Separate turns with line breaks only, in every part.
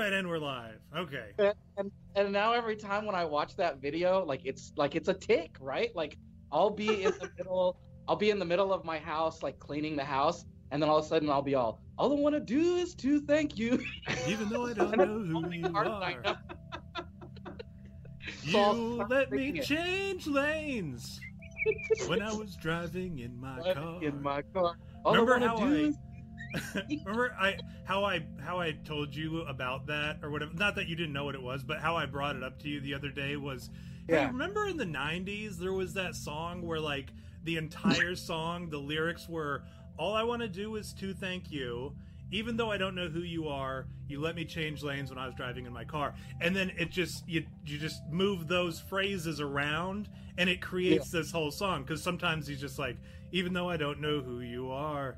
right, and we're live. Okay.
And, and and now every time when I watch that video, like it's like it's a tick, right? Like I'll be in the middle, I'll be in the middle of my house, like cleaning the house, and then all of a sudden I'll be all, all I want to do is to thank you.
Even though I don't know who you are. You let me change lanes when I was driving in my car.
In my car. All
Remember
I
how
do
I
is-
remember I how I how I told you about that or whatever? Not that you didn't know what it was, but how I brought it up to you the other day was. Hey, remember in the '90s there was that song where like the entire song, the lyrics were "All I want to do is to thank you." Even though I don't know who you are, you let me change lanes when I was driving in my car, and then it just you you just move those phrases around, and it creates this whole song. Because sometimes he's just like, even though I don't know who you are,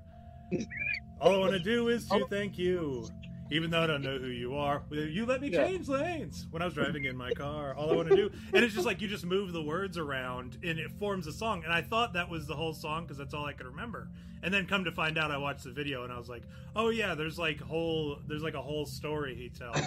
all I want to do is to oh. thank you. Even though I don't know who you are, you let me
Yeah.
change lanes when I was driving in my car. All I want to do, and it's just like you just move the words around, and it forms a song. And I thought that was the whole song because that's all I could remember. And then come to find out, I watched the video, and I was like, oh yeah, there's like whole, there's like a whole story he tells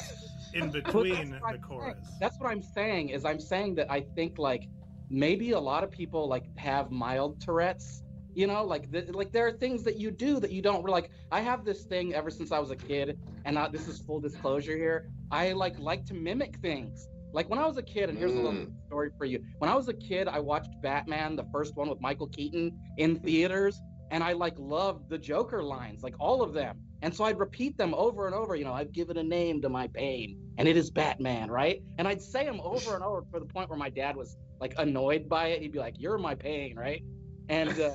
in between the chorus.
saying. That's what I'm saying. Is I'm saying that I think like maybe a lot of people like have mild Tourette's. You know, like like there are things that you do that you don't like. I have this thing ever since I was a kid, and I, this is full disclosure here. I like like to mimic things. Like when I was a kid, and here's a little story for you. When I was a kid, I watched Batman, the first one with Michael Keaton, in theaters, and I like loved the Joker lines, like all of them. And so I'd repeat them over and over. You know, I've given a name to my pain, and it is Batman, right? And I'd say them over and over for the point where my dad was like annoyed by it. He'd be like, "You're my pain," right? And uh,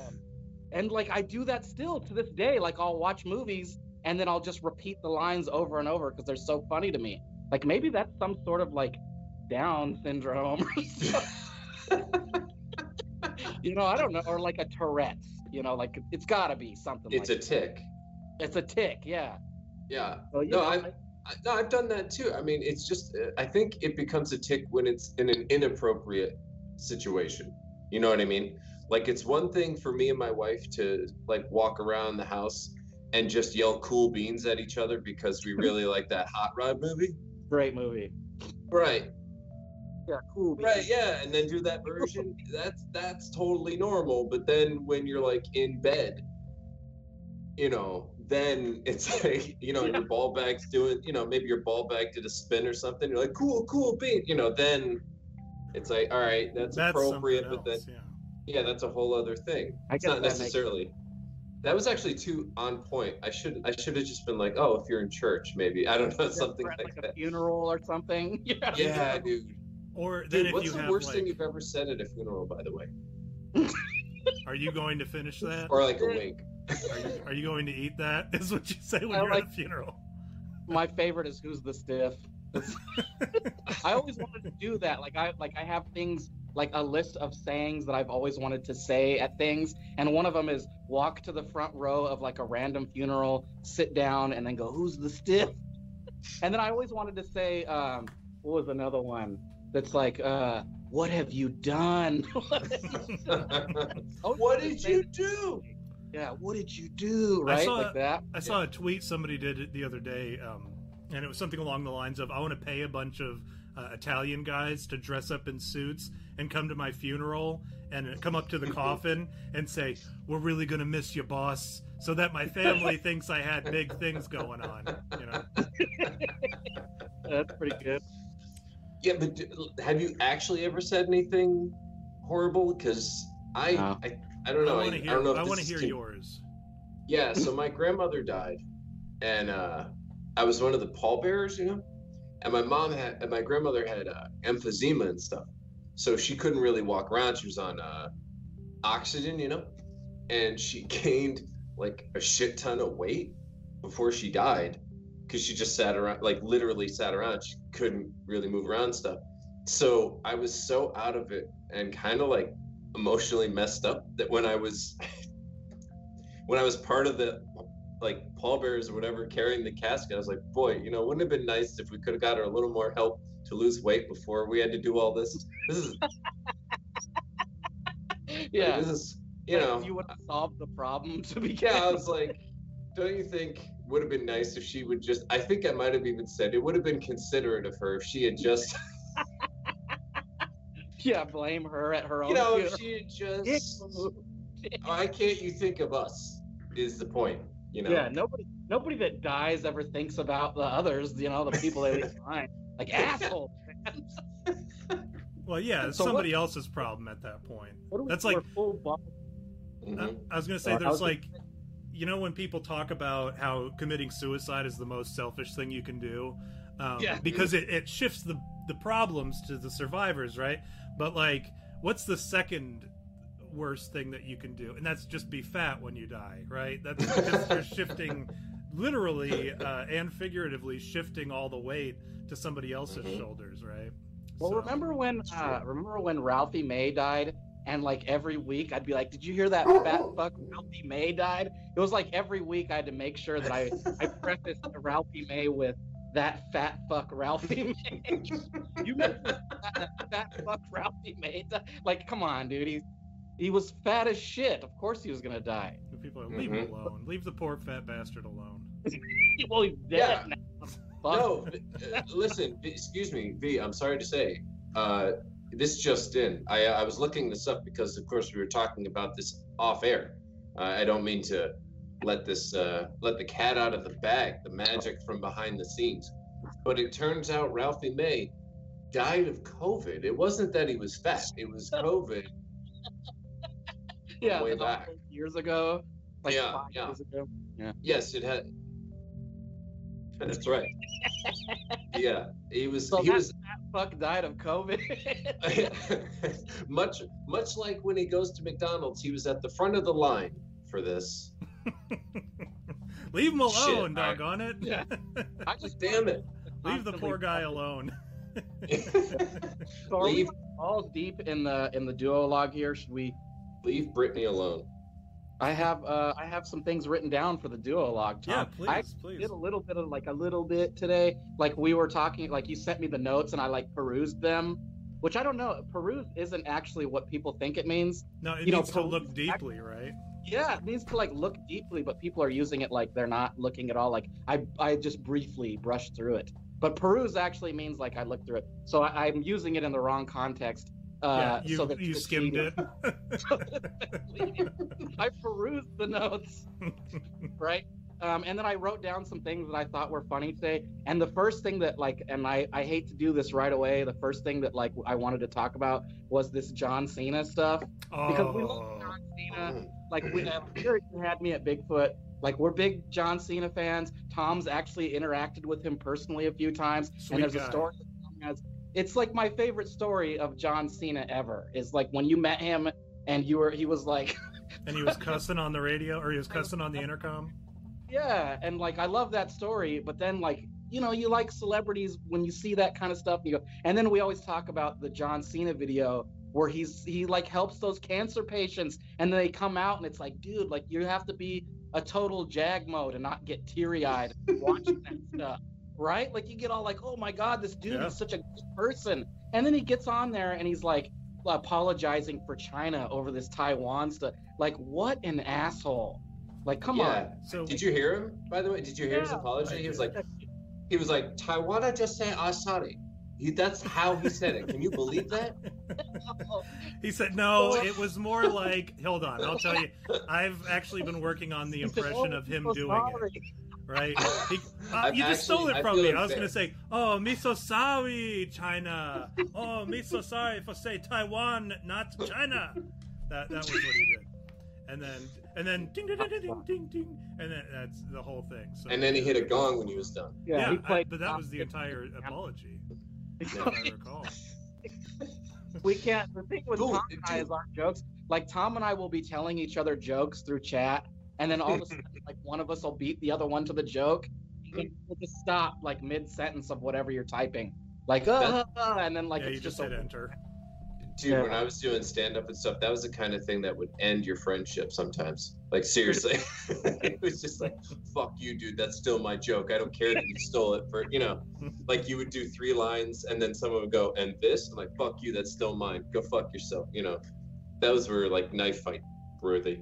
and like I do that still to this day. Like I'll watch movies and then I'll just repeat the lines over and over because they're so funny to me. Like maybe that's some sort of like Down syndrome you know, I don't know, or like a Tourette's. You know, like it's got to be something.
It's
like
a tick.
that. It's a tick. Yeah.
Yeah.
So,
No,
know,
I've, I, no, I've done that too. I mean, it's just, I think it becomes a tick when it's in an inappropriate situation. You know what I mean? Like, it's one thing for me and my wife to like walk around the house and just yell cool beans at each other because we really like that Hot Rod movie.
great movie.
Right.
Yeah, cool.
Right, yeah, and then do that version. That's that's totally normal. But then when you're like in bed, you know, then it's like you know your ball bag's doing, you know, maybe your ball bag did a spin or something. You're like, cool, cool, beat. You know, then it's like, all right, that's,
That's
appropriate.
something
But then,
yeah.
Yeah, that's a whole other thing.
I
It's not
that makes-
necessarily. That was actually too on point. I should I should have just been like, oh, if you're in church, maybe I don't know something
at,
like
like a
that.
funeral or something. Yeah.
Yeah, dude.
Or then
Dude,
if
what's
you
the
have
worst
like,
thing you've ever said at a funeral, by the way?
are you going to finish that?
Or like a wink?
Are you, are you going to eat that? Is what you say when
I
you're at a funeral.
my favorite is who's the stiff. I always wanted to do that. Like I like I have things like a list of sayings that I've always wanted to say at things, and one of them is walk to the front row of like a random funeral, sit down, and then go, "Who's the stiff?" And then I always wanted to say, um, what was another one that's like, uh, "What have you done?"
What did you do?
Yeah, what did you do?
I
Right,
saw-
like that.
I saw a tweet somebody did it the other day, um, and it was something along the lines of, "I want to pay a bunch of uh, Italian guys to dress up in suits and come to my funeral and come up to the coffin and say, "We're really gonna miss you, boss," so that my family thinks I had big things going on. You know,
That's pretty good.
Yeah, but d- have you actually ever said anything horrible? Because I,
No.
I, I don't know.
I
I,
want to
I
hear.
don't know.
I want to hear
con-
yours.
Yeah. So my grandmother died, and uh, I was one of the pallbearers, you know. And my mom had, and my grandmother had uh, emphysema and stuff, so she couldn't really walk around. She was on uh, oxygen, you know, and she gained like a shit ton of weight before she died because she just sat around, like literally sat around. She couldn't really move around stuff. So I was so out of it and kind of like emotionally messed up that when I was when I was part of the like pallbearers or whatever carrying the casket, I was like, boy, you know, wouldn't it have been nice if we could have got her a little more help to lose weight before we had to do all this. This is
Yeah.
this is you
Like,
know
you would have solved the problem to begin.
yeah, I was like, don't you think would have been nice if she would just? I think I might have even said it would have been considerate of her if she had just,
Yeah, blame her at her own.
you know, if she had just. Why can't you think of us? Is the point? You know.
Yeah, nobody nobody that dies ever thinks about the others, you know, the people they leave behind. Like assholes.
Well, yeah, it's
So what-
somebody else's problem at that point.
What
That's like-. I, I was gonna say there's
gonna
like, you know, when people talk about how committing suicide is the most selfish thing you can do, um,
Yeah.
because it, it shifts the the problems to the survivors, right? But like, what's the second worst thing that you can do? And that's just be fat when you die, right? That's because you're shifting, literally uh, and figuratively, shifting all the weight to somebody else's
Mhm.
shoulders, right?
Well,
So-
remember when uh, remember when Ralphie May died, and like every week I'd be like, "Did you hear that fat fuck Ralphie May died?" It was like every week I had to make sure that I I prefaced Ralphie May with that fat fuck Ralphie May. you mentioned that, that fat fuck Ralphie May. died. Like, come on, dude. He he was fat as shit. Of course he was gonna die.
The people are leave him
Mhm.
alone. Leave the poor fat bastard alone.
Well, he's dead
Yeah.
now.
No, uh, listen. Excuse me, V. I'm sorry to say, uh, this just in. I I was looking this up because, of course, we were talking about this off air. Uh, I don't mean to let this uh, let the cat out of the bag, the magic from behind the scenes. But it turns out Ralphie May died of COVID. It wasn't that he was fat; it was COVID.
Yeah,
way back.
years ago. Like
Yeah,
five
yeah.
years ago.
Yes, it had. That's right. Yeah, he was.
So
he
that
was
fat fuck died of COVID.
much much like when he goes to McDonald's, he was at the front of the line for this.
Leave him alone,
Shit, I-
doggone it.
Yeah. I just
Damn it!
Leave the poor guy alone.
So are we
leave
all deep in the in the duo log here? Should we?
Leave Brittany alone.
I have uh I have some things written down for the duo log. Tom.
Yeah, please,
I
please.
did a little bit of like a little bit today. Like we were talking, like you sent me the notes and I like perused them, which I don't know. Peruse isn't actually what people think it means.
No, it
you know,
to look deeply, right?
Yeah, it needs to like look deeply, but people are using it like they're not looking at all. Like I, I just briefly brushed through it, but peruse actually means like I looked through it. So I, I'm using it in the wrong context. Uh,
yeah, you,
so that
you skimmed
easy-
it.
I perused the notes, right? Um, and then I wrote down some things that I thought were funny today. And the first thing that like, and I, I hate to do this right away. The first thing that like I wanted to talk about was this John Cena stuff because we love
oh,
John Cena. Like we uh, Peter you had me at Bigfoot. Like we're big John Cena fans. Tom's actually interacted with him personally a few times,
Sweet
and there's
guy.
a story that Tom has. It's like my favorite story of John Cena ever. Is like when you met him and you were he was like,
and he was cussing on the radio, or he was cussing on the intercom.
yeah, and like I love that story. But then like you know you like celebrities when you see that kind of stuff. You go, and then we always talk about the John Cena video where he's he like helps those cancer patients, and then they come out and it's like, dude, like you have to be a total jag mode and not get teary eyed watching that stuff, right? Like you get all like, oh my god, this dude
Yeah.
is such a good person, and then he gets on there and he's like apologizing for China over this Taiwan stuff. Like what an asshole! Like come
yeah.
So
Did you hear him? By the way, did you hear his apology? He was like, he was like, Taiwan, I just say I'm sorry. He, that's how he said it. Can you believe that?
he said no. It was more like, hold on, I'll tell you. I've actually been working on the impression
"Oh,
of him doing it. Right? He, uh,
I'm
you just stole it from
feel
me. I was gonna say, oh, me so sorry, China. Oh, me so sorry for say Taiwan, not China. That that was what he did. And then and then ding ding ding ding ding ding, ding and then that's the whole thing. So
And then he hit a gong when he was done.
Yeah,
Yeah,
he
I- but that was the entire apology, if
Yeah.
I recall.
we can't. The thing with Tom and I is our jokes. Like Tom and I will be telling each other jokes through chat, and then all of a sudden, like one of us will beat the other one to the joke. And we'll just stop like mid sentence of whatever you're typing, like uh, and then like
yeah, you just
just,
hit
a,
enter.
Dude,
Yeah.
when I was doing stand up and stuff, that was the kind of thing that would end your friendship sometimes. Like, seriously. it was just like, fuck you, dude. That's still my joke. I don't care that you stole it for, you know, like you would do three lines and then someone would go, and this? I'm like, fuck you. That's still mine. Go fuck yourself. You know, those were like knife fight worthy.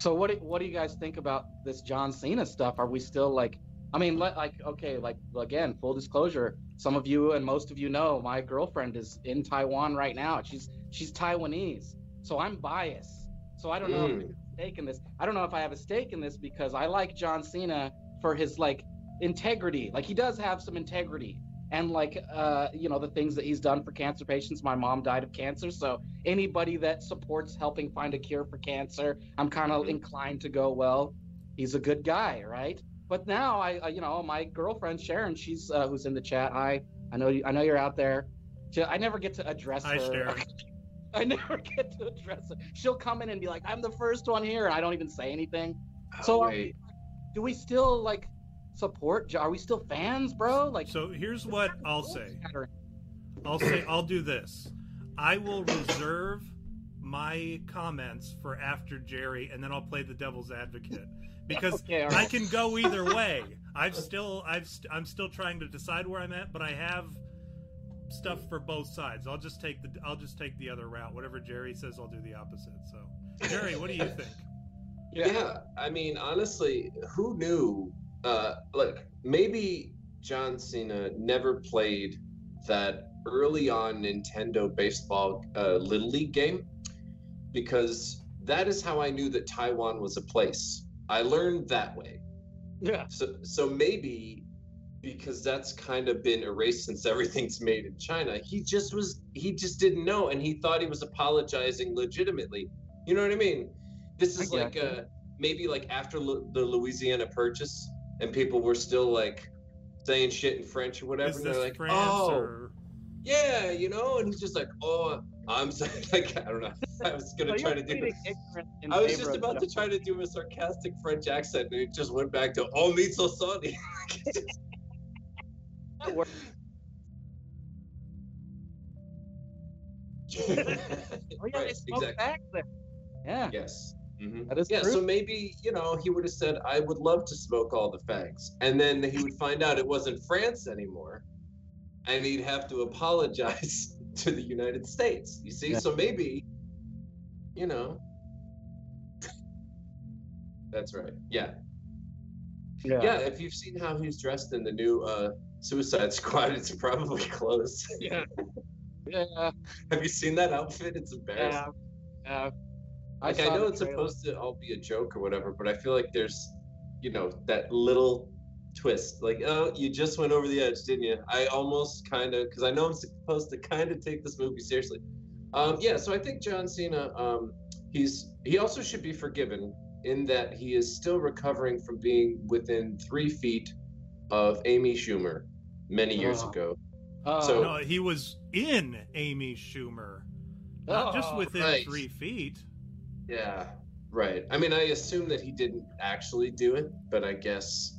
So what do, what do you guys think about this John Cena stuff? Are we still like I mean let, like okay, like again, full disclosure, some of you and most of you know my girlfriend is in Taiwan right now. She's she's Taiwanese. So I'm biased. So I don't know if I
Mm.
have a stake in this. I don't know if I have a stake in this because I like John Cena for his like integrity. Like he does have some integrity and like uh you know the things that he's done for cancer patients. My mom died of cancer, so anybody that supports helping find a cure for cancer, I'm kind of
Mhm.
inclined to go, well, he's a good guy, right? But now I, I you know, my girlfriend Sharon, she's uh, who's in the chat. Hi, I know you, I know you're out there. She- I never get to address
Hi,
her.
Sharon.
I never get to address her. She'll come in and be like, "I'm the first one here," and I don't even say anything. So
Oh,
we, do we still like support? Are we still fans, bro? Like,
So here's what I'll say.
Shattering.
I'll say I'll do this. I will reserve my comments for after Jerry, and then I'll play the devil's advocate because
Okay, all
I can go either way. I've still I've st- I'm still trying to decide where I'm at, but I have stuff for both sides. I'll just take the I'll just take the other route. Whatever Jerry says, I'll do the opposite. So, Jerry, what do you think?
Yeah. I mean, honestly, who knew? Uh, like maybe John Cena never played that early on Nintendo baseball uh, little league game because that is how I knew that Taiwan was a place. I learned that way.
Yeah.
So, so maybe because that's kind of been erased since everything's made in China, he just was he just didn't know, and he thought he was apologizing legitimately. You know what I mean? This
I
is like
gotcha.
uh, maybe like after Lu- the Louisiana Purchase, and people were still like saying shit in French or whatever.
Is
and they're like,
France
oh,
or
yeah, you know, and he's just like, oh, I'm sorry. Like I don't know. I was gonna try to do.
pleading
I was just about to try to do a sarcastic French accent, and it just went back to "Oh, me so sorry."
That works. Oh yeah, they
right,
smoke
exactly.
back there. Yeah.
Yes. Mhm.
Is
yeah, so maybe, you know, he would have said, I would love to smoke all the fags. And then he would find out it wasn't France anymore. And he'd have to apologize to the United States. You see?
Yeah.
So maybe, you know. That's right. Yeah. Yeah. If you've seen how he's dressed in the new uh, Suicide Squad, it's probably close.
Yeah. Yeah.
Have you seen that outfit? It's embarrassing.
Yeah. Yeah.
Like I,
saw
know it's
trailer.
supposed to all be a joke or whatever, but I feel like there's, you know, that little twist. Like, oh, you just went over the edge, didn't you? I almost kind of, because I know I'm supposed to kind of take this movie seriously. Um, yeah, so I think John Cena, um, he's he also should be forgiven in that he is still recovering from being within three feet of Amy Schumer many years
Oh.
ago.
Oh,
So-
no? He was in Amy Schumer, not just
Oh,
within
right.
three feet.
Yeah, right. I mean, I assume that he didn't actually do it, but I guess,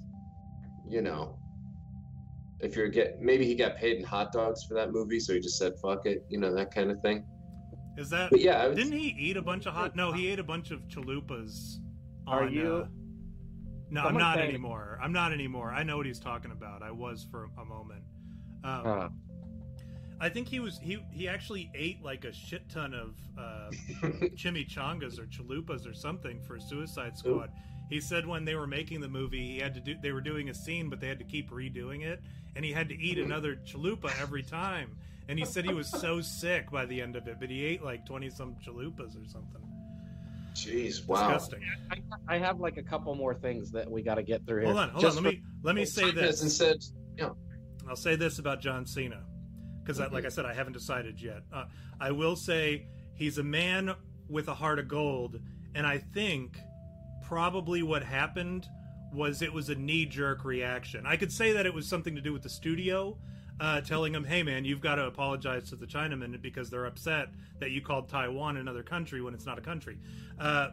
you know, if you're get maybe he got paid in hot dogs for that movie, so he just said fuck it, you know, that kind of thing.
Is that?
But yeah, I would,
Didn't he eat a bunch of hot? No, he ate a bunch of chalupas.
Are
on,
you-
Uh, no, I'm not
saying-
anymore. I'm not anymore. I know what he's talking about. I was for a moment. Um,
Uh,
I think he was he he actually ate like a shit ton of uh, chimichangas or chalupas or something for Suicide Squad. He said when they were making the movie, he had to do they were doing a scene, but they had to keep redoing it, and he had to eat another chalupa every time. And he said he was so sick by the end of it, but he ate like twenty some chalupas or something.
Jeez, wow.
Disgusting.
I, I have like a couple more things that we got to get through here.
Hold on, hold
Just
on.
for-
Let me let me say
Time hasn't
this.
said,
I'll say this about John Cena, because like I said, I haven't decided yet. Uh, I will say he's a man with a heart of gold, and I think probably what happened was it was a knee jerk reaction. I could say that it was something to do with the studio. Uh, telling him, "Hey, man, you've got to apologize to the Chinamen because they're upset that you called Taiwan another country when it's not a country." Uh,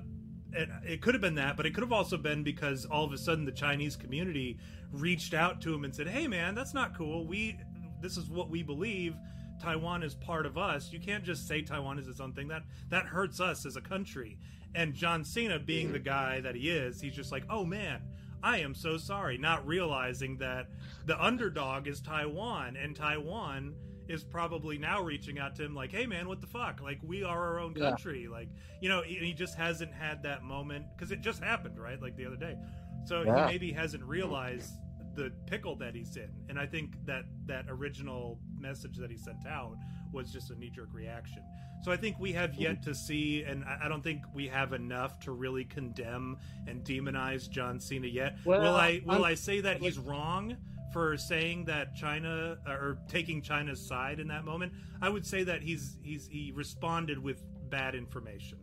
it, it could have been that, but it could have also been because all of a sudden the Chinese community reached out to him and said, "Hey, man, that's not cool. We this is what we believe. Taiwan is part of us. You can't just say Taiwan is its own thing. That that hurts us as a country." And John Cena, being the guy that he is, he's just like, "Oh man, I am so sorry," not realizing that the underdog is Taiwan, and Taiwan is probably now reaching out to him like, "Hey, man, what the fuck? Like, we are our own
Yeah.
country. Like, you know, he, he just hasn't had that moment because it just happened, right? Like the other day. So
Yeah.
he maybe hasn't realized the pickle that he's in, and I think that that original message that he sent out was just a knee jerk reaction. So I think we have yet to see, and I I don't think we have enough to really condemn and demonize John Cena yet.
Well,
will I will
I'm-
I say that he's wrong for saying that China uh, or taking China's side in that moment? I would say that he's he's he responded with bad information.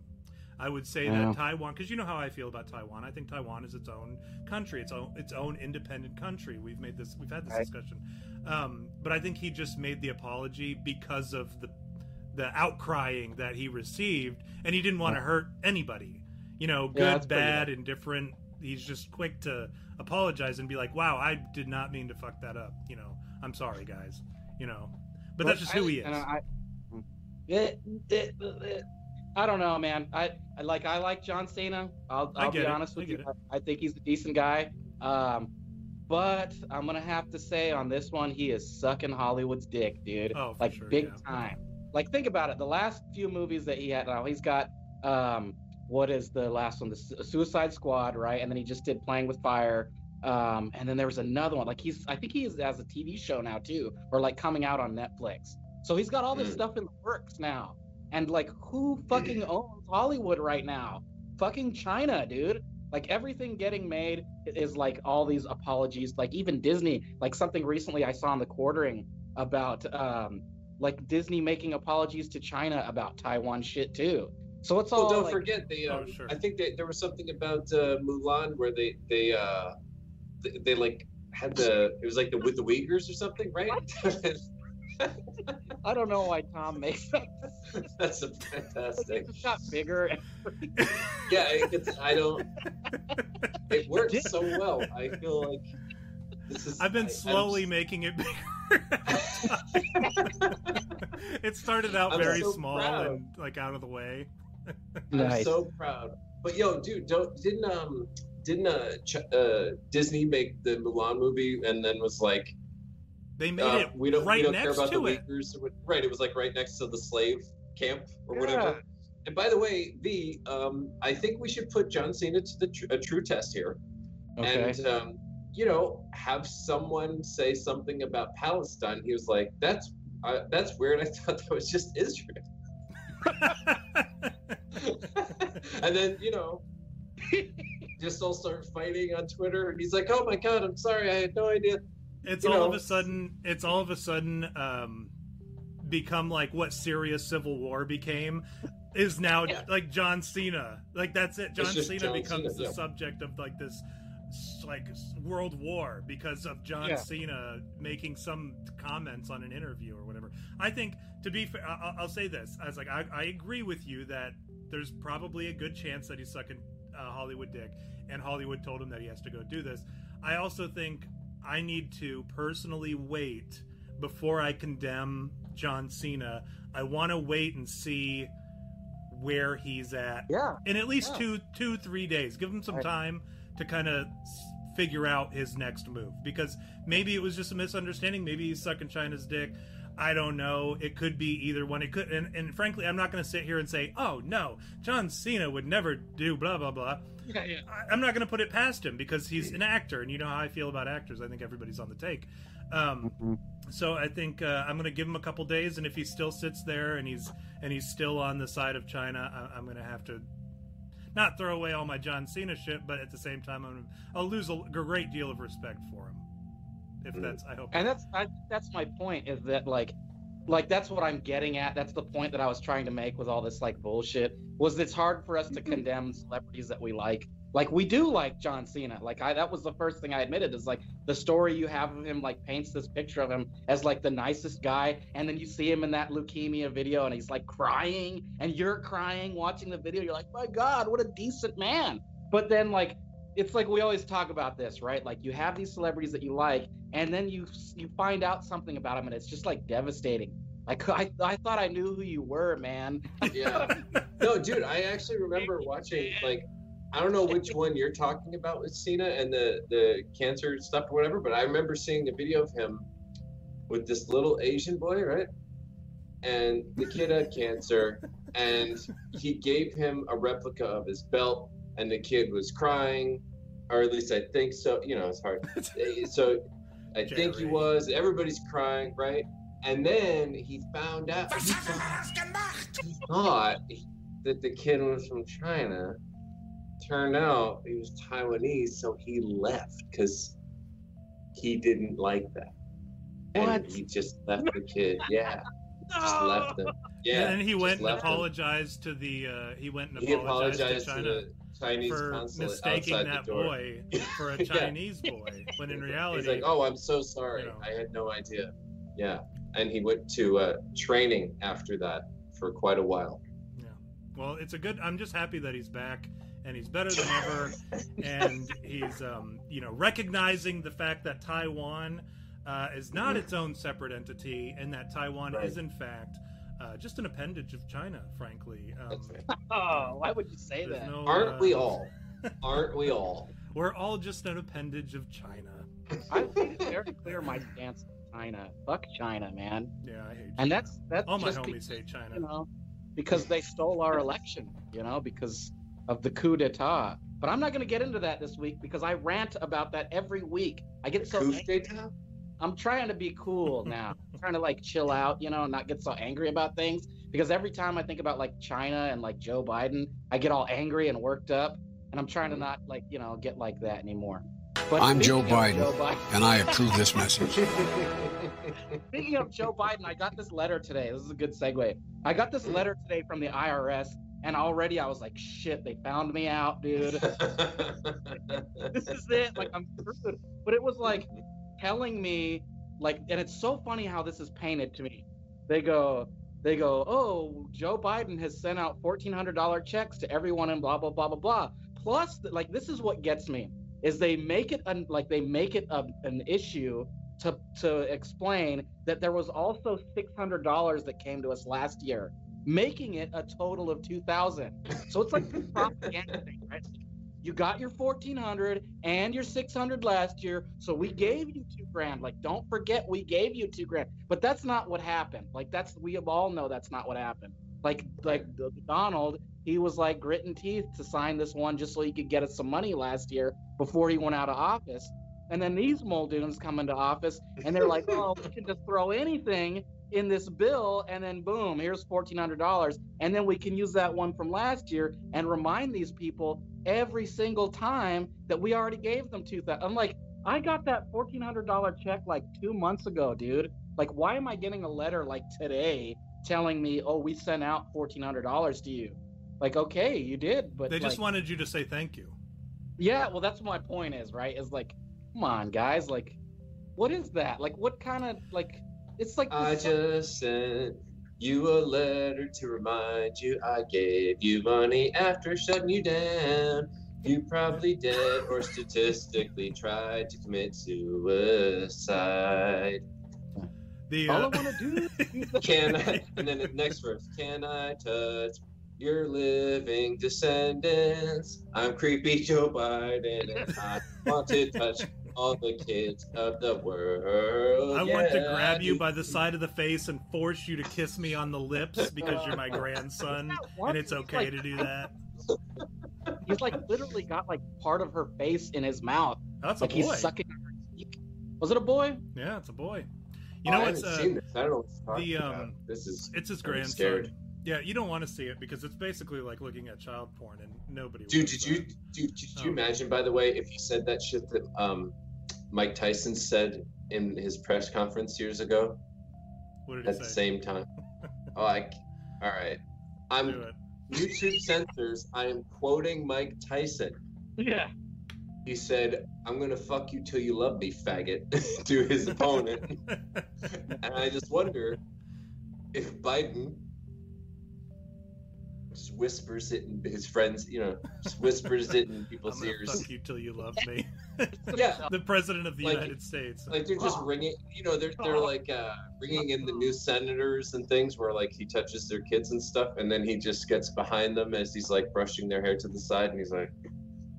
I would say
Yeah.
that Taiwan, because you know how I feel about Taiwan. I think Taiwan is its own country, its own its own independent country. We've made this, we've had this
Right.
discussion, um, but I think he just made the apology because of the the outcrying that he received, and he didn't want to hurt anybody. You know, good,
pretty
bad,
bad.
indifferent. He's just quick to apologize and be like, "Wow, I did not mean to fuck that up." You know, I'm sorry, guys. You know, but that's just who he is.
And I, it, it, it, I don't know, man. I, I like I like John Cena. I'll,
I
I'll
get
be
it.
honest
I
with you.
it.
I, I think he's a decent guy. Um, but I'm gonna have to say on this one, he is sucking Hollywood's dick, dude.
Oh, for
like
sure,
big
yeah.
time. Like think about it. The last few movies that he had now, he's got um, what is the last one? The Su- Suicide Squad, right? And then he just did Playing with Fire. Um, and then there was another one. Like he's, I think he is has a TV show now too, or like coming out on Netflix. So he's got all this
Mm.
stuff in the works now. And like, who fucking owns Hollywood right now? Fucking China, dude. Like everything getting made is like all these apologies. Like even Disney, like something recently I saw in the quartering about um like Disney making apologies to China about Taiwan shit too. So it's all
Well, don't
like,
forget they.
Oh,
Um,
sure.
I think they, there was something about uh, Mulan where they they uh they, they like had the it was like the with the Uyghurs or something, right?
I don't know why Tom makes that.
That's a fantastic.
it just got bigger. And,
Yeah, it gets, I don't. It works so well. I feel like this is.
I've been
I- I'm
slowly making it bigger. it started out
I'm
very
so
small
proud.
and like out of the way.
I'm so proud. But yo, dude, don't didn't um didn't uh, Ch- uh Disney make the Mulan movie and then was like
They made
uh,
it
we don't
right
we don't care
next
about the
to it.
Uyghurs right? It was like right next to the slave camp or
Yeah.
whatever. And by the way, V, um, I think we should put John Cena to the tr- a true test here,
okay.
and um, you know, have someone say something about Palestine. He was like, "That's uh, that's weird. I thought that was just Israel." and then you know just all start fighting on twitter and he's like oh my god i'm sorry i had no idea
it's
You
all
know.
of a sudden it's all of a sudden um become like what Syria's civil war became is now
Yeah.
like John Cena. Like that's it. John Cena
John
becomes
Cena,
the
yeah.
subject of like this like world war because of John
Yeah.
Cena making some comments on an interview or whatever. I think to be fair, I- I'll, I'll say this: I was like, I, I agree with you that there's probably a good chance that he's sucking uh, Hollywood dick, and Hollywood told him that he has to go do this. I also think I need to personally wait before I condemn John Cena. I want to wait and see where he's at
yeah.
in at least
Yeah.
two, two, three days. Give him some time to kind of figure out his next move because maybe it was just a misunderstanding. Maybe he's sucking China's dick. I don't know. It could be either one. It could, and, and frankly, I'm not going to sit here and say, "Oh no, John Cena would never do blah blah blah."
Yeah, yeah.
I, I'm not going to put it past him because he's an actor, and you know how I feel about actors. I think everybody's on the take. Um, so I think uh, I'm going to give him a couple days, and if he still sits there and he's and he's still on the side of China, I, I'm going to have to not throw away all my John Cena shit, but at the same time, I'm, I'll lose a great deal of respect for him. If
Mm.
that's, I hope.
and that's I, that's my point is that like like that's what i'm getting at. That's the point that i was trying to make with all this like bullshit was it's hard for us to mm-hmm. condemn celebrities that we like. Like we do like john cena. Like i that was the first thing i admitted is like the story you have of him like paints this picture of him as like the nicest guy and then you see him in that leukemia video and he's like crying and you're crying watching the video. You're like my god what a decent man. But then like it's like we always talk about this right? Like you have these celebrities that you like and then you you find out something about them and it's just like devastating. Like I, I thought i knew who you were man.
Yeah. No dude i actually remember watching like i don't know which one you're talking about with cena and the the cancer stuff or whatever but i remember seeing a video of him with this little asian boy right? And the kid had cancer, and he gave him a replica of his belt, and the kid was crying, or at least I think so. You know, it's hard. So I think he was. Everybody's crying, right? And then he found out. He thought, he thought that the kid was from China. Turned out he was Taiwanese, so he left because he didn't like that. And he just left the kid. Yeah, just left him. Yeah.
and then he went and
left him.
apologized to the. Uh, he went and
He
apologized,
apologized
to
to
China
the Chinese
for
consulate
mistaking
outside
that
the door.
boy for a
Yeah.
Chinese boy, when in reality,
He's like, "Oh, I'm so sorry.
you know.
I had no idea." Yeah, and he went to uh, training after that for quite a while.
yeah. Well, it's a good. I'm just happy that he's back and he's better than ever, and he's, um, you know, recognizing the fact that Taiwan uh, is not its own separate entity, and that Taiwan
Right.
is in fact uh, just an appendage of China. Frankly, um,
right.
Oh, why would you say that?
no,
Aren't
uh,
we all? Aren't we all?
We're all just an appendage of China.
I've made it very clear my stance on China. Fuck China, man.
Yeah, I hate. China.
And that's that's
all my
just
homies
because,
hate China.
you know because they stole our election. You know because of the coup d'état. But I'm not going to get into that this week because I rant about that every week. I get so
Coup
angry.
D'etat?
I'm trying to be cool now. I'm trying to like chill out, you know, and not get so angry about things. Because every time I think about like China and like Joe Biden, I get all angry and worked up. And I'm trying to not like, you know, get like that anymore. But
I'm Joe Biden.
Joe Biden.
and I approve this message.
Speaking of Joe Biden, I got this letter today. This is a good segue. I got this letter today from the IRS, and already I was like, shit, they found me out, dude. this is it. Like, I'm screwed. But it was like telling me, like, and it's so funny how this is painted to me. They go, they go, oh, Joe Biden has sent out $1,400 checks to everyone and blah, blah, blah, blah, blah. Plus, like, this is what gets me is they make it un, like they make it a, an issue to to explain that there was also $600 that came to us last year making it a total of 2000 so it's like propaganda thing right you got your 1400 and your 600 last year so we gave you two grand. Like don't forget we gave you two grand. But that's not what happened. Like that's we all know that's not what happened. Like like donald he was like gritting teeth to sign this one just so he could get us some money last year before he went out of office. And then these Muldoons come into office and they're like, oh, we can just throw anything in this bill and then boom, here's $1,400. And then we can use that one from last year and remind these people every single time that we already gave them 2000 I'm like, I got that $1,400 check like two months ago, dude. Like, why am I getting a letter like today telling me, oh, we sent out $1,400 to you? Like, okay, you did, but
They just
like,
wanted you to say thank you.
yeah, well, that's what my point is, right? Is like, come on, guys, like, what is that? Like, what kind of like? It's like
I
this-
just sent you a letter to remind you I gave you money after shutting you down. You probably dead or statistically tried to commit suicide.
The
all I
uh,
want to do. Is
Can I? And then the next verse. Can I touch your living descendants? I'm creepy Joe Biden, and I want to touch all the kids of the world.
I want to grab you by the side of the face and force you to kiss me on the lips because you're my grandson and it's okay to do that.
He's like literally got like part of her face in his mouth,
That's a
like he's
boy.
sucking her cheek. Was it a boy?
Yeah, it's a boy. You
Oh,
know
I
what's
haven't
uh,
seen this. I don't know what you're
the, um,
This is
it's his
I'm
grandson.
scared.
Yeah, you don't want to see it because it's basically like looking at child porn and nobody.
Dude,
wants
did
that.
you dude, did you
Oh.
imagine by the way if you said that shit that um Mike Tyson said in his press conference years ago
What did he
at the same time? oh, I, all right. I'm YouTube censors. I am quoting Mike Tyson.
Yeah.
He said, "I'm gonna fuck you till you love me, faggot," to his opponent, and I just wonder if Biden just whispers it in his friends, you know, just whispers it in
I'm
people's
gonna
ears.
fuck you till you love me.
Yeah,
the president of the
Like-
United States.
like they're just ringing you know they're they're like uh ringing in the new senators and things where like he touches their kids and stuff and then he just gets behind them as he's like brushing their hair to the side and he's like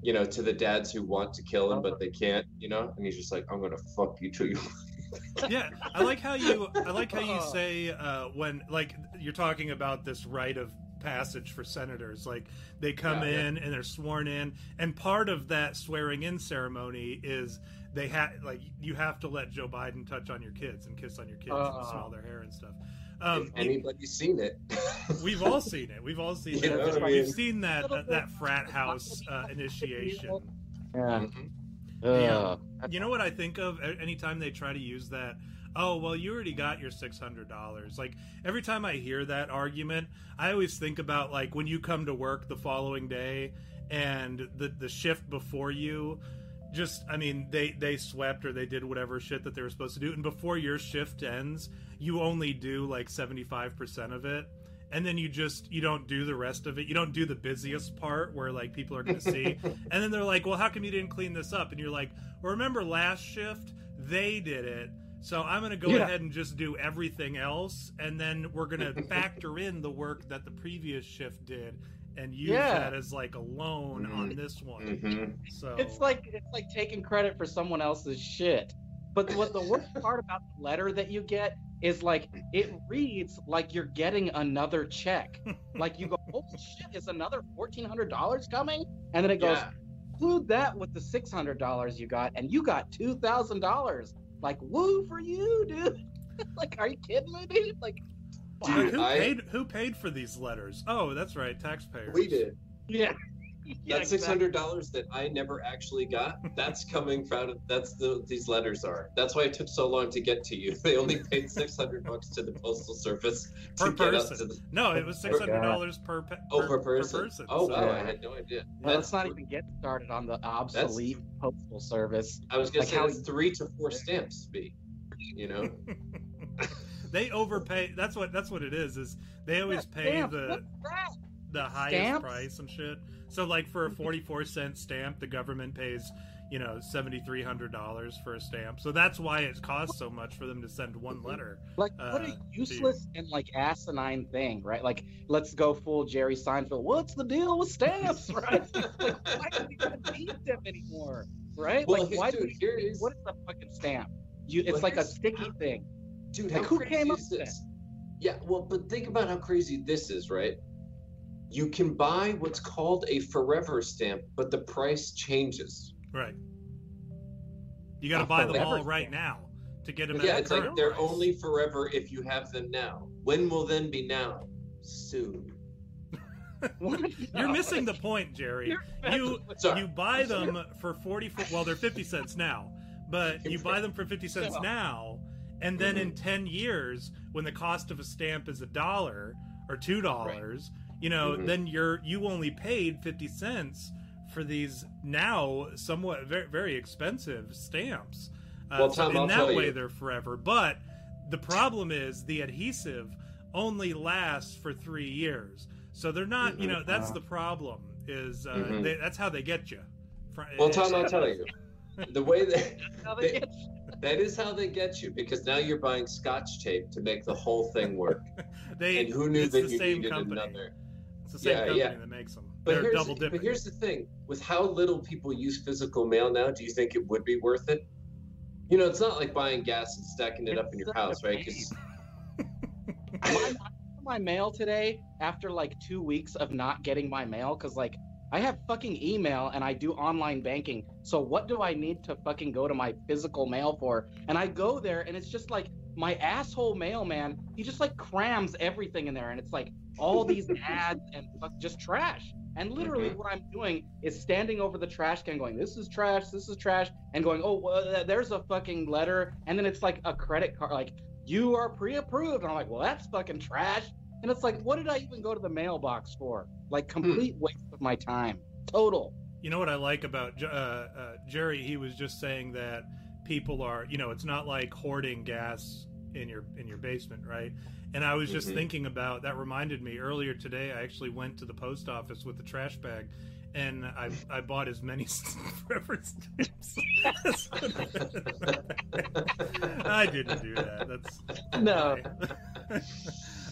you know to the dads who want to kill him but they can't you know and he's just like i'm gonna fuck you till you
yeah, I like how you I like how you say uh, when like you're talking about this rite of passage for senators. Like they come
Yeah, yeah.
in and they're sworn in, and part of that swearing in ceremony is they have like you have to let Joe Biden touch on your kids and kiss on your kids and
Oh.
smell their hair and stuff. Um,
if anybody's seen it,
we've all seen it. We've all seen
You
it.
know what I
We've
mean?
seen that that, that frat house uh, initiation.
Yeah.
Mhm.
Yeah.
Ugh.
You know what I think of anytime they try to use that? Oh, well, you already got your $600. Like, every time I hear that argument, I always think about, like, when you come to work the following day and the, the shift before you just, I mean, they, they swept or they did whatever shit that they were supposed to do. And before your shift ends, you only do, like, 75% of it. And then you just you don't do the rest of it. You don't do the busiest part where like people are going to see. And then they're like, "Well, how come you didn't clean this up?" And you're like, "Well, remember last shift they did it, so I'm going to go
Yeah.
ahead and just do everything else, and then we're going to factor in the work that the previous shift did, and use
Yeah.
that as like a loan on this one."
Mhm.
So
It's like it's like taking credit for someone else's shit. But what the worst part about the letter that you get is like it reads like you're getting another check. Like you go, holy shit, is another fourteen hundred dollars coming? And then it goes,
Yeah.
include that with the six hundred dollars you got, and you got two thousand dollars. Like woo for you, dude. like, are you kidding me, dude? Like,
Like,
wow.
Dude,
who
I-
paid who paid for these letters? Oh, that's right, taxpayers.
We did.
yeah. Yeah,
that six hundred dollars that I never actually got, that's coming from that's the these letters are. That's why it took so long to get to you. They only paid six hundred bucks to the postal service
Per
to get up
person.
to the
No, it was six hundred dollars per, pe-
oh per person. oh
so-
wow,
Yeah.
I had no idea.
Well, let's
That's-
not even get started on the obsolete postal service.
I was gonna
like
say
how-
that's three to four stamps be. You know?
they overpay. That's what that's what it is. Is they always
Yeah,
pay
stamps,
the
what's that?
The highest
Stamps?
price and shit. So like for a forty four cent stamp, the government pays you know seventy three hundred dollars for a stamp. So that's why it costs so much for them to send one letter.
Like what
uh,
a useless and like asinine thing, right? Like let's go full Jerry Seinfeld. What's the deal with stamps, right? like why do we even need them anymore, right?
Well,
like why do we,
here is-
what is the fucking stamp? You, it's
Well,
like a
here's-
sticky thing.
Dude,
Like,
how
who
crazy
came up with
this? Yeah, well, but think about how crazy this is, right? You can buy what's called a forever stamp, but the price changes.
Right. You got to buy them all right
stamp.
now to get them.
yeah,
at
it's
the
like they're
price.
only forever if you have them now. When will then be now? Soon.
You're missing the point, Jerry. You
Sorry.
you buy them for 40 well they're 50 cents now but you buy them for 50 cents now and then in 10 years when the cost of a stamp is a dollar or two dollars you know
Mhm.
then you're you only paid 50 cents for these now somewhat very, very expensive stamps uh,
Well,
so
Tom,
in
I'll
that
tell
way
you.
they're forever but the problem is the adhesive only lasts for three years so they're not you
Mhm.
know that's the problem is uh,
Mhm.
they, that's how they get you Fr-
Well, Tom, I'll tell you. The way that
How they
They-
get-
that is how they get you because now you're buying scotch tape to make the whole thing work.
they
and who knew that
the
you
same
needed
company.
another?
It's the same
Yeah,
company
yeah.
that makes them.
But
They're
here's,
double dipping.
but here's the thing: with how little people use physical mail now, do you think it would be worth it? You know, it's not like buying gas and stacking it up in your
It's such a
house, right?
pain.
'Cause-
my, my mail today after like two weeks of not getting my mail because like I have fucking email and I do online banking. So what do I need to fucking go to my physical mail for? And I go there and it's just like my asshole mailman. He just like crams everything in there and it's like all these ads and fuck, just trash. And literally,
Mhm.
what I'm doing is standing over the trash can, going, "This is trash. This is trash," and going, "Oh, well, there's a fucking letter," and then it's like a credit card, like you are pre-approved. And I'm like, well, that's fucking trash. And it's like, what did I even go to the mailbox for? Like, complete waste of my time. Total.
You know what I like about uh, uh, Jerry? He was just saying that people are, you know, it's not like hoarding gas in your in your basement, right? And I was just
Mhm.
thinking about that. Reminded me earlier today. I actually went to the post office with the trash bag, and I I bought as many forever stamps. I didn't do that. That's
No.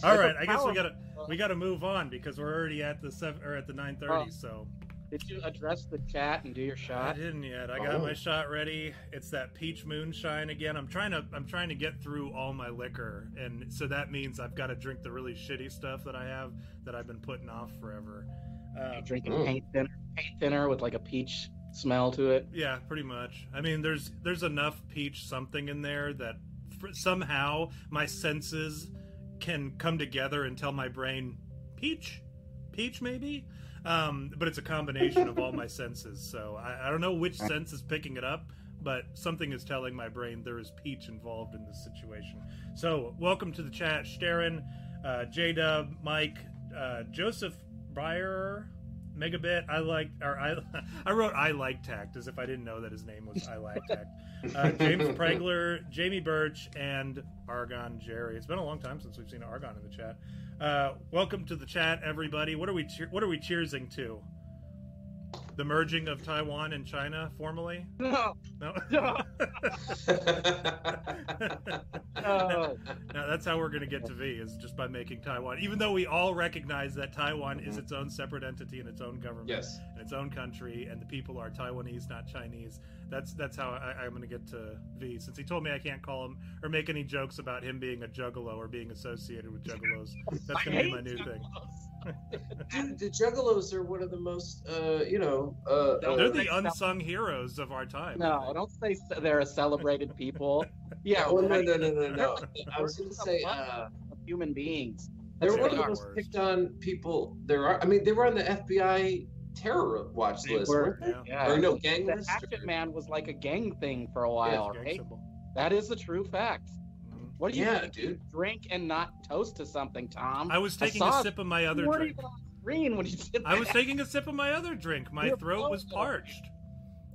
All right, I guess we gotta we gotta move on because we're already at the seven or at the nine thirty.
Oh.
So
Did you address the chat and do your shot?
I didn't yet. I got
Oh.
my shot ready. It's that peach moonshine again. I'm trying to I'm trying to get through all my liquor, and so that means I've got to drink the really shitty stuff that I have that I've been putting off forever. Uh,
You drinking
Mm.
paint thinner, paint thinner with like a peach smell to it.
yeah, pretty much. I mean, there's there's enough peach something in there that fr- somehow my senses can come together and tell my brain peach, peach maybe. Um, but it's a combination of all my senses, so I, I don't know which sense is picking it up, but something is telling my brain there is peach involved in this situation. So, welcome to the chat, Sharon, uh, J Dub, Mike, uh, Joseph Breyer, Megabit. I like, or I, I wrote I like tact as if I didn't know that his name was I like tact. Uh, James Pregler, Jamie Birch, and Argon Jerry. It's been a long time since we've seen Argon in the chat. Uh, welcome to the chat, everybody. What are we cheer- What are we cheersing to? The merging of Taiwan and China formally?
No,
No.
no, no.
Now that's how we're going to get to V is just by making Taiwan. Even though we all recognize that Taiwan is mm-hmm. its own separate entity and its own government
yes.
and its own country, and the people are Taiwanese, not Chinese. That's that's how I, I'm going to get to V. Since he told me I can't call him or make any jokes about him being a juggalo or being associated with juggalos. That's going to be my new thing.
Dude, the Juggalos are one of the most, uh, you know, uh,
they're
uh,
the unsung heroes of our time.
No,
think.
don't say they're a celebrated people. Yeah,
oh, no, no, no, no, no. I was going to say, uh,
of human beings.
they're one of the most
are.
picked on people there are. I mean, they were on the FBI terror watch
They
list,
were.
weren't they?
Yeah.
Yeah.
Or no, gang
the
list?
Hatchet Man was like a gang thing for a while,
it's gang
right? That is a true fact. What do you
Yeah,
think?
dude.
Drink and not toast to something, Tom.
I was taking
saw
a sip of my other
you weren't
drink.
even on screen when you did
I was taking a sip of my other drink. My
You're
throat was
both-
parched.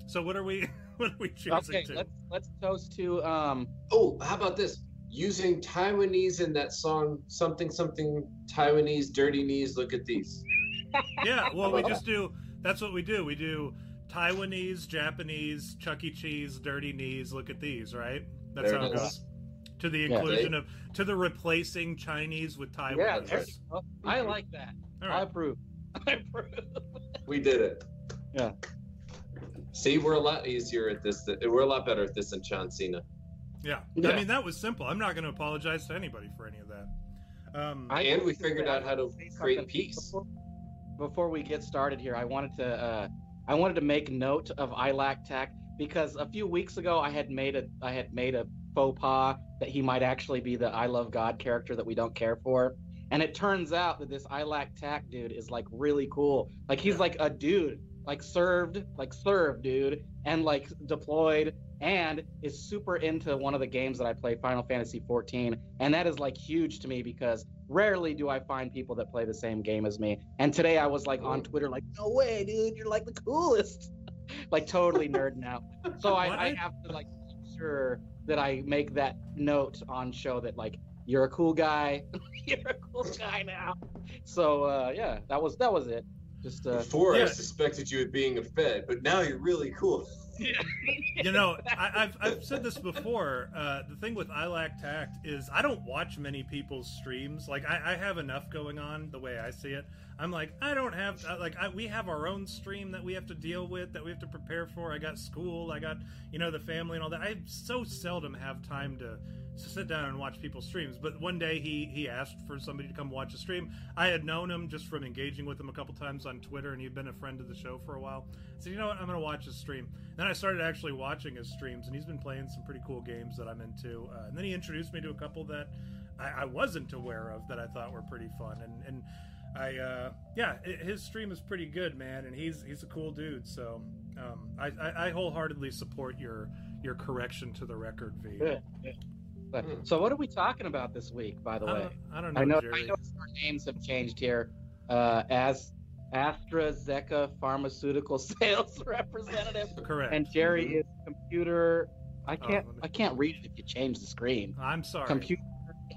So what are we? What are we choosing
Okay,
to?
let's let's toast to um.
Oh, how about this? Using Taiwanese in that song, something, something, Taiwanese, dirty knees, look at these.
Yeah, well, we just do. That's what we do. We do Taiwanese, Japanese, Chuck E. Cheese, dirty knees. Look at these, right? That's
There
how
it
it
is.
goes. To the
Yeah.
inclusion of to the replacing Chinese with
Yeah,
Taiwanese.
there you. I like that.
All
I approve. I approve.
We did it.
Yeah.
See, we're a lot easier at this. We're a lot better at this than John Cena.
Yeah.
Yeah.
I mean that was simple. I'm not going to apologize to anybody for any of that. Um,
I
And we figured out how to create
something
peace.
Before, before we get started here, I wanted to uh, I wanted to make note of Ilac Tac because a few weeks ago I had made a I had made a faux pas that he might actually be the I Love God character that we don't care for. And it turns out that this Ilac Tac dude is like really cool. Like he's like a dude, like served, like served dude, and like deployed and is super into one of the games that I play, Final Fantasy 14. And that is like huge to me because rarely do I find people that play the same game as me. And today I was like on Twitter, like, no way, dude, you're like the coolest. like totally nerding out. So I, I have to like make sure that I make that note on show that like you're a cool guy. you're a cool guy now. So uh yeah, that was that was it. Just uh
Before I suspected you of being a Fed, but now you're really cool.
you know, I, I've, I've said this before. Uh, the thing with iLack Tact is I don't watch many people's streams. Like I, I have enough going on the way I see it. I'm like I don't have uh, like I, we have our own stream that we have to deal with that we have to prepare for. I got school. I got you know the family and all that. I so seldom have time to sit down and watch people's streams. But one day he he asked for somebody to come watch a stream. I had known him just from engaging with him a couple times on Twitter, and he'd been a friend of the show for a while. I said, you know what, I'm going to watch his stream. Then I started actually watching his streams, and he's been playing some pretty cool games that I'm into. Uh, and then he introduced me to a couple that I, I wasn't aware of that I thought were pretty fun. And and I uh, yeah, his stream is pretty good, man, and he's he's a cool dude. So um, I, I, I wholeheartedly support your your correction to the record, V.
Good. good.
Hmm.
So what are we talking about this week, by the
I
way?
don't, I don't know,
I know I know our names have changed here. Uh as AstraZeneca pharmaceutical sales representative.
Correct.
And Jerry is computer I can't
Oh, me-
I can't read it if you change the screen.
I'm sorry.
Computer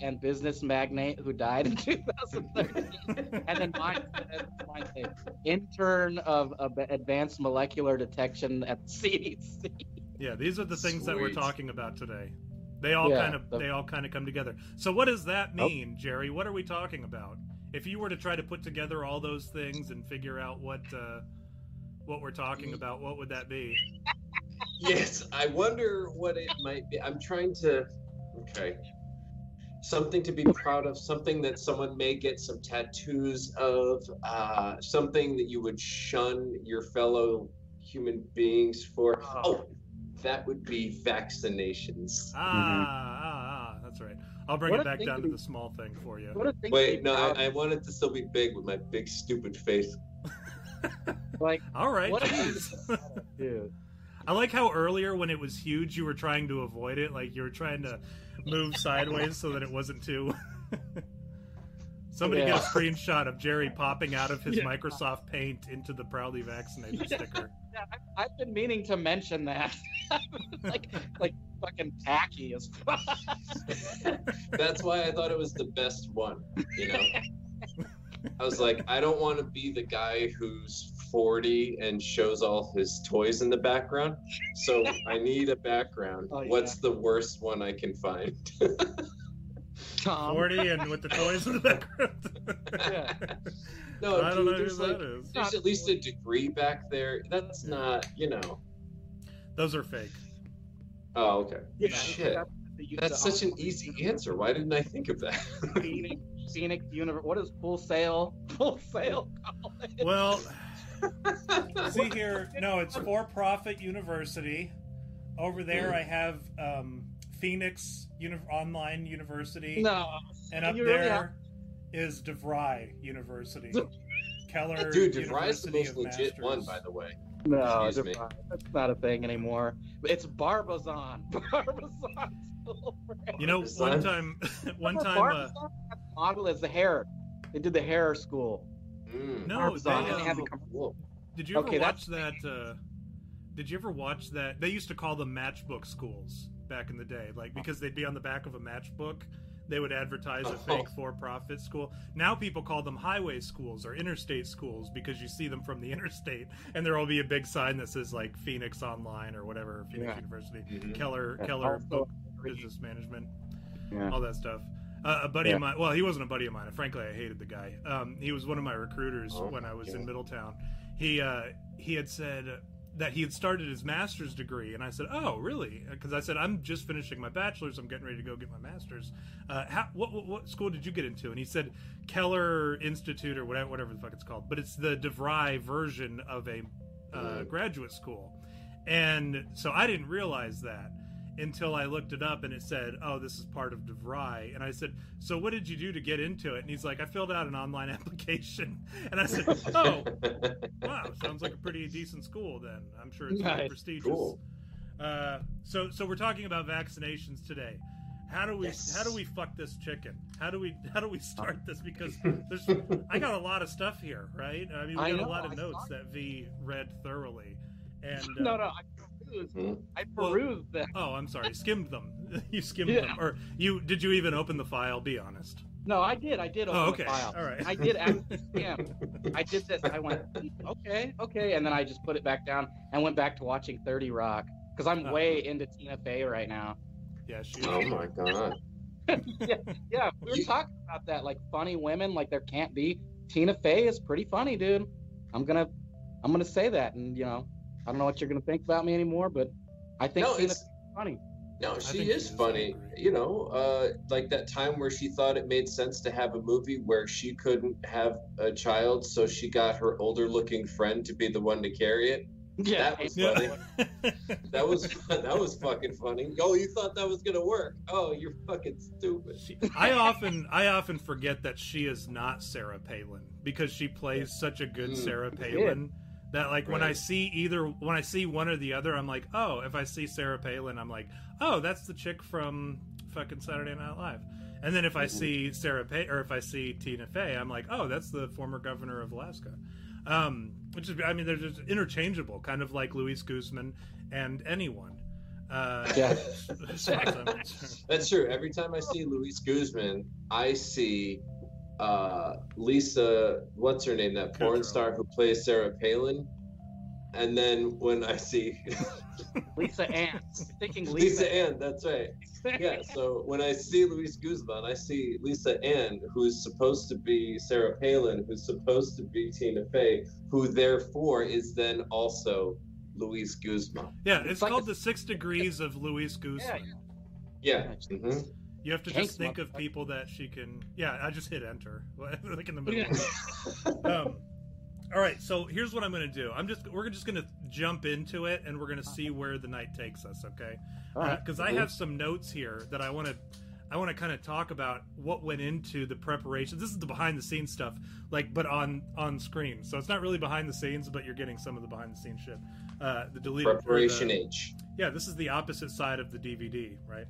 and business magnate who died in 2013. and then mine mine says, intern of, of advanced molecular detection at CDC.
Yeah, these are the things that we're talking about today. They all
Yeah,
kind of
the-
they all kind of come together. So what does that
Oh.
mean, Jerry? What are we talking about? If you were to try to put together all those things and figure out what uh what we're talking about, what would that be?
Yes, I wonder what it might be. I'm trying to. Okay. Something to be proud of, something that someone may get some tattoos of, uh, something that you would shun your fellow human beings for. Oh, that would be vaccinations.
Ah, ah, ah, that's right. I'll bring
What
it back down
to
to
be-
the small thing for you.
What a thing to
Wait, no, I, I want it to still be big with my big stupid face.
like
All right.
what a
jeez.
dude.
I like how earlier when it was huge, you were trying to avoid it, like you were trying to move sideways so that it wasn't too. Somebody get a screenshot of Jerry popping out of his
Yeah.
Microsoft Paint into the proudly vaccinated
Yeah.
sticker.
Yeah, I, I've been meaning to mention that. like like fucking tacky as fuck.
That's why I thought it was the best one, you know? I was like, I don't want to be the guy who's 40 and shows all his toys in the background. So I need a background.
Oh, yeah.
What's the worst one I can find?
Tom.
Forty and with the toys in the background.
Yeah.
no,
I don't
dude,
know
there's
that
like
is.
there's at least a degree back there. That's
Yeah.
not, you know.
Those are fake.
Oh, okay.
Yeah,
Shit.
that's the use
That's
of-
such an easy answer. Why didn't I think of that?
Phoenix, Phoenix Universe. What is Full Sail? Full Sail College.
Well, see here. No, it's for-profit university. Over there, I have um, Phoenix Uni- Online University.
No.
And up
You really
there is DeVry University. Keller
Dude, DeVry's the most
of
legit one, by the way.
No,
Excuse me.
That's not a thing anymore. It's Barbizon. Barbizon. still.
You know, one time, one time, uh,
model is the hair. They did the hair school.
Mm.
no,
Barbizon,
they,
and they had
um,
the
Cool.
did you ever
Okay,
watch that? Uh, did you ever watch that? They used to call them matchbook schools back in the day, like because they'd be on the back of a matchbook. They would advertise a fake
Oh.
for-profit school. Now people call them highway schools or interstate schools because you see them from the interstate, and there will be a big sign that says like Phoenix Online or whatever, Phoenix
Yeah.
University,
Mhm.
Keller,
Yeah,
Keller Book Business Management.
Yeah.
all that stuff. Uh, a buddy
Yeah.
of mine. Well, he wasn't a buddy of mine. Frankly, I hated the guy. Um, he was one of my recruiters
Oh,
when I was in. Middletown. He uh, he had said that he had started his master's degree, and I said, "Oh, really?" Because I said, "I'm just finishing my bachelor's. I'm getting ready to go get my master's." Uh, how, what, what what school did you get into? And he said Keller Institute or whatever whatever the fuck it's called, but it's the DeVry version of a uh,
Mm.
graduate school. And so I didn't realize that until I looked it up and it said, "Oh, this is part of DeVry." And I said, "So what did you do to get into it?" And he's like, "I filled out an online application." And I said, "Oh, wow, sounds like a pretty decent school then. I'm sure it's very
Nice.
prestigious."
Cool.
Uh, so so we're talking about vaccinations today. How do we
Yes.
how do we fuck this chicken? How do we how do we start this? Because there's I got a lot of stuff here, right? I mean, we
I
got a lot of
I
notes
saw
that V read thoroughly. And uh,
No, no, I perused.
Hmm?
I
Well-
perused them.
Oh, I'm sorry. Skimmed them. you skimmed
Yeah.
them, or you? Did you even open the file? Be honest.
No, I did. I did open
Oh, okay.
the file.
All right.
I did actually skim. I did this. I went, okay, okay, and then I just put it back down and went back to watching Thirty Rock because I'm
Oh.
way into Tina Fey right now.
Yeah, she.
Oh my god.
Yeah, yeah, we were talking about that, like funny women, like there can't be. Tina Fey is pretty funny, dude. I'm gonna, I'm gonna say that, and you know, I don't know what you're gonna think about me anymore, but I think
No,
Tina funny.
no, she is
she is,
funny.
agree.
You know, uh, like that time where she thought it made sense to have a movie where she couldn't have a child, so she got her older looking friend to be the one to carry it.
Yeah,
That was
Yeah.
funny. That was that was fucking funny. Oh, you thought that was gonna work? Oh, you're fucking stupid.
She- I often I often forget that she is not Sarah Palin because she plays such a good
Mm.
Sarah Palin that like when I see either when I see one or the other I'm like oh if I see Sarah Palin I'm like oh that's the chick from fucking Saturday Night Live and then if I
Mhm.
see Sarah Palin or if I see Tina Fey I'm like oh that's the former governor of Alaska um, which is I mean they're just interchangeable kind of like Luis Guzman and anyone uh,
Yeah.
as far as I'm concerned.
That's true. Every time I see Luis Guzman, I see uh, Lisa. What's her name? That porn
Kudrow.
star who plays Sarah Palin. and then when I see
Lisa Ann. You're thinking
Lisa
Lisa,
Ann, that's right. Yeah, so when I see Luis Guzman, I see Lisa Ann, who's supposed to be Sarah Palin, who's supposed to be Tina Fey, who therefore is then also Luis Guzman.
Yeah, it's,
It's like
called
a-
the Six Degrees of Luis Guzman.
Yeah.
Yeah.
hmm
You have to
Thanks,
just think of people that she can. Yeah, I just hit enter, like in the middle.
Yeah.
um, all right, so here's what I'm going to do. I'm just we're just going to jump into it, and we're going to see where the night takes us. Okay?
All right.
Because I have some notes here that I want to. I want to kind of talk about what went into the preparation. This is the behind the scenes stuff, like, but on on screen. So it's not really behind the scenes, but you're getting some of the behind the scenes shit. Uh, the deleted or the-
Preparation H.
Yeah, this is the opposite side of the DVD, right?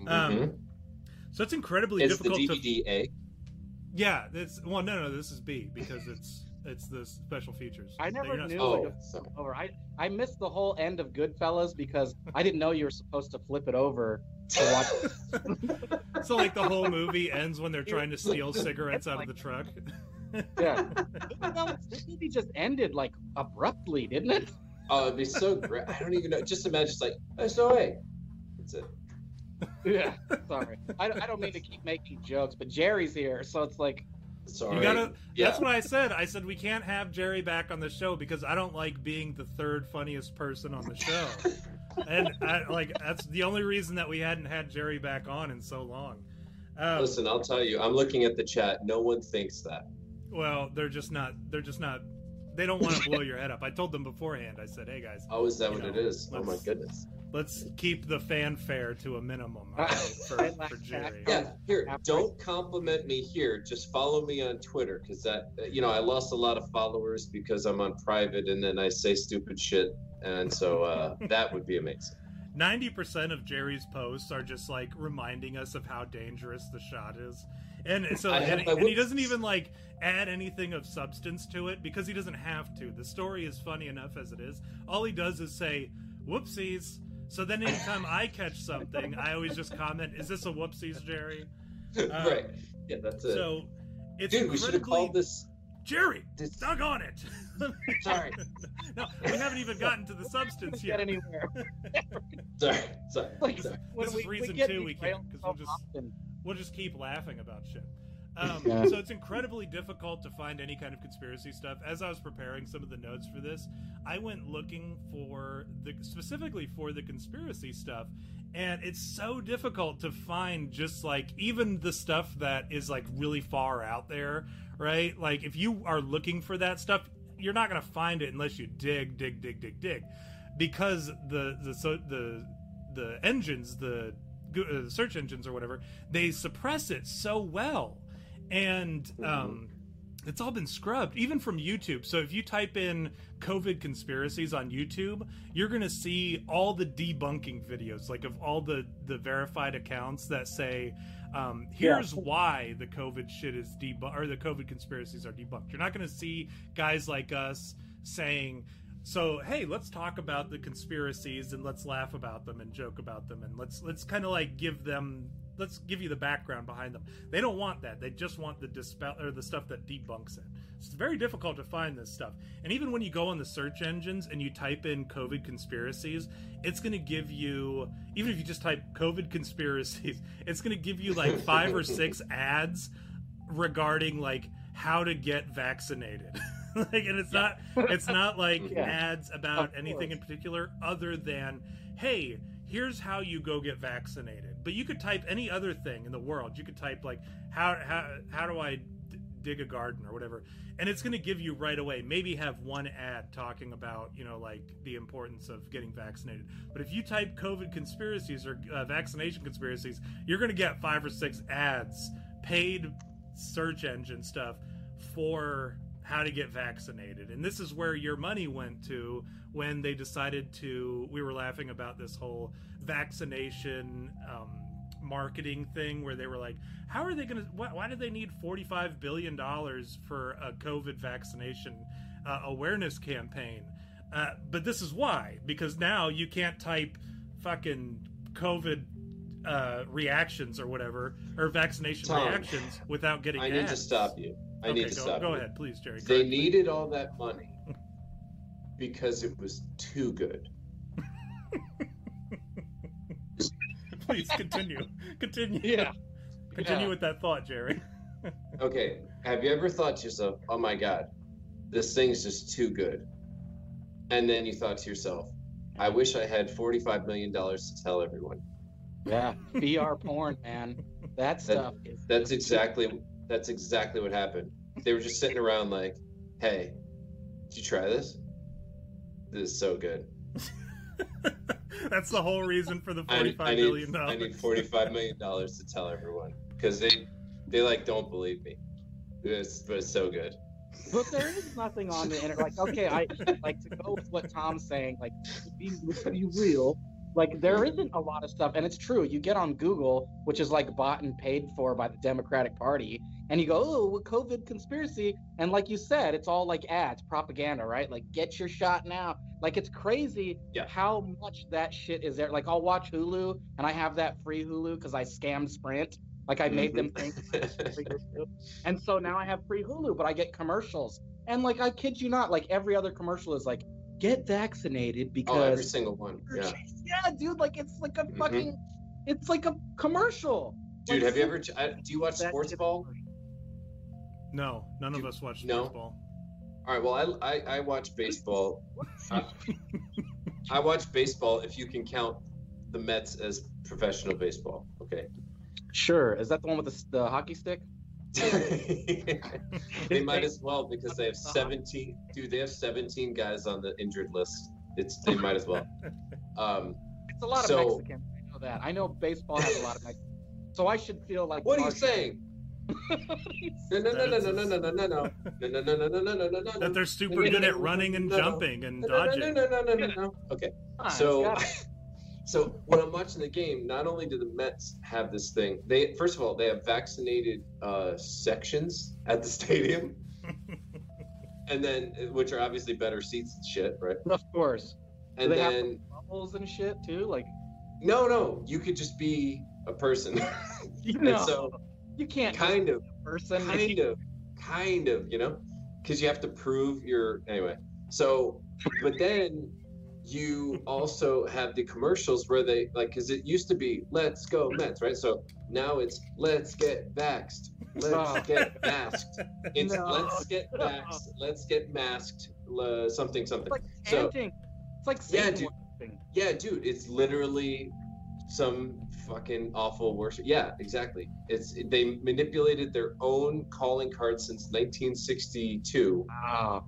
Mhm.
Um, So it's incredibly
Is the
difficult to
DVD A?
yeah, it's well, no, no, this is B because it's it's the special features.
I
that
never
you're
knew,
supposed-
like,
Oh, sorry.
over. I I missed the whole end of Goodfellas because I didn't know you were supposed to flip it over to watch.
so like the whole movie ends when they're trying to steal cigarettes out of the truck.
Yeah. Goodfellas, this movie just ended like abruptly, didn't it?
Oh, it'd be so great. I don't even know. Just imagine, it's like, oh, so hey, that's it.
Yeah. Sorry. I, I don't mean to keep making jokes, but Jerry's here, so it's like
Sorry.
You gotta.
Yeah.
That's what I said. I said we can't have Jerry back on the show because I don't like being the third funniest person on the show. and I, like that's the only reason that we hadn't had Jerry back on in so long. Um,
Listen, I'll tell you. I'm looking at the chat. No one thinks that.
Well, they're just not. They're just not. They don't want to blow your head up. I told them beforehand. I said, "Hey guys,
Oh, is that what
know,
it is? Oh my
let's-
goodness.
let's keep the fanfare to a minimum all right, for, for. Jerry."
Yeah, here. Don't compliment me here. Just follow me on Twitter because that, you know, I lost a lot of followers because I'm on private and then I say stupid shit, and so uh, that would be amazing.
Ninety percent of Jerry's posts are just like reminding us of how dangerous the shot is, and so and, and he doesn't even like add anything of substance to it because he doesn't have to. The story is funny enough as it is. All he does is say "whoopsies." So then, anytime I catch something, I always just comment, "Is this a whoopsies, Jerry?"
right. Um, yeah, that's it.
So it's
Dude, we should have called this.
Jerry.
this
Dug on it.
Sorry.
no, we haven't even gotten to the substance
get
yet.
anywhere.
sorry. Sorry.
Like
sorry.
when
This is
we, we
reason
get
two we can't, because
so
we'll just-
often.
We'll just keep laughing about shit. Um,
Yeah.
So it's incredibly difficult to find any kind of conspiracy stuff. As I was preparing some of the notes for this, I went looking for the specifically for the conspiracy stuff, and it's so difficult to find just like even the stuff that is like really far out there, right? Like if you are looking for that stuff, you're not going to find it unless you dig, dig, dig, dig, dig, because the the so the the engines the search engines or whatever they suppress it so well. And um it's all been scrubbed even from youtube. So if you type in covid conspiracies on youtube you're going to see all the debunking videos like of all the the verified accounts that say um, here's why the covid shit is debunked or the covid conspiracies are debunked. You're not going to see guys like us saying so hey let's talk about the conspiracies and let's laugh about them and joke about them and let's let's kind of like give them let's give you the background behind them. They don't want that. They just want the dispel or the stuff that debunks it. It's very difficult to find this stuff. And even when you go on the search engines and you type in covid conspiracies it's going to give you even if you just type covid conspiracies it's going to give you like five or six ads regarding like how to get vaccinated like and it's not it's not like
Yeah.
ads about anything in particular other than hey here's how you go get vaccinated. But you could type any other thing in the world. You could type like how how, how do i d- dig a garden? or whatever. And it's going to give you right away maybe have one ad talking about you know like the importance of getting vaccinated. But if you type covid conspiracies or uh, vaccination conspiracies you're going to get five or six ads paid search engine stuff for how to get vaccinated. And this is where your money went to when they decided to we were laughing about this whole vaccination um, marketing thing where they were like how are they going to why, why do they need 45 billion dollars for a covid vaccination uh, awareness campaign? Uh, but this is why because now you can't type fucking covid uh, reactions or whatever or vaccination
Tom,
reactions without getting
I need to stop you. I
okay,
need to
go,
stop
go
you.
ahead please jerry
They
correct me.
needed all that money because it was too good.
Please continue. Continue.
Yeah.
Continue
Yeah.
with that thought, Jerry.
Okay, have you ever thought to yourself, "Oh my God, this thing's just too good," and then you thought to yourself, "I wish I had forty-five million dollars to tell everyone."
Yeah. VR porn, man. That stuff is
That's exactly that's exactly what happened. They were just sitting around like, "Hey, did you try this? This is so good.
That's the whole reason for the
I,
forty-five
I
million
need I
dollars.
need forty-five million dollars to tell everyone because they they like don't believe me. It's, but it's so good.
But there is nothing on the internet. Like, okay, I like to go with what Tom's saying. Like, to be, to be real, like there isn't a lot of stuff, and it's true. You get on Google, which is like bought and paid for by the Democratic Party, and you go, "Oh, COVID conspiracy," and like you said, it's all like ads, propaganda, right? Like, get your shot now. Like, it's crazy
Yeah.
how much that shit is there. Like, I'll watch Hulu, and I have that free Hulu because I scammed Sprint. Like, I made them mm-hmm. think. And so now I have free Hulu, but I get commercials. And like I kid you not, like every other commercial is like, get vaccinated because
oh, every single one. Yeah.
yeah, dude, like it's like a
Mhm.
fucking it's like a commercial.
Dude,
Like,
have you ever? I- Do you watch
that
sports ball?
No, none of
Do-
us watch
no?
baseball.
All right. Well, I I, I watch baseball. I, I watch baseball if you can count the Mets as professional baseball. Okay.
Sure. Is that the one with the, the hockey stick?
They might as well because they have 17 dude they have 17 guys on the injured list it's they might as well um
It's a lot
So-
of Mexicans. I know that. I know baseball has a lot of Mexicans. So I should feel like
what are you saying no no no no no no no no no no no no no no no no no no no
That they're super good at running and
No, no.
jumping and
no no no
dodging.
no no no no no okay
Come on,
so
it's gotta-
so when I'm watching the game, not only do the Mets have this thing, they first of all they have vaccinated uh, sections at the stadium, and then which are obviously better seats and shit, right?
of course. Do
And
they have
then
bubbles and shit too? Like
no, no, you could just be a person,
you
and
know,
so
you can't
kind of,
be a person.
kind of, kind of, you know, because you have to prove your anyway. So, but then you also have the commercials where they like because it used to be let's go mets right? So now it's let's get vaxxed. Let's get masked it's
No.
let's get vaxxed. Let's get masked uh, something something.
It's like
So-
it's like
Yeah, dude. yeah dude. It's literally some fucking awful worship. Yeah exactly. It's they manipulated their own calling card since 1962
Wow.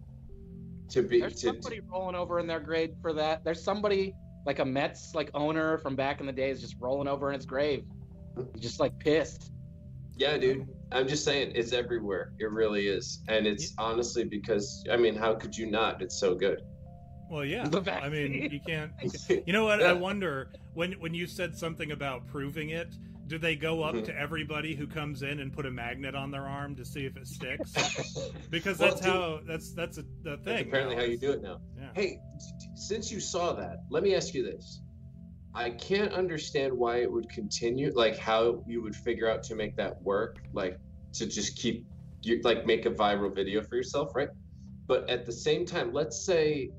To be
There's
to,
somebody rolling over in their grave for that. There's somebody like a Mets like owner from back in the days just rolling over in his grave, just like pissed.
Yeah, dude. I'm just saying it's everywhere. It really is. And it's honestly because I mean, how could you not? It's so good.
Well, yeah. I mean, you can't. You know what? I wonder when when you said something about proving it. Do they go up
Mhm.
to everybody who comes in and put a magnet on their arm to see if it sticks? Because
Well,
that's
dude,
how that's that's a the thing.
apparently
now
how you do it now.
Yeah.
Hey, since you saw that, let me ask you this. I can't understand why it would continue, like how you would figure out to make that work, like to just keep you like make a viral video for yourself, right? But at the same time, let's say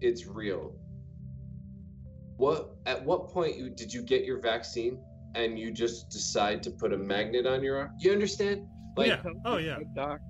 it's real. What at what point you did you get your vaccine and you just decide to put a magnet on your arm? You understand? Like,
yeah. Oh yeah.
Doc.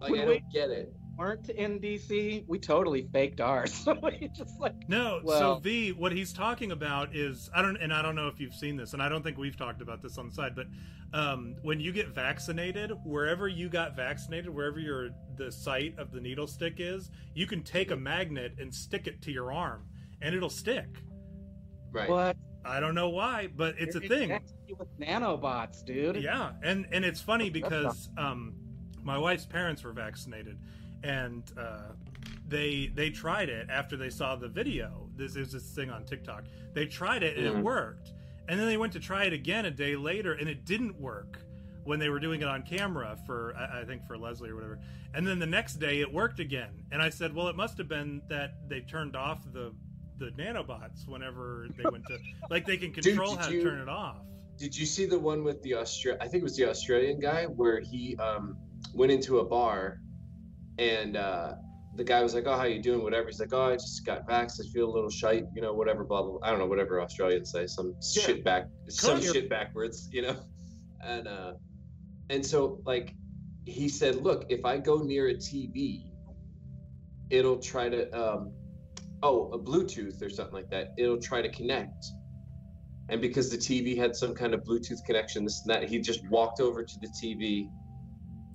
like
Wait,
I
wait.
don't get it.
Weren't in DC, we totally faked ours. So we just like
No, so
Well-
V, what he's talking about is I don't, and I don't know if you've seen this, and I don't think we've talked about this on the side, but um, when you get vaccinated, wherever you got vaccinated, wherever your the site of the needle stick is, you can take a magnet and stick it to your arm, and it'll stick.
Right.
what?
I don't know why, but it's a thing.
with nanobots, dude.
Yeah, and and it's funny because um, my wife's parents were vaccinated, and uh, they they tried it after they saw the video. This is this thing on TikTok. They tried it and it
Mhm.
worked, and then they went to try it again a day later, and it didn't work when they were doing it on camera for I I think for Leslie or whatever. And then the next day it worked again, and I said, well, it must have been that they turned off the the nanobots whenever they went to like they can control
did
how
you-
to turn it off.
Did you see the one with the Austra? I think it was the Australian guy where he um, went into a bar and uh, the guy was like, "Oh, how you doing?" Whatever. He's like, "Oh, I just got vaxxed. I feel a little shite, you know, whatever." Blah blah. I don't know whatever Australians say. Some
Yeah.
shit back, some shit backwards, you know. And uh, and so like, he said, "Look, if I go near a TV, it'll try to um, oh, a Bluetooth or something like that. It'll try to connect." And because the TV had some kind of Bluetooth connection, this and that, he just walked over to the TV,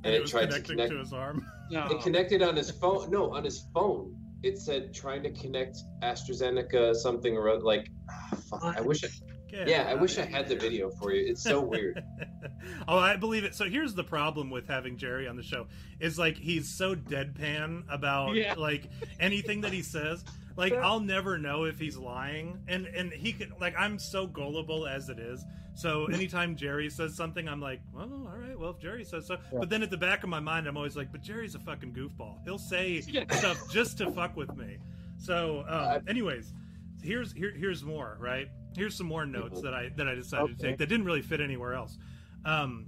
and, it,
was
tried to connect.
to his arm.
No.
It connected on his phone. No, on his phone. It said trying to connect AstraZeneca something or other. Like, ah, fuck, I wish. I,
Get
yeah, I wish I had the video for you. It's so weird.
oh, I believe it. So here's the problem with having Jerry on the show is like he's so deadpan about
Yeah.
like anything that he says. Like I'll never know if he's lying, and and he could like I'm so gullible as it is. So anytime Jerry says something, I'm like, well, all right, well if Jerry says so.
Yeah.
But then at the back of my mind, I'm always like, but Jerry's a fucking goofball. He'll say stuff just to fuck with me. So, um, anyways, here's here, here's more. Right, here's some more notes
Mhm.
that I that I decided to take that didn't really fit anywhere else. Um,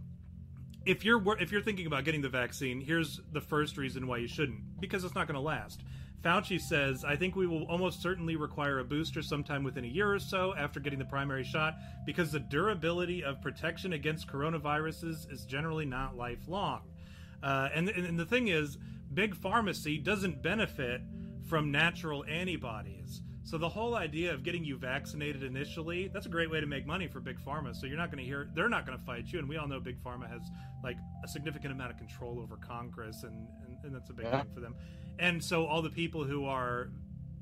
if you're if you're thinking about getting the vaccine, here's the first reason why you shouldn't because it's not going to last. Fauci says, I think we will almost certainly require a booster sometime within a year or so after getting the primary shot because the durability of protection against coronaviruses is generally not lifelong. Uh, and, and, the thing is, big pharmacy doesn't benefit from natural antibodies. So the whole idea of getting you vaccinated initially, that's a great way to make money for big pharma. So you're not going to hear they're not going to fight you and we all know big pharma has like a significant amount of control over Congress and and, and that's a big
Yeah.
thing for them. And so all the people who are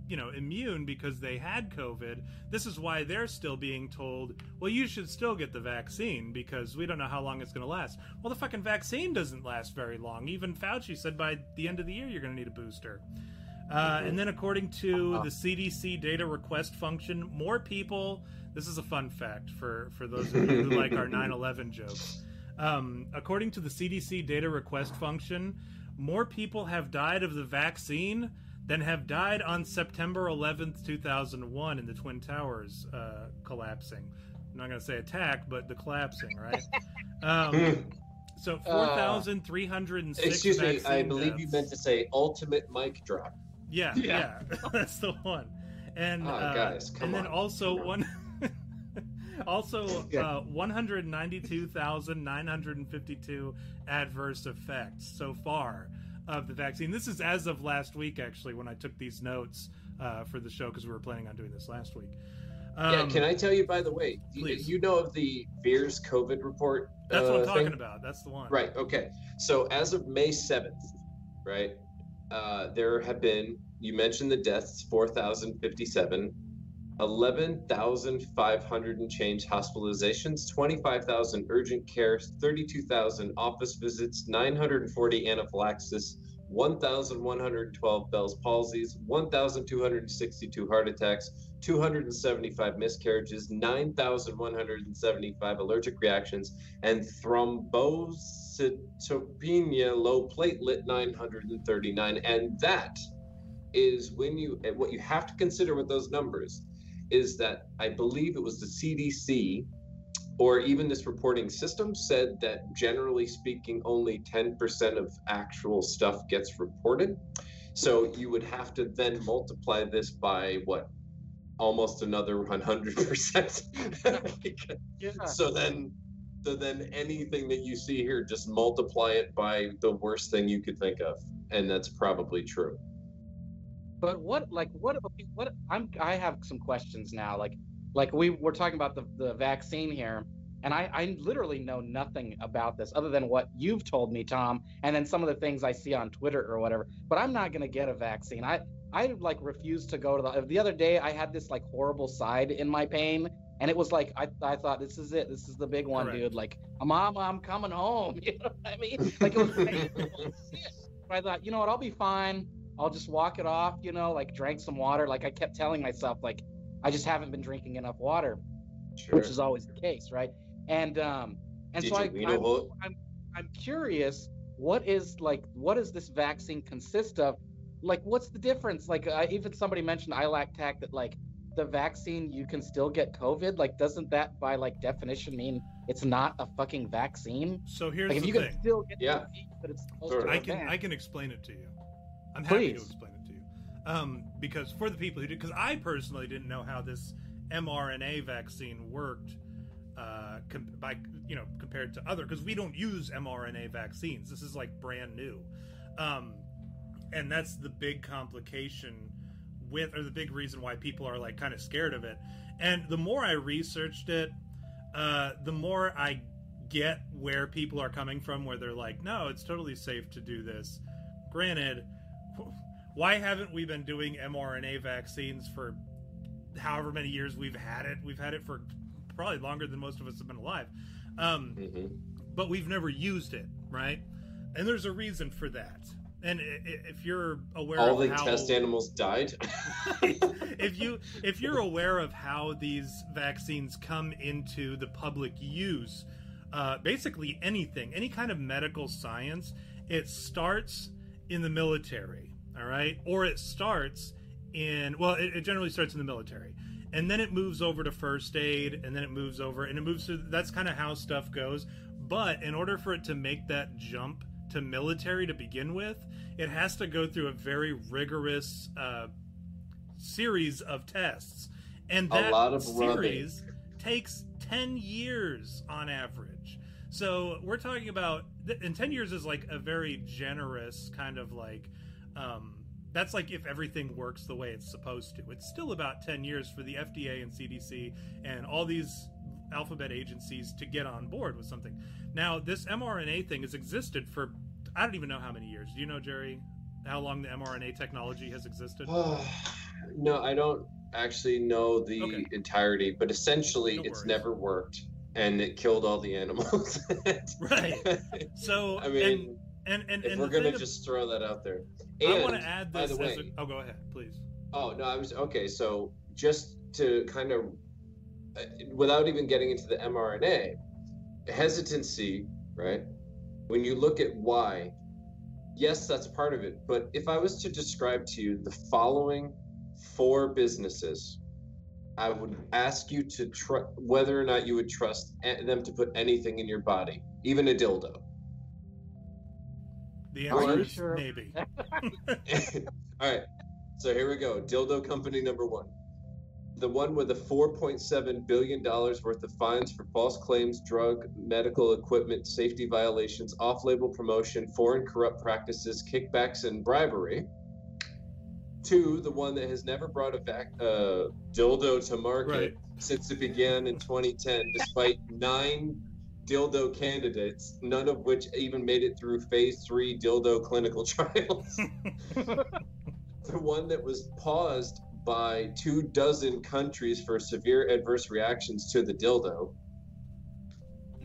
you know immune because they had covid this is why they're still being told well you should still get the vaccine because we don't know how long it's going to last. Well the fucking vaccine doesn't last very long. Even fauci said by the end of the year you're going to need a booster. Uh, and then according to the cdc data request function more people this is a fun fact for for those of you who like our 9-11 jokes. Um, according to the cdc data request function more people have died of the vaccine than have died on September 11th, 2001, in the Twin Towers uh, collapsing. I'm not going to say attack, but the collapsing, right? Um, so 4,306.
Uh, Excuse me, I
vaccine
believe you meant to say ultimate mic drop.
Yeah, yeah,
Yeah.
that's the one. And
Oh,
uh,
guys, come
and then also
Come on.
one. also,
Yeah.
uh, 192,952 adverse effects so far of the vaccine. This is as of last week, actually, when I took these notes uh, for the show because we were planning on doing this last week.
yeah,
Um,
can I tell you, by the way, you,
please.
you know of the VAERS COVID report?
That's what
uh,
I'm talking
thing?
about. That's the one.
Right. Okay. So as of May seventh, right, uh, there have been. You mentioned the deaths, four thousand fifty-seven. 11,500 and change hospitalizations, 25,000 urgent care, 32,000 office visits, 940 anaphylaxis, 1,112 Bell's palsies, 1,262 heart attacks, 275 miscarriages, 9,175 allergic reactions, and thrombocytopenia low platelet 939. And that is when you, what you have to consider with those numbers is that I believe it was the CDC or even this reporting system said that generally speaking, only 10% of actual stuff gets reported. So you would have to then multiply this by what? Almost another 100%.
Yeah.
so then so then anything that you see here just multiply it by the worst thing you could think of and that's probably true
But what, like, what, what? I'm, I have some questions now. Like, like we we're talking about the the vaccine here, and I I literally know nothing about this other than what you've told me, Tom, and then some of the things I see on Twitter or whatever. But I'm not gonna get a vaccine. I I like refuse to go to the. The other day I had this like horrible side in my pain. And it was like I, I thought this is it. This is the big one, dude. Like, Mama, I'm coming home. You know what I mean? Like it was painful. But I thought, you know what? I'll be fine. I'll just walk it off, you know, like drank some water. Like I kept telling myself, like, I just haven't been drinking enough water,
sure
which is always the case, right? And um and
Did
so I,
you
I'm. I'm I'm curious, what is like what does this vaccine consist of? Like what's the difference? Like I, even somebody mentioned ILACTAC that like the vaccine you can still get COVID. Like doesn't that by like definition mean it's not a fucking vaccine?
So here's
Like if
the
you
thing.
can still get
Yeah.
the disease, but it's
Sure.
to
I can
prevent.
I can explain it to you. I'm happy
Please.
to explain it to you. Um, because for the people who did, because I personally didn't know how this mRNA vaccine worked. Uh, com- by you know compared to other because we don't use mRNA vaccines. This is like brand new, um, and that's the big complication with or the big reason why people are like kind of scared of it. And the more I researched it, uh, the more I get where people are coming from, where they're like, no, it's totally safe to do this. Granted, why haven't we been doing mRNA vaccines for however many years we've had it? We've had it for probably longer than most of us have been alive. Um,
Mhm.
but we've never used it, right? And there's a reason for that. And if you're aware
All
of
the
how,
test animals died.
if you if you're aware of how these vaccines come into the public use, uh, basically anything, any kind of medical science, it starts in the military, all right, or it starts in well, it, it generally starts in the military, and then it moves over to first aid, and then it moves over, and it moves to that's kind of how stuff goes. But in order for it to make that jump to military to begin with, it has to go through a very rigorous uh, series of tests, and
A
that
lot of rubbing.
series takes ten years on average. So we're talking about, and ten years is like a very generous kind of like. Um, that's like if everything works the way it's supposed to. It's still about 10 years for the FDA and CDC and all these alphabet agencies to get on board with something. Now, this mRNA thing has existed for I don't even know how many years. Do you know, Jerry, how long the mRNA technology has existed?
no, I don't actually know the
Okay.
entirety, but essentially,
No
it's never worked, and it killed all the animals.
Right. So,
I mean,
and and and,
if
and
we're gonna just throw that out there.
I want to add
by
this.
the
as
way,
a, oh, go ahead, please.
Oh no, I was okay. So just to kind of, uh, without even getting into the mRNA, hesitancy, right? When you look at why, yes, that's part of it. But if I was to describe to you the following four businesses, I would ask you to try whether or not you would trust them to put anything in your body, even a dildo.
The
Are
answer
you
is
sure?
maybe.
All right. So here we go. Dildo company number one. The one with the $4.7 billion worth of fines for false claims, drug, medical equipment, safety violations, off label promotion, foreign corrupt practices, kickbacks, and bribery. Two, the one that has never brought a vac- uh, dildo to market
Right.
since it began in 2010, despite nine dildo candidates, none of which even made it through phase three dildo clinical trials. the one that was paused by two dozen countries for severe adverse reactions to the dildo.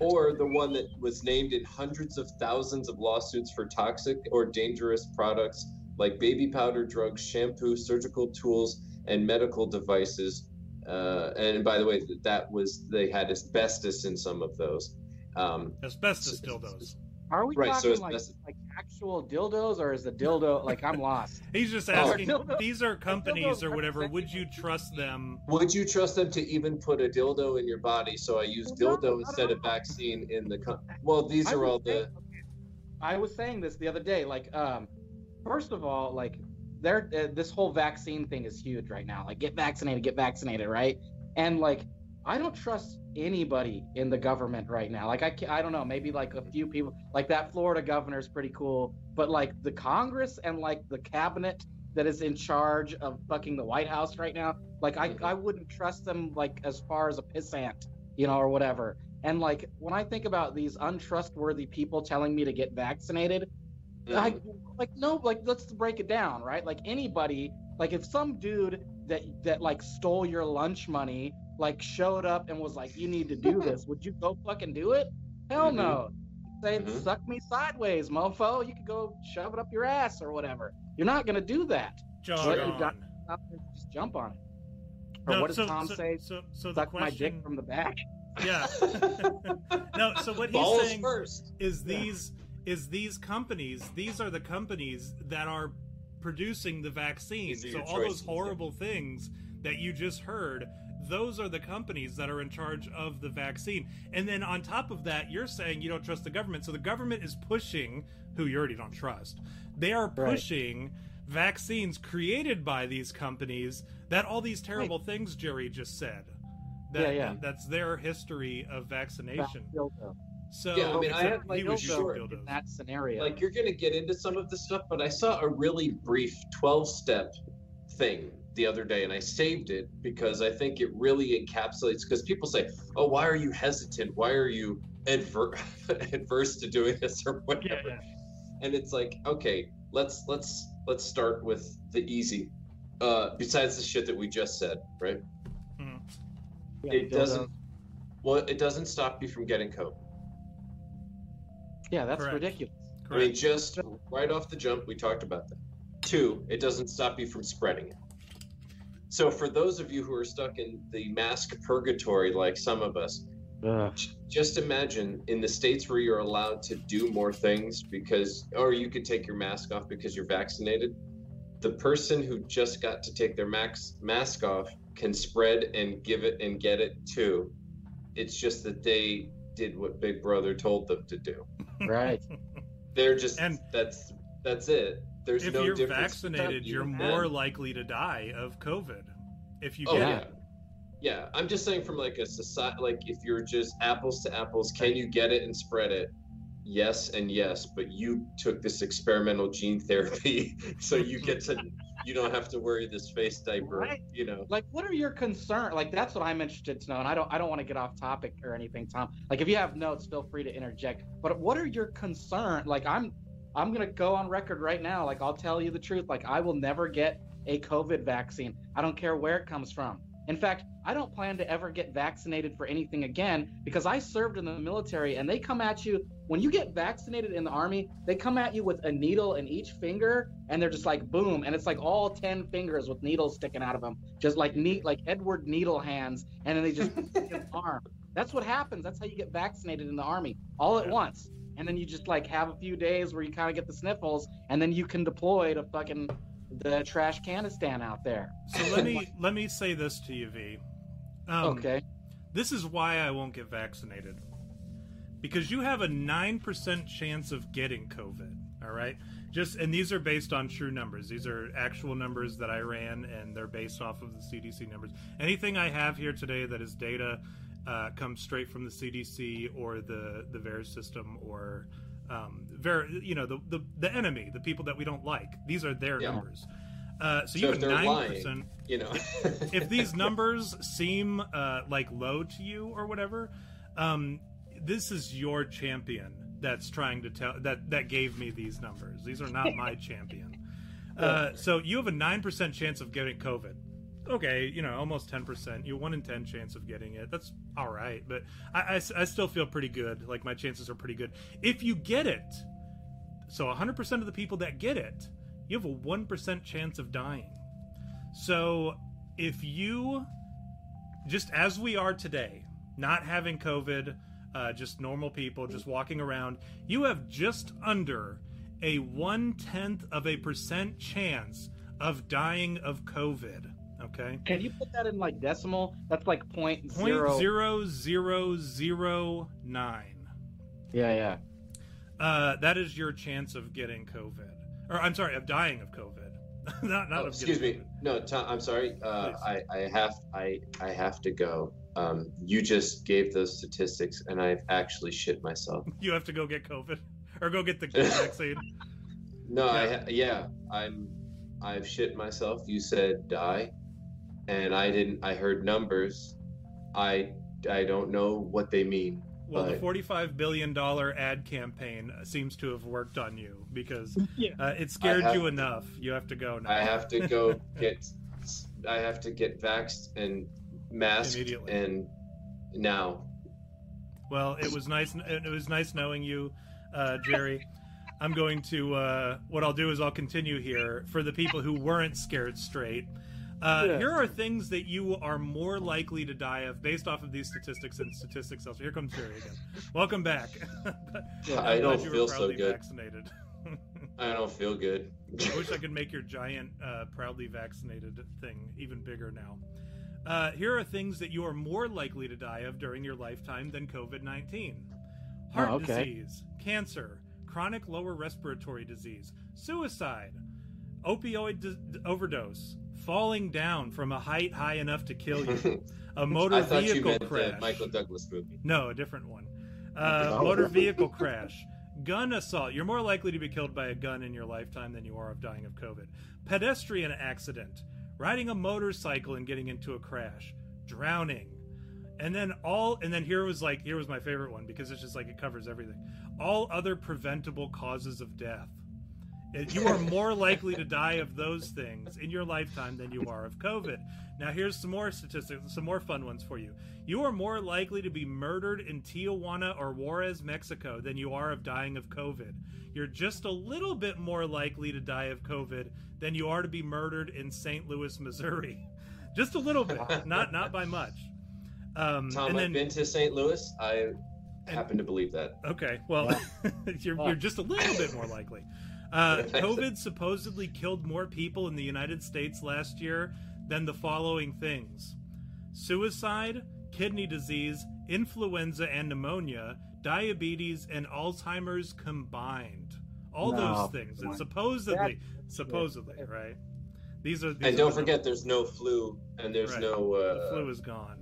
Or the one that was named in hundreds of thousands of lawsuits for toxic or dangerous products like baby powder, drugs, shampoo, surgical tools, and medical devices. Uh, and by the way, that was they had asbestos in some of those. Um,
Asbestos dildos.
Are we
Right,
talking
it's
like, like actual dildos, or is the dildo like I'm lost?
He's just
Oh.
asking.
Dildo-
These are companies or whatever. Would you trust them?
would you trust them to even put a dildo in your body? So I use
No,
dildo
not
instead
at
of vaccine in the. Co- well, these
I
are
was
all the.
saying- I was saying this the other day. Like, um, first of all, like, there, uh, this whole vaccine thing is huge right now. Like, get vaccinated, get vaccinated, right? And like, I don't trust anybody in the government right now. Like, I, ca- I don't know, maybe like a few people. Like that Florida governor is pretty cool, but like the Congress and like the cabinet that is in charge of fucking the White House right now, like I. I wouldn't trust them like as far as a pissant, you know, or whatever. And like when I think about these untrustworthy people telling me to get vaccinated, I like no, like let's break it down, right? Like anybody, like if some dude that that like stole your lunch money, like showed up and was like, "You need to do this," would you go fucking do it? Hell
Mhm.
no. Say,
Mhm.
"Suck me sideways, mofo." You could go shove it up your ass or whatever. You're not gonna do that.
Jog
But you
on.
got- Just jump on it. Or
No,
what does
so,
Tom
so,
say?
So, so the
Suck my dick from the back.
Yeah. no. So what he's
Balls
saying
first.
is
Yeah.
these is these companies. These are the companies that are producing the
vaccine.
So
your
all those
choices, yeah.
horrible things that you just heard. Those are the companies that are in charge of the vaccine. And then on top of that, you're saying you don't trust the government. So the government is pushing, who you already don't trust, they are
Right.
pushing vaccines created by these companies that all these terrible things Jerry just said. That,
Yeah, yeah.
That's their history of vaccination. So
Yeah, I mean, I have, like,
he was
in that scenario.
like you're gonna get into some of this stuff, but I saw a really brief 12 step thing the other day and I saved it because I think it really encapsulates because people say, Oh, why are you hesitant? Why are you adver- adverse to doing this or whatever?
Yeah,
And it's like, okay, let's let's let's start with the easy. Uh besides the shit that we just said, right?
Yeah,
it doesn't well, it doesn't stop you from getting COVID.
Yeah, that's
Correct.
ridiculous.
I mean, just right off the jump, we talked about that. Two, it doesn't stop you from spreading it. So, for those of you who are stuck in the mask purgatory, like some of us, j- just imagine in the states where you're allowed to do more things because, or you could take your mask off because you're vaccinated. The person who just got to take their max, mask off can spread and give it and get it too. It's just that they did what Big Brother told them to do.
Right.
They're just
And-
that's that's it. There's
if
no
you're
difference
vaccinated,
between
you're
you
more
and-
likely to die of COVID. If you
Oh
get
yeah.
it.
Yeah, I'm just saying from like a society, like if you're just apples to apples, can you get it and spread it? Yes and yes, but you took this experimental gene therapy, so you get to, you don't have to worry this face diaper,
Right.
you know.
like what are your concerns like that's what i'm interested to know and i don't i don't want to get off topic or anything tom like if you have notes feel free to interject but what are your concerns like i'm i'm gonna go on record right now like i'll tell you the truth like i will never get a covid vaccine. I don't care where it comes from. In fact i don't plan to ever get vaccinated for anything again because i served in the military and they come at you when you get vaccinated in the army they come at you with a needle in each finger and they're just like boom and it's like all 10 fingers with needles sticking out of them just like neat like edward needle hands and then they just arm. That's what happens. That's how you get vaccinated in the army all at
Yeah.
once and then you just like have a few days where you kind of get the sniffles and then you can deploy to fucking the trash canistan out there
So let me let me say this to you, V. Um,
okay
This is why I won't get vaccinated. Because you have a 9% chance of getting COVID, all right? Just and these are based on true numbers. These are actual numbers that I ran and they're based off of the CDC numbers. Anything I have here today that is data uh, comes straight from the CDC or the the VAERS system or um, ver- you know the, the the enemy, the people that we don't like. These are their
Yeah.
numbers. Uh, so,
So
you have nine percent
You know.
if these numbers seem uh, like low to you or whatever, um, this is your champion that's trying to tell that that gave me these numbers. These are not my champion. Uh, so you have a nine percent chance of getting COVID. Okay, you know, almost ten percent. You one in ten chance of getting it. That's all right, but I I still feel pretty good. Like my chances are pretty good. If you get it, so hundred percent of the people that get it, you have a one percent chance of dying. So if you just as we are today, not having COVID, uh, just normal people, just walking around, you have just under a one tenth of a percent chance of dying of COVID. Okay,
can you put that in like decimal that's like point
point
zero
zero zero zero nine.
yeah yeah
Uh, that is your chance of getting COVID, or I'm sorry, of dying of COVID. not not
Oh,
of
excuse me.
COVID.
No, Tom, I'm sorry. Uh, I, I have I I have to go. Um, you just gave those statistics, and I've actually shit myself.
You have to go get COVID or go get the vaccine.
No, I
Yeah.
ha- yeah, I'm I've shit myself. You said die, and I didn't. I heard numbers. I I don't know what they mean.
Well, the forty-five billion dollar ad campaign seems to have worked on you because
Yeah.
uh, it scared you
to-
enough. You have to go now.
I have to go get. I have to get vaxxed and masked
Immediately.
and now.
Well, it was nice. It was nice knowing you, uh, Jerry. I'm going to. Uh, what I'll do is I'll continue here for the people who weren't scared straight. Uh,
Yeah.
Here are things that you are more likely to die of based off of these statistics and statistics elsewhere. Here comes Jerry again. Welcome back.
Yeah,
I don't
glad you were
feel so good.
Vaccinated.
I don't feel good.
I wish I could make your giant, uh, proudly vaccinated thing even bigger now. Uh, here are things that you are more likely to die of during your lifetime than COVID 19 heart
Oh, okay.
disease, cancer, chronic lower respiratory disease, suicide, opioid d- overdose, falling down from a height high enough to kill you, a motor
I thought you
vehicle
meant
crash.
the Michael Douglas movie.
No, a different one. Uh, motor vehicle crash, gun assault. You're more likely to be killed by a gun in your lifetime than you are of dying of COVID. Pedestrian accident, riding a motorcycle and getting into a crash, drowning, and then all. And then here was like here was my favorite one because it's just like it covers everything. All other preventable causes of death. It- You are more likely to die of those things in your lifetime than you are of COVID. Now, here's some more statistics, some more fun ones for you. You are more likely to be murdered in Tijuana or Juarez, Mexico, than you are of dying of COVID. You're just a little bit more likely to die of COVID than you are to be murdered in St. Louis, Missouri. Just a little bit, not not by much. Um,
Tom,
and
I've
then,
been to St. Louis. I happen to believe that.
Okay, well, you're, you're just a little bit more likely. Uh, COVID supposedly killed more people in the United States last year than the following things suicide, kidney disease, influenza and pneumonia, diabetes, and Alzheimer's combined. All
No.
those things. And supposedly, supposedly, right? These are. These
And don't
the
forget, there's no flu, and there's
Right.
no
numbers. the
uh,
flu is gone.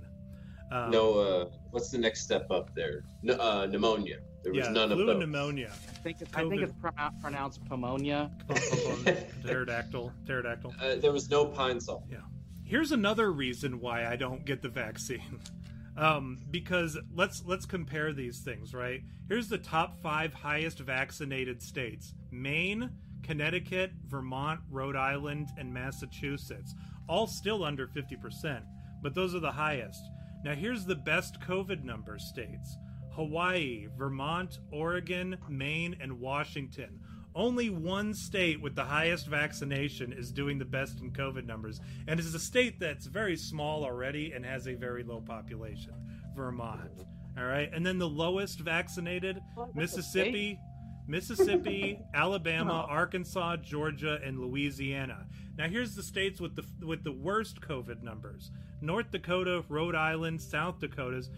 Um,
no. Uh, what's the next step up there? No, uh, pneumonia. There was
yeah,
none
flu
of
and
those.
pneumonia.
I think it's, I think it's pronou- pronounced pneumonia.
Pterodactyl. Pterodactyl.
Uh, there was no pine salt. Yeah.
Here's another reason why I don't get the vaccine. Um, because let's let's compare these things, right? Here's the top five highest vaccinated states: Maine, Connecticut, Vermont, Rhode Island, and Massachusetts. All still under 50%, but those are the highest. Now here's the best COVID number states: Hawaii, Vermont, Oregon, Maine, and Washington. Only one state with the highest vaccination is doing the best in COVID numbers, and it's a state that's very small already and has a very low population Vermont. All right. And then the lowest vaccinated Mississippi, Mississippi, Alabama, Arkansas, Georgia, and Louisiana. Now here's the states with the with the worst COVID numbers: North Dakota, Rhode Island, South Dakota's,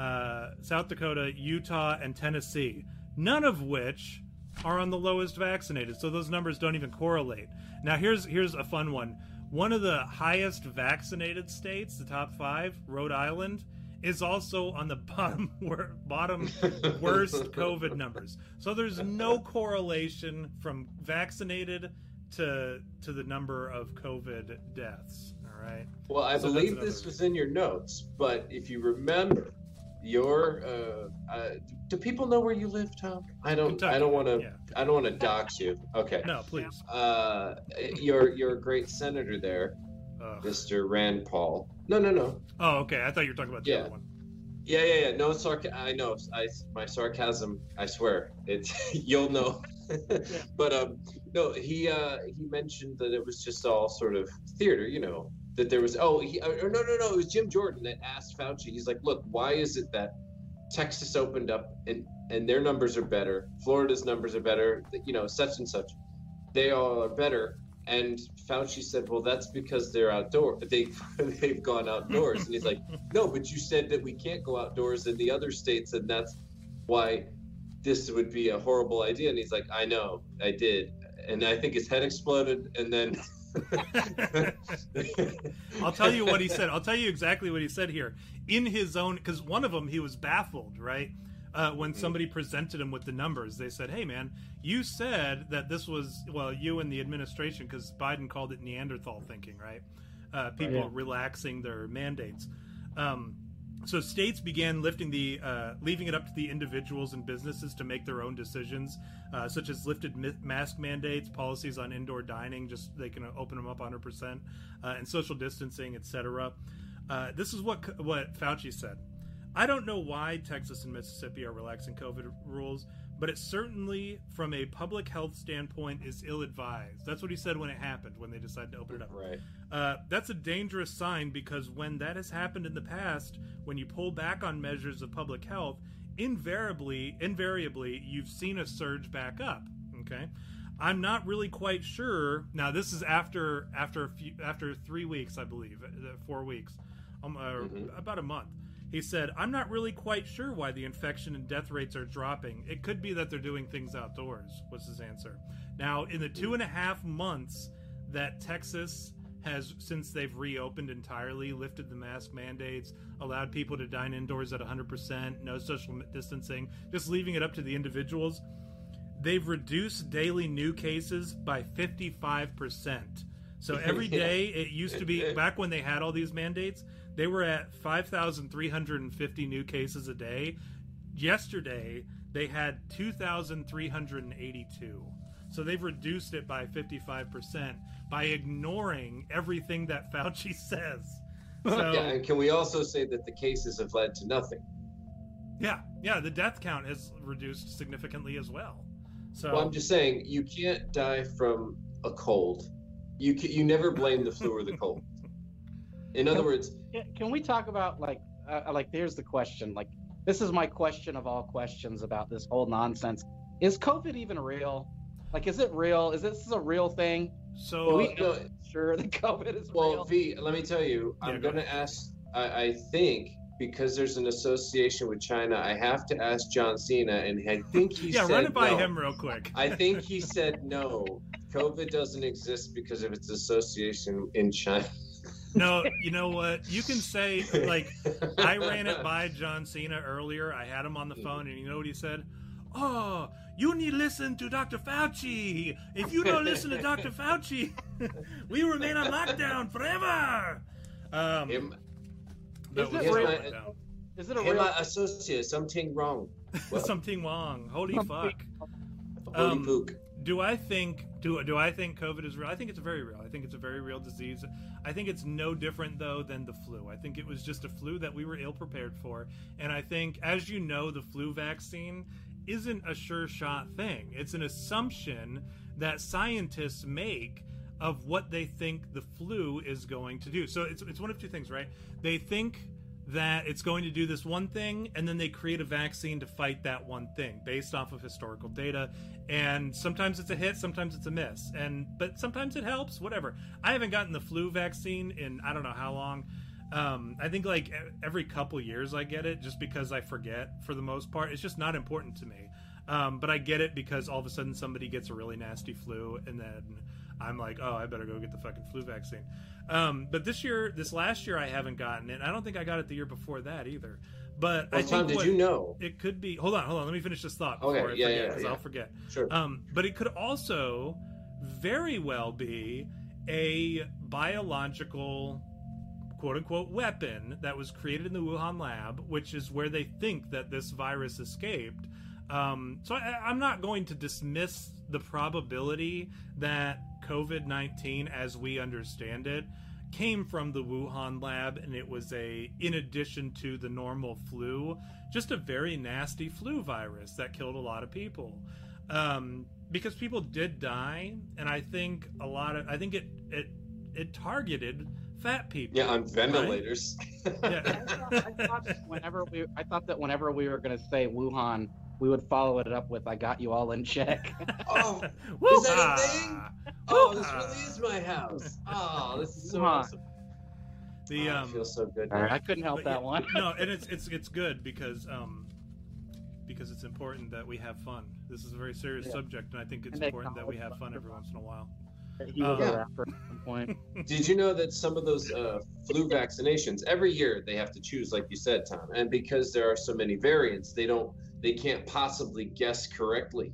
uh, South Dakota, Utah, and Tennessee. None of which are on the lowest vaccinated, so those numbers don't even correlate. Now here's here's a fun one. One of the highest vaccinated states, the top five, Rhode Island, is also on the bottom wor- bottom worst COVID numbers. So there's no correlation from vaccinated to to the number of COVID deaths. All right.
Well, I
So
believe this was in your notes, but if you remember, your uh, uh, do people know where you live, Tom? I don't.
Kentucky.
I don't want to.
Yeah.
I don't want to dox you. Okay.
No, please.
Uh, you're you're a great senator there,
Ugh.
Mr. Rand Paul. No, no, no.
Oh, okay. I thought you were talking about the
Yeah.
other one.
Yeah, yeah, yeah. No sarcasm. I know. I my sarcasm. I swear. It's you'll know. but um, no. He uh he mentioned that it was just all sort of theater. You know that there was. Oh, he, or no, no, no. It was Jim Jordan that asked Fauci. He's like, look, why is it that Texas opened up and and their numbers are better, Florida's numbers are better. You know, such and such. They all are better. And Fauci said, "Well, that's because they're outdoor. They they've gone outdoors." And he's like, "No, but you said that we can't go outdoors in the other states, and that's why this would be a horrible idea." And he's like, "I know, I did." And I think his head exploded, and then
I'll tell you what he said. I'll tell you exactly what he said here. In his own, because one of them he was baffled, right? Uh, when somebody presented him with the numbers, they said, "Hey, man, you said that this was well, you and the administration, because Biden called it Neanderthal thinking, right? Uh, people
Yeah.
relaxing their mandates." Um, so states began lifting the uh, leaving it up to the individuals and businesses to make their own decisions, uh, such as lifted mask mandates, policies on indoor dining, just they can open them up 100 percent, uh, and social distancing, etc. Uh, this is what what Fauci said. I don't know why Texas and Mississippi are relaxing COVID rules, but it certainly, from a public health standpoint, is ill-advised. That's what he said when it happened, when they decided to open it up.
right.
Uh, that's a dangerous sign because when that has happened in the past, when you pull back on measures of public health, invariably, invariably, you've seen a surge back up. Okay, I'm not really quite sure. Now, this is after after a few, after three weeks, I believe, uh, four weeks, um, uh,
Mhm.
about a month. He said, "I'm not really quite sure why the infection and death rates are dropping. It could be that they're doing things outdoors." Was his answer. Now, in the two and a half months that Texas has, since they've reopened entirely, lifted the mask mandates, allowed people to dine indoors at 100%, no social distancing, just leaving it up to the individuals. They've reduced daily new cases by 55%. So every day, it used to be back when they had all these mandates, they were at 5,350 new cases a day. Yesterday, they had 2,382. So they've reduced it by 55% by ignoring everything that Fauci says. So,
Yeah, and can we also say that the cases have led to nothing?
yeah, yeah, the death count has reduced significantly as well. So,
Well, I'm just saying you can't die from a cold. You can, you never blame the flu or the cold. In other words,
Can- Can we talk about like uh, like here's the question like this is my question of all questions about this whole nonsense. Is COVID even real? Like, is it real? Is this a real thing?
so
Are we
no,
sure that COVID is
well,
real?
V, let me tell you,
Yeah,
I'm
go
going to ask. I, I think because there's an association with China, I have to ask John Cena, and I think he said
yeah,
said
run it by
no.
him real quick.
I think he said no. COVID doesn't exist because of its association in China.
No, you know what? You can say like I ran it by John Cena earlier. I had him on the phone, and you know what he said? Oh, you need to listen to Dr. Fauci. If you don't listen to Dr. Fauci, we remain on lockdown forever. Um,
Him,
that
Is
was
it
a
real?
letdown.
Is it a
him
real?
associate, something wrong. What?
Something wrong. Holy
Something-
fuck.
Holy
Um,
pook.
Do I think do do I think COVID is real? I think it's very real. I think it's a very real disease. I think it's no different though than the flu. I think it was just a flu that we were ill prepared for, and I think, as you know, the flu vaccine isn't a sure shot thing. It's an assumption that scientists make of what they think the flu is going to do. So it's it's one of two things, right? They think that it's going to do this one thing and then they create a vaccine to fight that one thing based off of historical data. And sometimes it's a hit sometimes it's a miss. And but sometimes it helps whatever. I haven't gotten the flu vaccine in i don't know how long. Um, i think like every couple years i get it just because i forget for the most part. It's just not important to me. Um, but i get it because all of a sudden somebody gets a really nasty flu and then i'm like oh i better go get the fucking flu vaccine um, but this year this last year i haven't gotten it i don't think i got it the year before that either but i
Well,
think
Tom, did you know?
it could be hold on hold on let me finish this thought before
Okay,
i
yeah,
forget
yeah,
because
yeah.
i'll forget
Sure.
um, but it could also very well be a biological quote unquote weapon that was created in the Wuhan lab, which is where they think that this virus escaped. Um, so I, I'm not going to dismiss the probability that COVID 19, as we understand it, came from the Wuhan lab and it was a, in addition to the normal flu, just a very nasty flu virus that killed a lot of people. Um, because people did die, and I think a lot of, I think it, it, it targeted fat people.
Yeah, on ventilators.
Yeah.
I thought, I thought whenever we, I thought that whenever we were going to say Wuhan, we would follow it up with "I got you all in check."
oh,
Woo-ha!
that a thing? oh, this really is my house. Oh, this is so
Come
awesome.
The
Oh,
um,
it feels so good.
I couldn't help
But
that
yeah,
one.
no, and it's it's it's good because um because it's important that we have fun. This is a very serious
Yeah.
subject, and I think it's important that we have fun every once in a while.
He was a rapper at some point.
Did you know that some of those uh, flu vaccinations every year they have to choose, like you said, Tom, and because there are so many variants, they don't, they can't possibly guess correctly,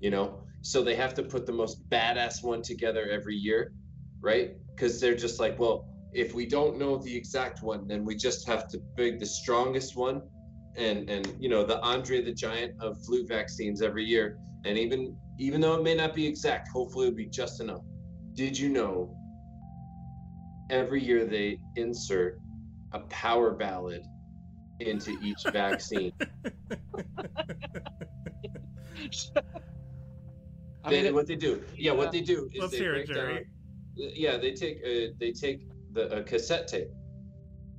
you know. So they have to put the most badass one together every year, right? Because they're just like, well, if we don't know the exact one, then we just have to pick the strongest one, and and you know the Andre the Giant of flu vaccines every year, and even even though it may not be exact, hopefully it'll be just enough. Did you know every year they insert a power ballad into each vaccine.
I
They-
mean,
what they do, yeah, what they do is
Let's
they
hear it,
break down. Yeah, they take uh, they take the a cassette tape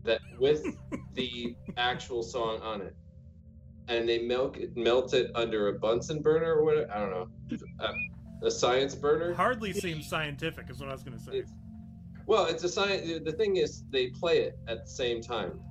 that with the actual song on it, and they milk it, melt it under a Bunsen burner or what? I don't know, a, a science burner.
Hardly seems scientific, is what I was going to say.
It's- Well, it's a science. The thing is, they play it at the same time,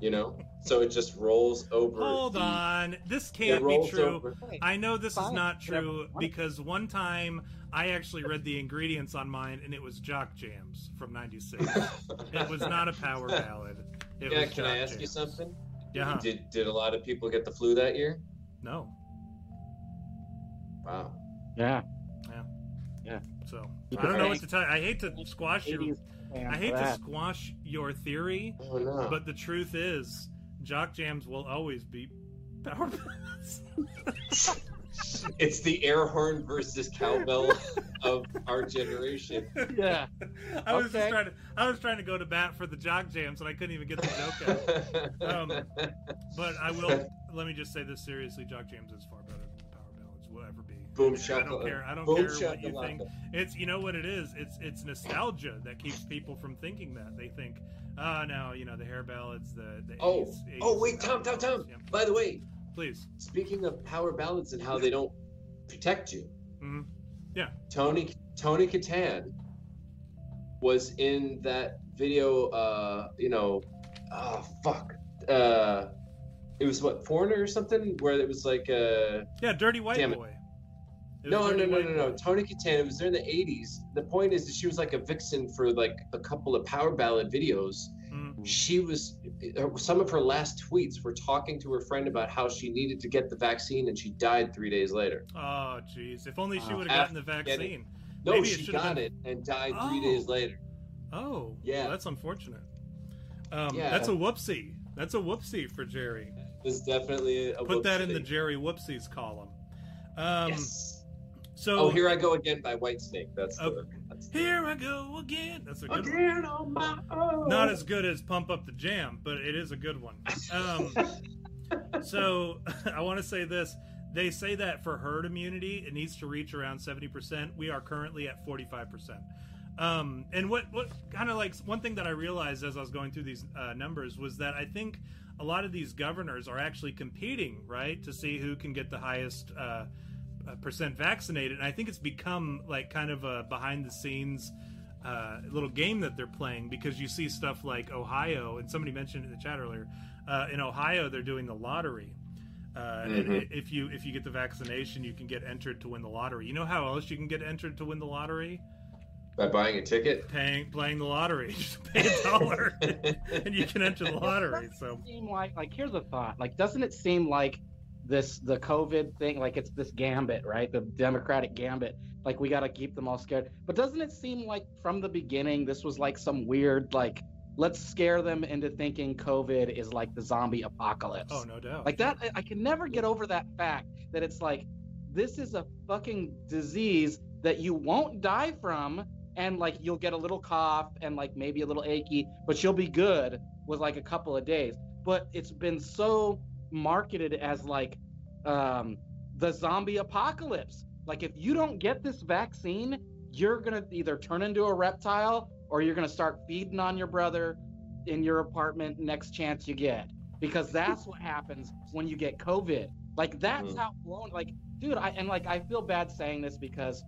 you know. So it just rolls over.
Hold
the-
on. This can't be true.
over.
I know this is not true because one time I actually read the ingredients on mine and it was Jock Jams from 96. It was not a power ballad. It
yeah,
was
can I
Jock
ask you something?
Yeah.
Did did a lot of people get the flu that year?
No.
Wow.
Yeah.
Yeah.
Yeah.
So I don't know what to tell you. I hate to squash your
80s
I
for
hate to squash your theory,
Oh no.
but the truth is Jock Jams will always be power ballads.
it's the air horn versus cowbell of our generation.
Yeah.
I was just trying to I was trying to go to bat for the Jock Jams and I couldn't even get the joke out. Um, But I will. let me just say this seriously: Jock Jams is far will ever be.
Boom
I don't care. I don't
Boom
care what you think. It's you know what it is. It's it's nostalgia that keeps people from thinking that they think, ah, now you know the hair ballads, the the.
Oh,
80s,
oh wait, Tom, Tom, Tom.
Yeah,
By the way,
please.
speaking of power balance and how they don't protect you,
Mhm.
Tony Tawny Kitaen was in that video. Uh, you know, oh fuck. Uh, it was what Foreigner or something where it was like a
Yeah, Dirty White
Damn it.
Boy. It was
no no no no no Tawny Kitaen. was there in the '80s. The point is that she was like a vixen for like a couple of power ballad videos.
Mhm.
She was uh, some of her last tweets were talking to her friend about how she needed to get the vaccine and she died three days later.
Oh, jeez. If only she
Uh,
would have gotten the vaccine.
No,
Maybe
she
should've
got
been-
it and died three
Oh.
days later.
Oh,
Yeah.
well, that's unfortunate. Um,
Yeah.
That's a whoopsie. That's a whoopsie for Jerry.
Was definitely a
Put that in the. Jerry whoopsies column. Um,
yes.
So
Oh, here I go again by Whitesnake. That's the.
Oh,
That's the
Here I go again. That's a good one.
on my own.
Not as good as Pump Up the Jam, but it is a good one. Um, so I want to say this. They say that for herd immunity, it needs to reach around 70%. We are currently at 45%. Um, and what, what kind of like one thing that I realized as I was going through these uh, numbers was that I think a lot of these governors are actually competing, right, to see who can get the highest uh, uh, percent vaccinated. And I think it's become like kind of a behind the scenes uh, little game that they're playing because you see stuff like Ohio, and somebody mentioned in the chat earlier. Uh, in Ohio, they're doing the lottery. Uh,
Mhm.
if you if you get the vaccination, you can get entered to win the lottery. You know how else you can get entered to win the lottery?
By buying a ticket.
Paying playing the lottery. Just pay a dollar, and you can enter the lottery. So
seem like like here's a thought like doesn't it seem like this the covid thing like it's this gambit right the democratic gambit like we got to keep them all scared but doesn't it seem like from the beginning this was like some weird like let's scare them into thinking covid is like the zombie apocalypse
oh no doubt.
like that I- i can never get over that fact that it's like this is a fucking disease that you won't die from and like you'll get a little cough and like maybe a little achy but you'll be good with like a couple of days. But it's been so marketed as like um the zombie apocalypse. Like if you don't get this vaccine you're gonna either turn into a reptile or you're gonna start feeding on your brother in your apartment next chance you get. Because that's what happens when you get covid. Like that's
Mhm.
how blown like dude i and like i feel bad saying this because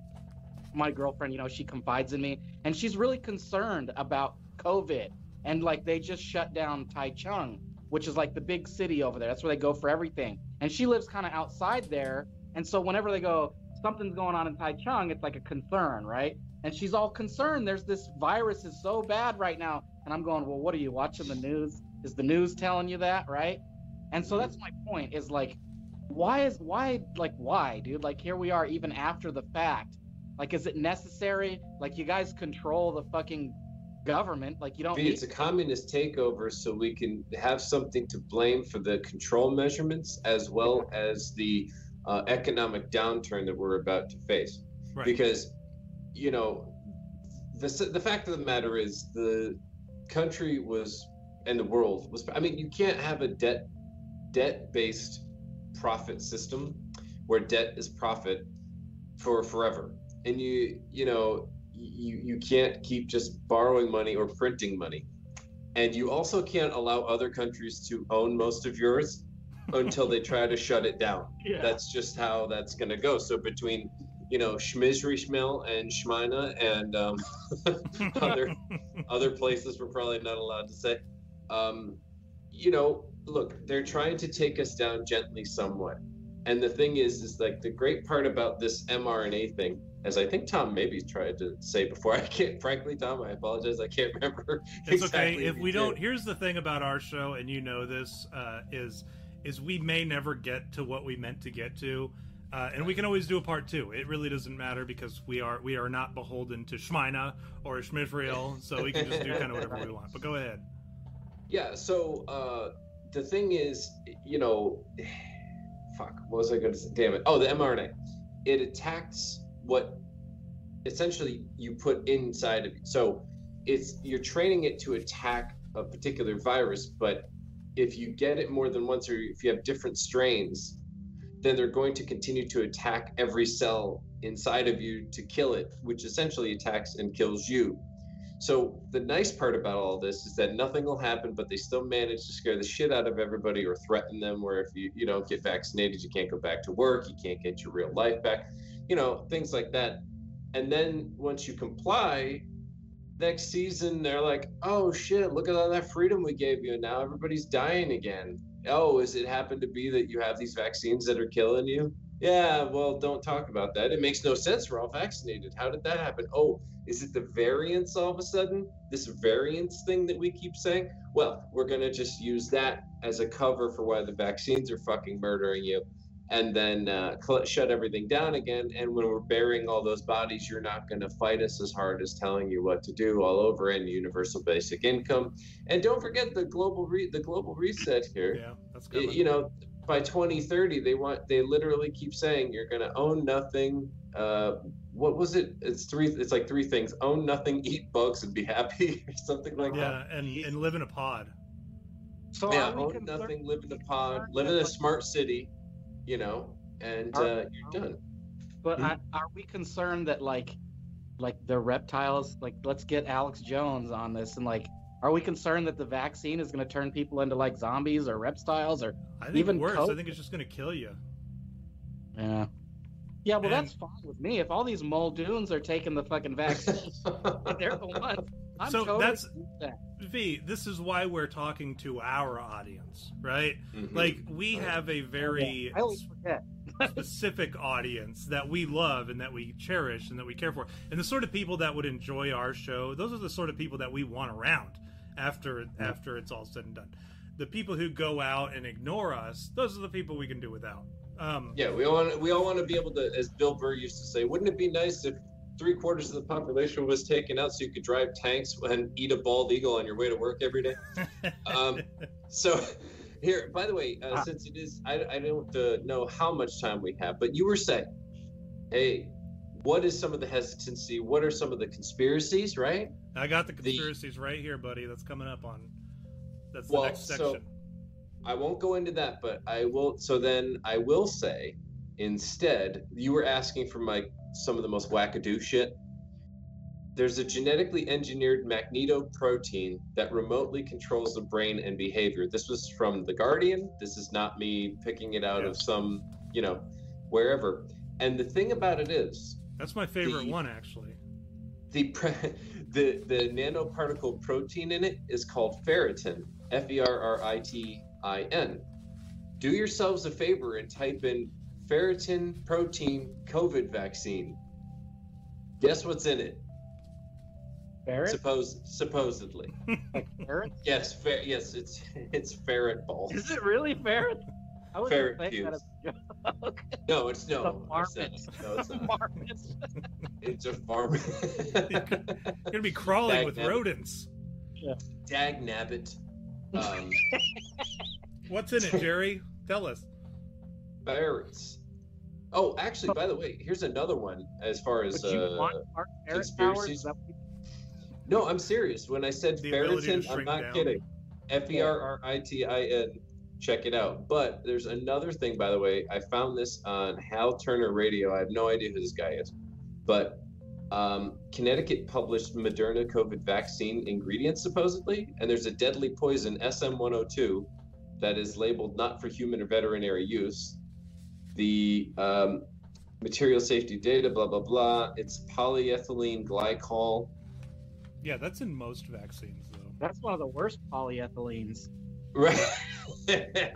my girlfriend you know she confides in me and she's really concerned about covid and like they just shut down taichung which is like the big city over there. That's where they go for everything. And she lives kind of outside there and so whenever they go something's going on in taichung it's like a concern right? And she's all concerned. There's this virus is so bad right now and i'm going well what are you watching the news? Is the news telling you that? Right? And so that's my point is like why is why like why dude? Like here we are even after the fact like is it necessary like you guys control the fucking government like you don't
It's
need
a communist takeover, so we can have something to blame for the control measurements as well as the uh, economic downturn that we're about to face.
Right.
Because, you know, the the fact of the matter is the country was and the world was. I mean, you can't have a debt debt based profit system where debt is profit for forever, and you you know you you can't keep just borrowing money or printing money and you also can't allow other countries to own most of yours until they try to shut it down
yeah.
that's just how that's going to go so between you know schmizri schmel and schmina and um, other other places we're probably not allowed to say um, you know, look, they're trying to take us down gently somewhat. And the thing is, is like the great part about this mRNA thing, as I think Tom maybe tried to say before. I can't, frankly, Tom, I apologize. I can't remember.
It's
exactly
okay if we don't.
did.
Here's the thing about our show, and you know this uh, is is we may never get to what we meant to get to, uh, and we can always do a part two. It really doesn't matter because we are we are not beholden to Schmeina or Schmidfriel, so we can just do kind of whatever we want. But go ahead.
Yeah. So uh, the thing is, you know, fuck. What was I going to say? Damn it. Oh, the mRNA. It attacks what essentially you put inside of you. So it's you're training it to attack a particular virus, but if you get it more than once, or if you have different strains, then they're going to continue to attack every cell inside of you to kill it, which essentially attacks and kills you. So the nice part about all this is that nothing will happen, but they still manage to scare the shit out of everybody or threaten them. Where if you you don't get vaccinated, you can't go back to work, you can't get your real life back, you know things like that. And then once you comply, next season they're like, oh shit, look at all that freedom we gave you, and now everybody's dying again. Oh, is it happen to be that you have these vaccines that are killing you? Yeah, well, don't talk about that. It makes no sense. We're all vaccinated. How did that happen? Oh, is it the variants all of a sudden? This variants thing that we keep saying? Well, we're going to just use that as a cover for why the vaccines are fucking murdering you and then uh, cl- shut everything down again. And when we're burying all those bodies, you're not going to fight us as hard as telling you what to do all over and universal basic income. And don't forget the global re- the global reset here
Yeah, that's good.
you know by 2030 they want they literally keep saying you're going to own nothing uh what was it it's three it's like three things own nothing eat bugs and be happy or something like that
yeah, and and live in a pod.
So
yeah own
concerned-
nothing live in a pod live in a
like-
smart city you know and
Are-
uh you're done
But
Hmm?
I, are we concerned that like, like the reptiles? Like, let's get Alex Jones on this, and like, are we concerned that the vaccine is going to turn people into like zombies or reptiles or?
I think
Even
worse. I think it's just going to kill you.
Yeah. Yeah, well,
And-
that's fine with me. If all these Muldoons are taking the fucking vaccine, they're the ones. I'm
So
totally
that's-
that.
V, this is why we're talking to our audience, right?
Mhm.
Like we have a very
I always forget.
specific audience that we love and that we cherish and that we care for. And the sort of people that would enjoy our show, those are the sort of people that we want around after after it's all said and done. The people who go out and ignore us, those are the people we can do without. Um,
yeah we all want we all want to be able to as bill burr used to say wouldn't it be nice if three quarters of the population was taken out so you could drive tanks and eat a bald eagle on your way to work every day Um, So, here, by the way, uh,
Ah.
since it is, I, I don't uh, know how much time we have, but you were saying, hey, what is some of the hesitancy? What are some of the conspiracies, right?
I got the
The-
conspiracies right here, buddy. That's coming up on. That's the
Well,
next
so-
section.
I won't go into that, but I will. So then I will say, instead, you were asking for my some of the most wackadoo shit. There's a genetically engineered magnetoprotein that remotely controls the brain and behavior. This was from The Guardian. This is not me picking it out
Yeah.
of some, you know, wherever. And the thing about it is,
That's my favorite
the-
one, actually.
the pre- the the nanoparticle protein in it is called ferritin, F E R R I T I N. Do yourselves a favor and type in ferritin protein COVID vaccine. Guess what's in it?
Ferret?
Suppose supposedly.
Like ferret?
Yes, fer- yes, it's it's ferret balls.
Is it really ferret? I was
Ferret
just
pubes.
that a joke.
No, it's no.
The
it's not.
marmots.
No, it's not.
Marmots.
It's a farm.
You're gonna be crawling
Dag
with
nabbit.
rodents.
Dag nabbit. Um,
What's in it, Jerry? Tell us.
Ferrets. Oh, actually, by the way, here's another one as far as uh,
want our ferret powers?
conspiracies?
Is that what you-
No, I'm serious. When I said
The
ferritin, I'm not
down.
kidding. F E R R I T I N. Check it out. But there's another thing, by the way. I found this on Hal Turner Radio. I have no idea who this guy is. But um, Connecticut published Moderna COVID vaccine ingredients, supposedly. And there's a deadly poison, SM102, that is labeled not for human or veterinary use. The um, material safety data, blah, blah, blah. It's polyethylene glycol.
Yeah, that's in most vaccines, though.
That's one of the worst polyethylenes.
Right.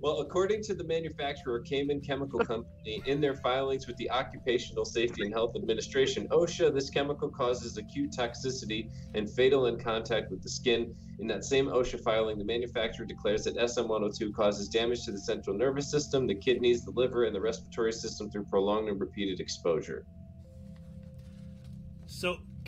well, according to the manufacturer Cayman Chemical Company, in their filings with the Occupational Safety and Health Administration, OSHA, this chemical causes acute toxicity and fatal in contact with the skin. In that same OSHA filing, the manufacturer declares that SM102 causes damage to the central nervous system, the kidneys, the liver, and the respiratory system through prolonged and repeated exposure.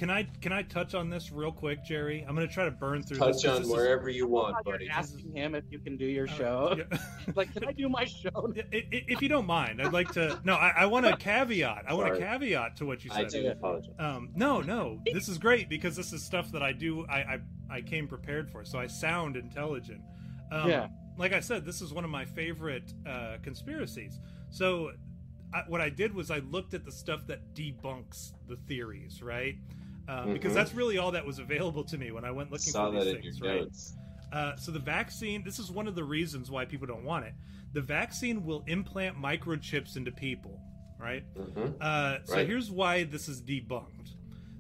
So can I can I touch on this real quick, Jerry? I'm going to try to burn through
Touch
this. 'cause
on
this is-
wherever you want,
You're
buddy.
asking him if you can do your
Uh,
show.
yeah.
like, can I do my show?
I- I- If you don't mind, I'd like to. No, I, I want a caveat. I want a caveat to what you said.
I do apologize.
Um, no, no, this is great because this is stuff that I do. I I, I came prepared for, so I sound intelligent. Um,
Yeah.
Like I said, this is one of my favorite uh, conspiracies. So, I, what I did was I looked at the stuff that debunks the theories, right? Um, Because
Mhm.
that's really all that was available to me when I went looking
Saw
for these
in
things, right?
notes.
Uh, so the vaccine, this is one of the reasons why people don't want it. The vaccine will implant microchips into people, right?
Mhm.
Uh, so
Right.
here's why this is debunked.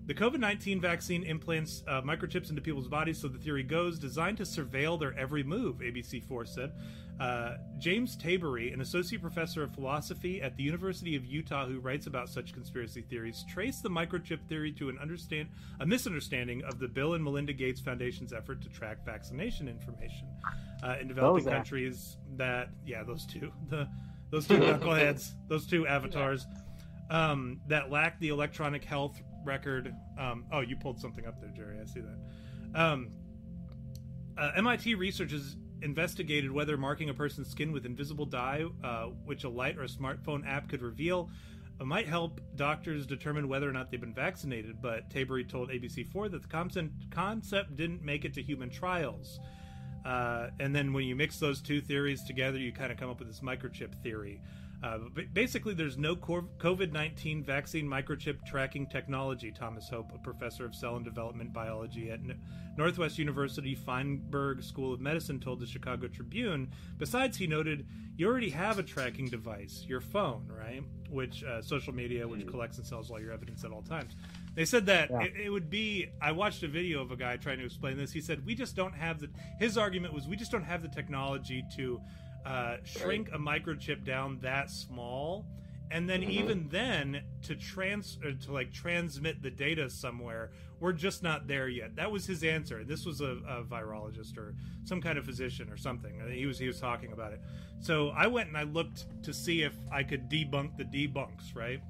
The COVID 19 vaccine implants uh, microchips into people's bodies, so the theory goes, designed to surveil their every move, ABC4 said. Uh, James Tabery, an associate professor of philosophy at the University of Utah who writes about such conspiracy theories, traced the microchip theory to an understand a misunderstanding of the Bill and Melinda Gates Foundation's effort to track vaccination information uh, in developing countries that, yeah, those two, the those two knuckleheads, those two avatars um, that lack the electronic health record. Um, oh, you pulled something up there, Jerry. I see that. Um, uh, MIT researchers investigated whether marking a person's skin with invisible dye, uh, which a light or a smartphone app could reveal, uh, might help doctors determine whether or not they've been vaccinated. But Tabery told ABC4 that the concept, concept didn't make it to human trials. Uh, and then when you mix those two theories together, you kind of come up with this microchip theory. Uh, basically, there's no COVID 19 vaccine microchip tracking technology, Thomas Hope, a professor of cell and development biology at Northwest University Feinberg School of Medicine, told the Chicago Tribune. Besides, he noted, you already have a tracking device, your phone, right? Which, uh, social media, which
Mm.
collects and sells all your evidence at all times. They said that
Yeah.
it, it would be. I watched a video of a guy trying to explain this. He said, we just don't have the. His argument was, we just don't have the technology to uh, shrink a microchip down that small and then
Mhm.
even then to trans or to like transmit the data somewhere we're just not there yet. That was his answer. This was a, a virologist or some kind of physician or something. Uh, he was he was talking about it. So i went and i looked to see if i could debunk the debunks right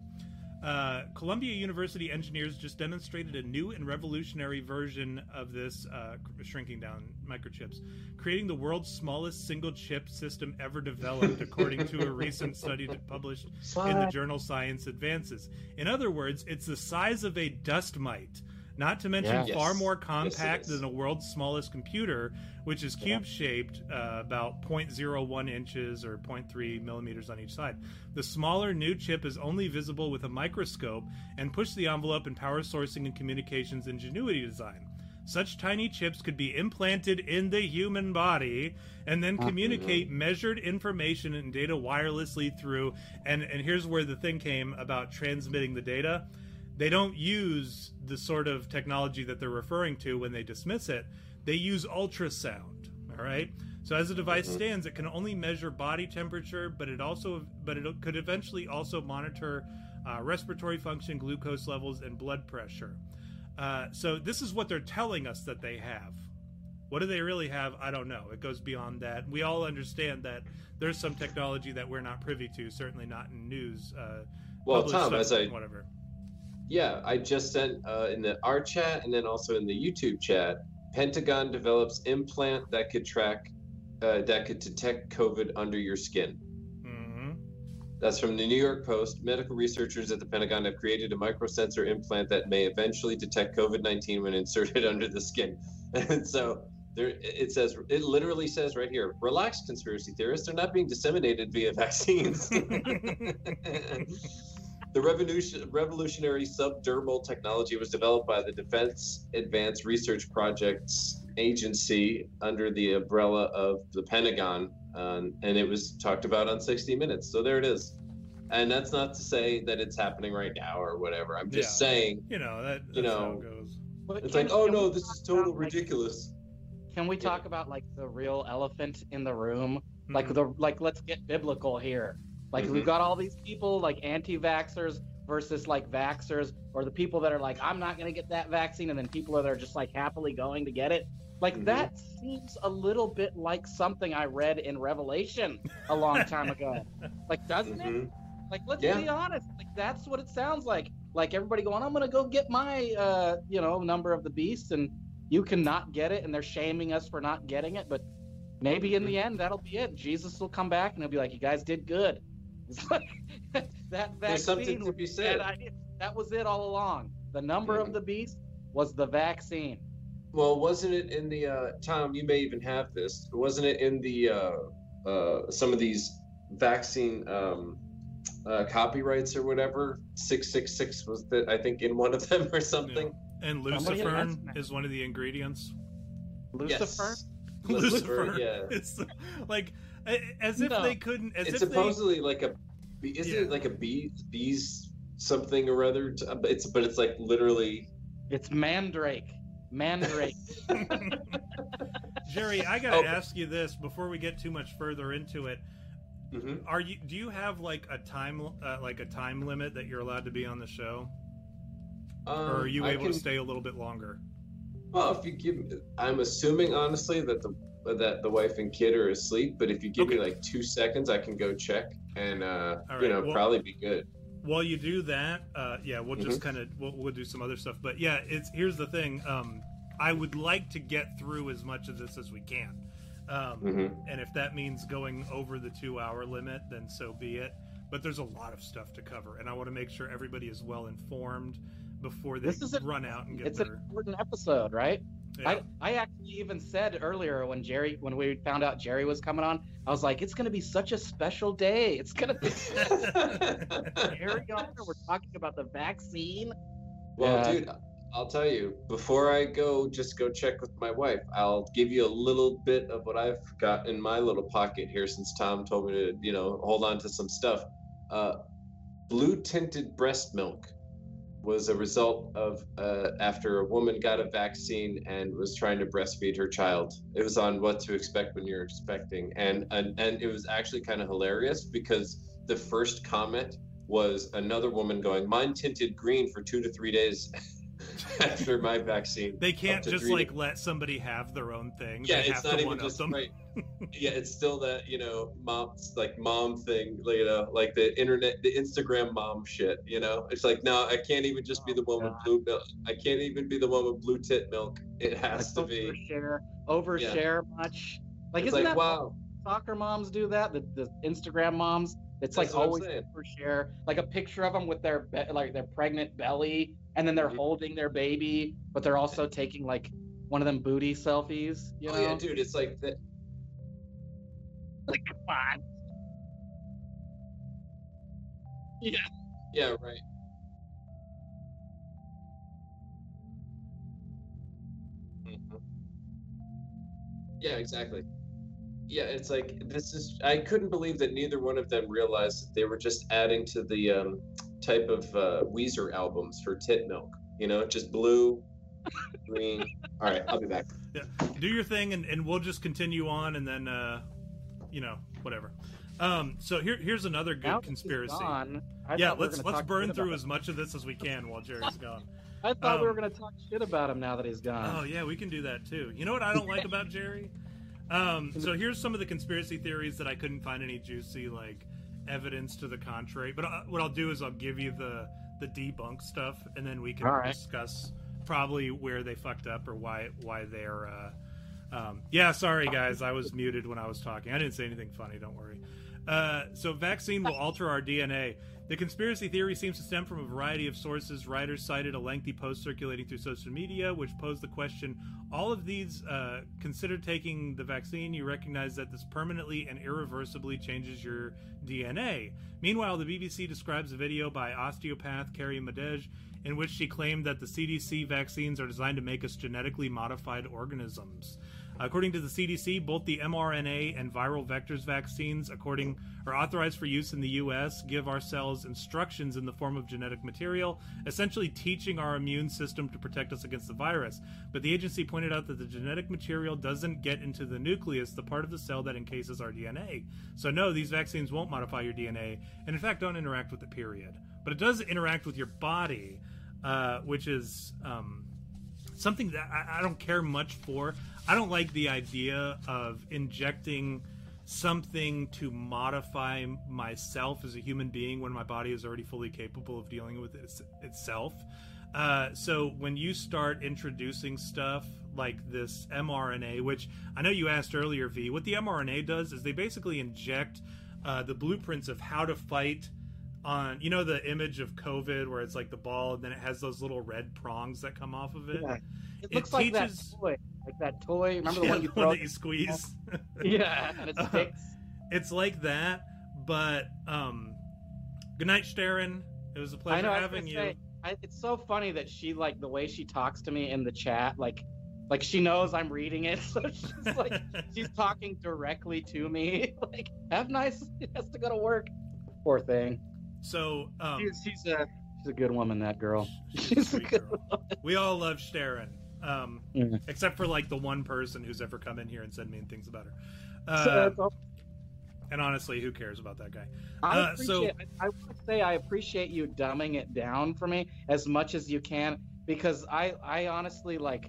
uh, Columbia University engineers just demonstrated a new and revolutionary version of this uh, shrinking down microchips, creating the world's smallest single chip system ever developed, according to a recent study published in the journal Science Advances. In other words, it's the size of a dust mite, not to mention
Yeah.
far
Yes.
more compact
is.
than the world's smallest computer, which is cube shaped, uh, about 0.01 inches or 0.3 millimeters on each side. The smaller new chip is only visible with a microscope and push the envelope in power sourcing and communications ingenuity design. Such tiny chips could be implanted in the human body and then
Uh,
communicate measured information and data wirelessly through. And, and here's where the thing came about transmitting the data. They don't use the sort of technology that they're referring to when they dismiss it. They use ultrasound. All right. So as the device
Mhm.
stands, it can only measure body temperature, but it also but it could eventually also monitor uh, respiratory function, glucose levels, and blood pressure. Uh, so this is what they're telling us that they have. What do they really have? I don't know. It goes beyond that. We all understand that there's some technology that we're not privy to. Certainly not in news. Uh,
Well, Tom, as I
whatever.
Yeah, I just sent uh, in the our chat and then also in the YouTube chat. Pentagon develops implant that could track, uh, that could detect COVID under your skin.
hmm
That's from the New York Post. Medical researchers at the Pentagon have created a microsensor implant that may eventually detect COVID 19 when inserted under the skin. And so there, it says, it literally says right here relax, conspiracy theorists. They're not being disseminated via vaccines. the revolution, revolutionary subdermal technology was developed by the Defense Advanced Research Projects Agency under the umbrella of the Pentagon um, and it was talked about on 60 Minutes. So there it is. And that's not to say that it's happening right now or whatever. I'm just
Yeah.
saying
You know that. That's
You
how
know,
it goes.
It's
can-
like, oh no, this is total
about, like,
ridiculous.
can we talk about like the real elephant in the room? Like
Mhm.
the like let's get biblical here. Like we've
Mhm.
got all these people like anti-vaxxers versus like vaxxers, or the people that are like, I'm not gonna get that vaccine, and then people that are just like happily going to get it. Like
Mhm.
that seems a little bit like something I read in Revelation a long time ago. like, doesn't it?
Mhm.
Like, let's
Yeah.
be honest. Like, that's what it sounds like. Like everybody going, I'm gonna go get my, uh, you know, number of the beast, and you cannot get it, and they're shaming us for not getting it. But maybe in the
Mm-hmm.
end, that'll be it. Jesus will come back, and he'll be like, "You guys did good." It's like that
There's something
vaccine
to
was
be said.
bad idea. That was it all along. The number
Mhm.
of the beast was the vaccine.
Well, wasn't it in the uh, Tom? You may even have this. Wasn't it in the uh, uh, some of these vaccine um, uh, copyrights or whatever? Six six six was the I think in one of them or something.
And
Somebody
Lucifer is one of the ingredients.
Lucifer.
Yes. Lucifer, yeah.
It's like a- as if
No.
they couldn't. As
It's
if they,
supposedly like a. Isn't
Yeah.
it like a bee bees something or other? To, it's but it's like literally.
It's Mandrake. Mandrake.
Jerry, I gotta
Oh.
ask you this before we get too much further into it.
Mhm.
Are you? Do you have like a time, uh, like a time limit that you're allowed to be on the show, or are
Um,
you
I
able
can-
to stay a little bit longer?
Well, if you give, I'm assuming honestly that the that the wife and kid are asleep. But if you give me like two seconds, I can go check and uh,
All
you know
well-
probably be good.
While you do that, uh, yeah, we'll
Mm-hmm.
just kind of we'll, we'll do some other stuff. But yeah, it's here's the thing. Um, I would like to get through as much of this as we can. Um,
hmm
and if that means going over the two hour limit then so be it but there's a lot of stuff to cover and i want to make sure everybody is well informed before they
This is a-
run out and get
it's an important episode, right?
Yeah.
I, I actually even said earlier when Jerry when we found out Jerry was coming on, I was like, it's gonna be such a special day. It's gonna be Jerry on. We're talking about the vaccine.
well,
Yeah.
dude, I'll tell you before I go, just go check with my wife. I'll give you a little bit of what I've got in my little pocket here since Tom told me to, you know, hold on to some stuff. Uh, blue tinted breast milk was a result of uh, after a woman got a vaccine and was trying to breastfeed her child. It was on what to expect when you're expecting, and and, and it was actually kind of hilarious because the first comment was another woman going, "Mine tinted green for two to three days." after my vaccine.
they can't just
three
like let somebody have their own thing
yeah,
they
it's
have
not
to
even just
them
right. yeah, it's still that you know, mom, like mom thing, like, you know, like the internet, the Instagram mom shit. You know, it's like no, I can't even just be
Oh,
the one with blue milk. I can't even be the one with blue tit milk. It has to
Like,
be.
overshare, overshare much. Like,
It's
isn't
like
that
wow.
soccer moms do that? The, the Instagram moms. It's like
That's what I'm
always
saying.
overshare, like a picture of them with their be- like their pregnant belly, and then they're holding their baby, but they're also taking like one of them booty selfies. You
oh yeah, dude, it's like that.
like come on.
Yeah, Yeah. right. Mhm. Yeah, exactly. Yeah, it's like this is. I couldn't believe that neither one of them realized that they were just adding to the um, type of uh, Weezer albums for tit milk. You know, just blue, green. All right, I'll be back. Yeah.
do your thing and, and we'll just continue on and then uh you know whatever um so here here's another good
Now
conspiracy
gone,
yeah
thought we were
let's
gonna
let's burn through as much of this as we can while jerry's gone.
I thought we were
um,
gonna talk shit about him now that he's gone.
Oh yeah, we can do that too. You know what I don't like about Jerry? Um, so here's some of the conspiracy theories that I couldn't find any juicy like evidence to the contrary. But I, what I'll do is I'll give you the the debunk stuff, and then we can
right.
discuss probably where they fucked up or why why they're. Uh, um, yeah, sorry guys, I was muted when I was talking. I didn't say anything funny. Don't worry. Uh, so vaccine will alter our DNA. The conspiracy theory seems to stem from a variety of sources. Reuters cited a lengthy post circulating through social media, which posed the question: All of these uh, consider taking the vaccine. You recognize that this permanently and irreversibly changes your DNA. Meanwhile, the BBC describes a video by osteopath Carrie Madej in which she claimed that the CDC vaccines are designed to make us genetically modified organisms. According to the CDC, both the mRNA and viral vectors vaccines, according are authorized for use in the U.S., give our cells instructions in the form of genetic material, essentially teaching our immune system to protect us against the virus. But the agency pointed out that the genetic material doesn't get into the nucleus, the part of the cell that encases our DNA. So no, these vaccines won't modify your DNA, and in fact don't interact with it. Period. But it does interact with your body, uh, which is. Um, something that I, I don't care much for. I don't like the idea of injecting something to modify myself as a human being when my body is already fully capable of dealing with it itself. Uh, so when you start introducing stuff like this mRNA, which I know you asked earlier, V, what the mRNA does is they basically inject uh, the blueprints of how to fight on you know the image of COVID where it's like the ball and then it has those little red prongs that come off of it.
Yeah. It looks it like teaches... that toy, like that toy. Remember the yeah, one you
the one that you squeeze?
yeah, and it sticks.
Uh, it's like that, but um, good night, Sharon. It was a pleasure know, having you. Say,
I, it's so funny that she like the way she talks to me in the chat, like like she knows I'm reading it, so she's like she's talking directly to me. like, have nice. He has to go to work. Poor thing.
So um,
she's, she's a she's a good woman. That girl. She's, a good girl.
Woman. We all love Sharon, um, mm-hmm. except for like the one person who's ever come in here and said mean things about her. Uh, so and honestly, who cares about that guy?
I uh, so I, I want to say I appreciate you dumbing it down for me as much as you can because I I honestly like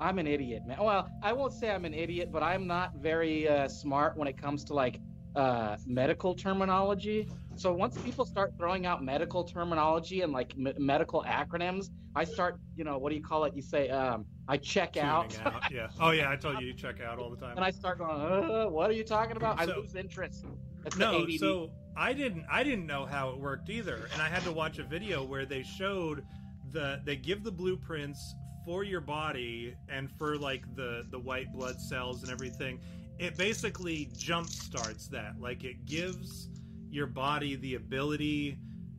I'm an idiot, man. Well, I won't say I'm an idiot, but I'm not very uh, smart when it comes to like uh, medical terminology. So once people start throwing out medical terminology and like m- medical acronyms, I start, you know, what do you call it? You say, um, I check out.
out. Yeah. Oh yeah, I told you you check out all the time.
And I start going, uh, what are you talking about? So, I lose interest.
That's no, so I didn't. I didn't know how it worked either, and I had to watch a video where they showed the they give the blueprints for your body and for like the the white blood cells and everything. It basically jump starts that. Like it gives your body the ability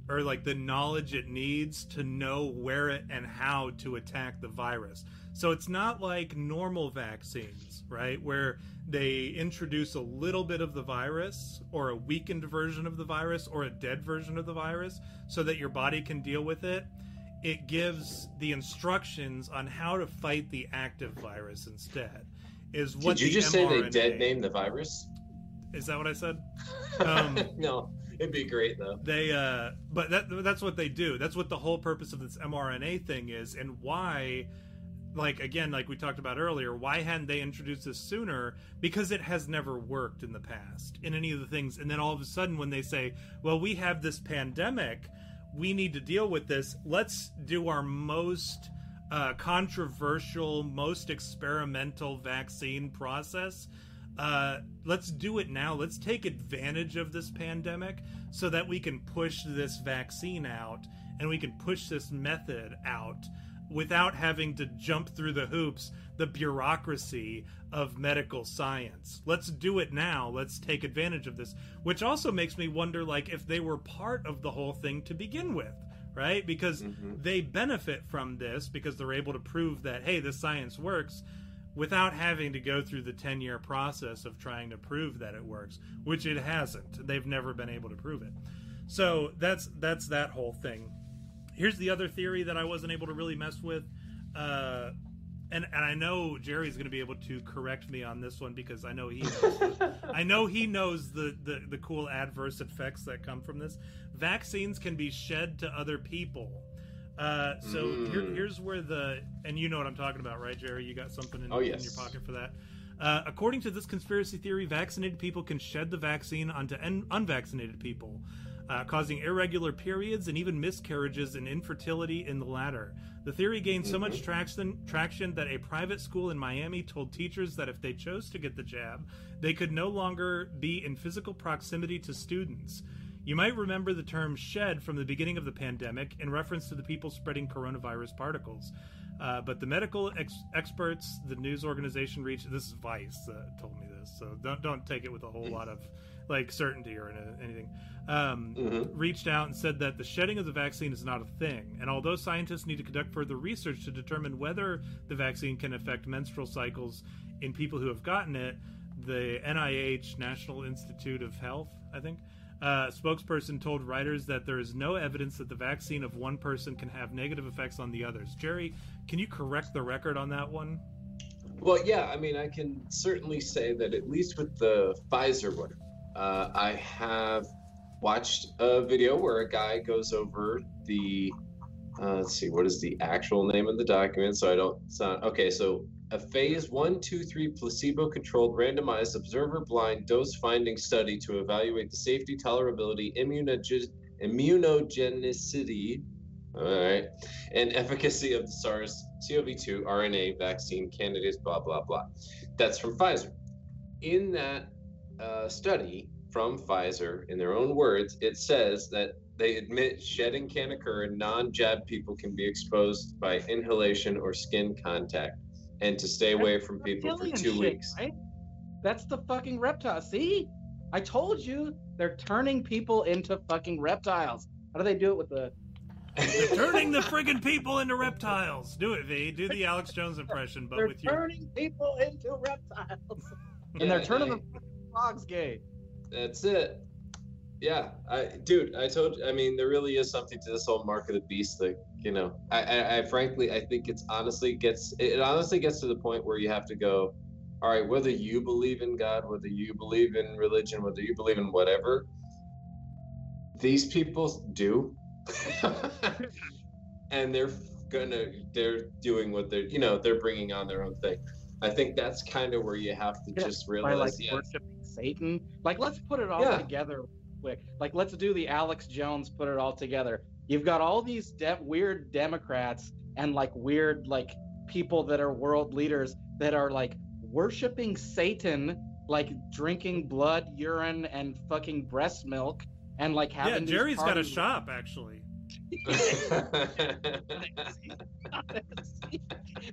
or like the knowledge it needs to know where it and how to attack the virus. So it's not like normal vaccines, right? Where they introduce a little bit of the virus or a weakened version of the virus or a dead version of the virus so that your body can deal with it. It gives the instructions on how to fight the active virus instead. Is what
Did you just mRNA... say they dead name the virus?
Is that what I said?
Um, no, it'd be great though.
They, uh, but that that's what they do. That's what the whole purpose of this mRNA thing is, and why. Like again, like we talked about earlier, why hadn't they introduced this sooner? Because it has never worked in the past in any of the things. And then all of a sudden, when they say, "Well, we have this pandemic, we need to deal with this. Let's do our most uh, controversial, most experimental vaccine process uh, let's do it now. Let's take advantage of this pandemic so that we can push this vaccine out and we can push this method out without having to jump through the hoops, the bureaucracy of medical science. Let's do it now. Let's take advantage of this. Which also makes me wonder like if they were part of the whole thing to begin with, right? Because mm-hmm. they benefit from this because they're able to prove that hey, this science works without having to go through the 10 year process of trying to prove that it works which it hasn't. They've never been able to prove it. So that's that's that whole thing. Here's the other theory that i wasn't able to really mess with uh, and and I know Jerry's going to be able to correct me on this one because I know he knows I know he knows the, the the cool adverse effects that come from this. Vaccines can be shed to other people uh, so mm. here, here's where the and you know what I'm talking about, right, Jerry? You got something in,
oh, yes.
in your pocket for that. Uh, according to this conspiracy theory, vaccinated people can shed the vaccine onto un- unvaccinated people, uh, causing irregular periods and even miscarriages and infertility in the latter. The theory gained so much mm-hmm. traction, traction that a private school in Miami told teachers that if they chose to get the jab, they could no longer be in physical proximity to students. You might remember the term shed from the beginning of the pandemic in reference to the people spreading coronavirus particles. Uh, but the medical ex- experts, the news organization reached this is Vice uh, told me this, so don't don't take it with a whole lot of like certainty or anything. Um, mm-hmm. Reached out and said that the shedding of the vaccine is not a thing, and although scientists need to conduct further research to determine whether the vaccine can affect menstrual cycles in people who have gotten it, the NIH, National Institute of Health, I think, uh, spokesperson told Reuters that there is no evidence that the vaccine of one person can have negative effects on the others. Jerry, can you correct the record on that one?
Well, yeah, I mean, I can certainly say that at least with the Pfizer one, uh, I have watched a video where a guy goes over the. Uh, let's see, what is the actual name of the document? So I don't sound okay. So a phase one, two, three placebo-controlled, randomized, observer-blind dose-finding study to evaluate the safety, tolerability, immunogen- immunogenicity, all right, and efficacy of the SARS-CoV-2 RNA vaccine candidates. Blah blah blah. That's from Pfizer. In that uh, study from Pfizer, in their own words, it says that they admit shedding can occur and non-jab people can be exposed by inhalation or skin contact and to stay away from people for two
shit,
weeks.
Right? That's the fucking reptile. See, I told you they're turning people into fucking reptiles. How do they do it with the?
They're turning the friggin' people into reptiles. Do it, V. Do the Alex Jones impression, but
they're
with your.
turning people into reptiles,
Yeah,
and they're turning
I-
the fucking frogs gay.
That's it. Yeah, I, dude, I told you. I mean, there really is something to this whole mark of the beast thing. You know, I, I, I frankly, I think it's honestly gets, it honestly gets to the point where you have to go, all right, whether you believe in God, whether you believe in religion, whether you believe in whatever, these people do, and they're gonna, they're doing what they're, you know, they're bringing on their own thing. I think that's kind of where you have to
Yeah,
just
By
realize,
like
yeah,
worshiping Satan. Like, let's put it all
Yeah.
together quick. Like, let's do the Alex Jones put it all together. You've got all these de- weird Democrats and like weird like people that are world leaders that are like worshiping Satan, like drinking blood, urine, and fucking breast milk, and like having.
Yeah, Jerry's got a shop actually.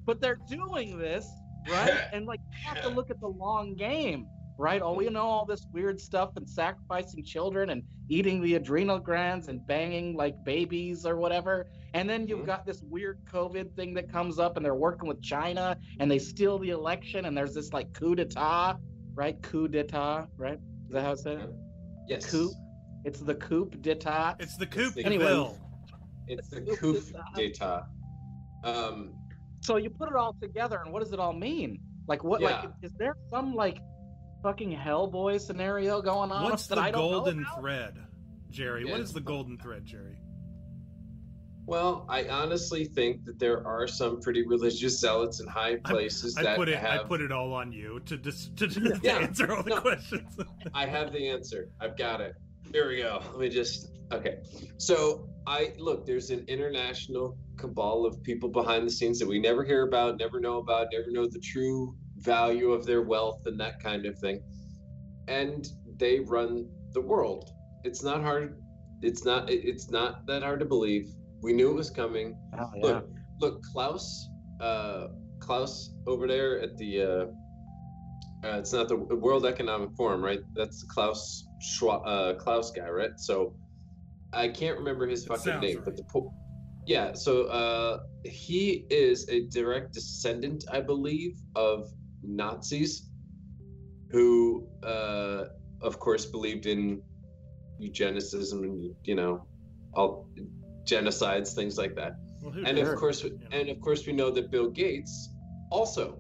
but they're doing this right and like you have to look at the long game right oh we know all this weird stuff and sacrificing children and eating the adrenal glands and banging like babies or whatever and then you've
Mhm.
got this weird covid thing that comes up and they're working with china and they steal the election and there's this like coup d'etat right coup d'etat right is that how it's said
yes.
coup it's the coup d'etat
It's the
coup
Anyway.
Bill.
It's the
Coup
coup
d'etat.
d'etat. Um,
So you put it all together, and what does it all mean? Like, what?
Yeah.
Like, is there some like fucking Hellboy scenario going on
What's
that
the
I don't know
golden
about?
thread, Jerry?
Yeah.
What is the golden thread, Jerry?
well, I honestly think that there are some pretty religious zealots in high places
I
that
put it.
have.
I put it all on you to dis- to, to
Yeah.
answer all the
No.
questions.
I have the answer. I've got it. Here we go. Let me just. Okay. So I look. There's an international cabal of people behind the scenes that we never hear about, never know about, never know the true value of their wealth and that kind of thing. And they run the world. It's not hard. It's not. It's not that hard to believe. We knew it was coming.
Oh, yeah.
Look, look, Klaus, uh, Klaus over there at the, uh, uh, it's not the World Economic Forum, right? That's Klaus Schwab, uh, Klaus guy, right? So I can't remember his
It
fucking name,
right.
but the po- yeah. So uh, he is a direct descendant, I believe, of Nazis, who, uh, of course, believed in eugenicism and you know, all genocides, things like that
Well,
and
doesn't?
of course
Yeah.
and of course we know that bill gates also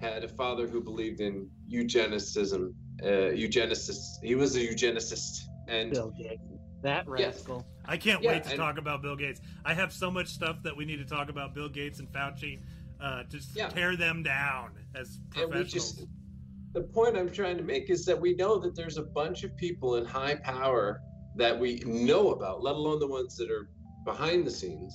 had a father who believed in eugenicism uh eugenicist he was a eugenicist and
Bill Gates, that
Yeah.
rascal.
I can't
Yeah,
wait to
and-
talk about Bill Gates. I have so much stuff that we need to talk about Bill Gates and Fauci. Uh, just
Yeah.
tear them down as
and
professionals.
just the point i'm trying to make is that we know that there's a bunch of people in high power that we know about let alone the ones that are behind the scenes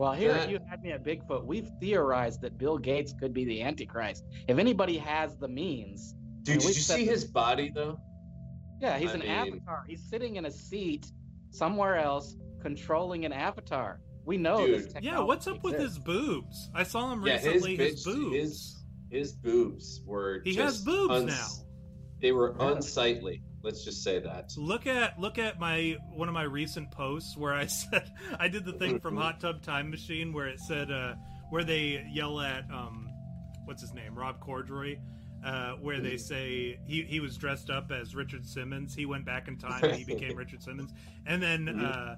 Well, here
That-
you had me at Bigfoot. We've theorized that Bill Gates could be the Antichrist. If anybody has the means,
dude
And
did you see
that-
his body though
yeah, he's
I
an
mean-
avatar. He's sitting in a seat somewhere else, controlling an avatar. We know this.
Dude.
yeah, what's up
technology
with his boobs? I saw him
Yeah, his
recently. His,
bitch-
boobs.
his- his boobs were
he
just
has boobs
uns-
now.
they were
Yeah.
unsightly let's just say that
Look at look at my one of my recent posts where I said I did the thing from. Hot Tub Time Machine where it said uh, where they yell at um, what's his name, Rob Corddry, uh, where they say he he was dressed up as Richard Simmons. He went back in time and he became Richard Simmons, and then. Uh,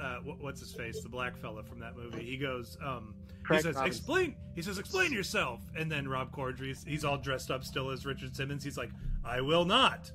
uh, what's his face? The black fella from that movie. He goes, um, he says,
Robinson.
"Explain." He says, "Explain yourself." And then Rob Corddry, he's all dressed up still as Richard Simmons. He's like, "I will not."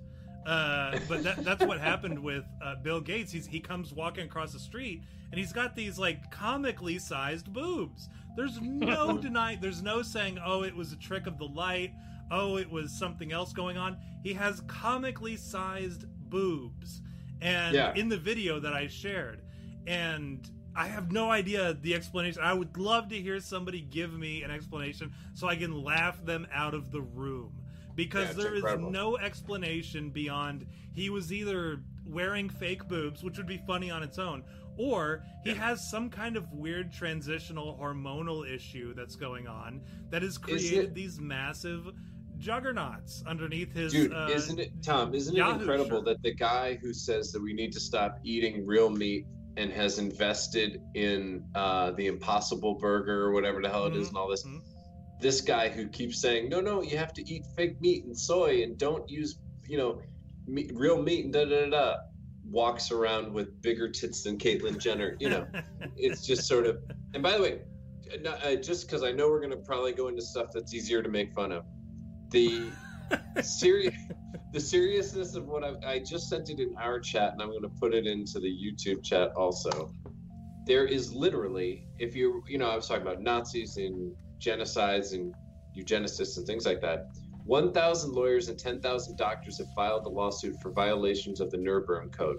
Uh, but that, that's what happened with uh, Bill Gates. He's, he comes walking across the street and he's got these like comically sized boobs. There's no denying. There's no saying, "Oh, it was a trick of the light." Oh, it was something else going on. He has comically sized boobs, and
Yeah.
in the video that I shared, and I have no idea the explanation. I would love to hear somebody give me an explanation so I can laugh them out of the room because
Yeah,
there is
incredible.
no explanation beyond he was either wearing fake boobs, which would be funny on its own, or he
Yeah.
has some kind of weird transitional hormonal issue that's going on that has created
it-
these massive juggernauts underneath his.
Dude,
uh,
isn't it Tom? Isn't it
Yahoo
incredible
shirt.
that the guy who says that we need to stop eating real meat and has invested in uh, the Impossible Burger or whatever the hell it is
Mhm,
and all this,
mhm.
this guy who keeps saying, no, no, you have to eat fake meat and soy and don't use, you know, meat, real meat and da da da da, walks around with bigger tits than Caitlyn Jenner. You know, it's just sort of. And by the way, uh, just because I know we're gonna probably go into stuff that's easier to make fun of, the serious, the seriousness of what I, I just sent it in our chat, and I'm gonna put it into the YouTube chat also. There is literally, if you, you know, I was talking about Nazis and genocides and eugenicists and things like that. 1,000 lawyers and 10,000 doctors have filed a lawsuit for violations of the Nuremberg Code.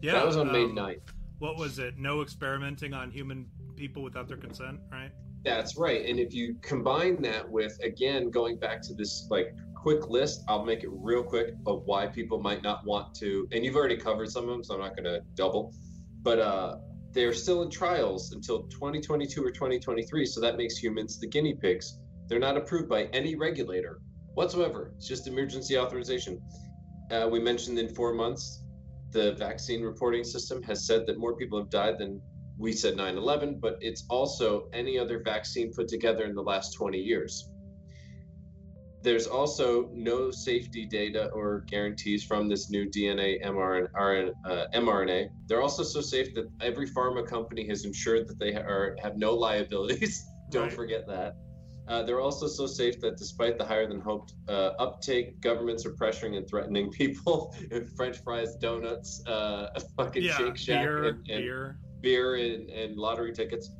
yeah,
that was on May
um,
9th.
What was it? No experimenting on human people without their consent, right?
That's right. And if you combine that with, again, going back to this like quick list, I'll make it real quick of why people might not want to. And you've already covered some of them, so I'm not going to double. But uh, they're still in trials until 2022 or 2023. So that makes humans the guinea pigs. They're not approved by any regulator whatsoever. It's just emergency authorization. Uh, we mentioned in four months, the vaccine reporting system has said that more people have died than we said 9 11, but it's also any other vaccine put together in the last 20 years. There's also no safety data or guarantees from this new DNA mRNA. RN- uh. They're also so safe that every pharma company has ensured that they are, have no liabilities. Don't
Right.
forget that. Uh, they're also so safe that despite the higher than hoped uh, uptake, governments are pressuring and threatening people. French fries, donuts, uh, a fucking
yeah,
Shake Shack,
beer,
and, and
beer.
Beer and, and lottery tickets.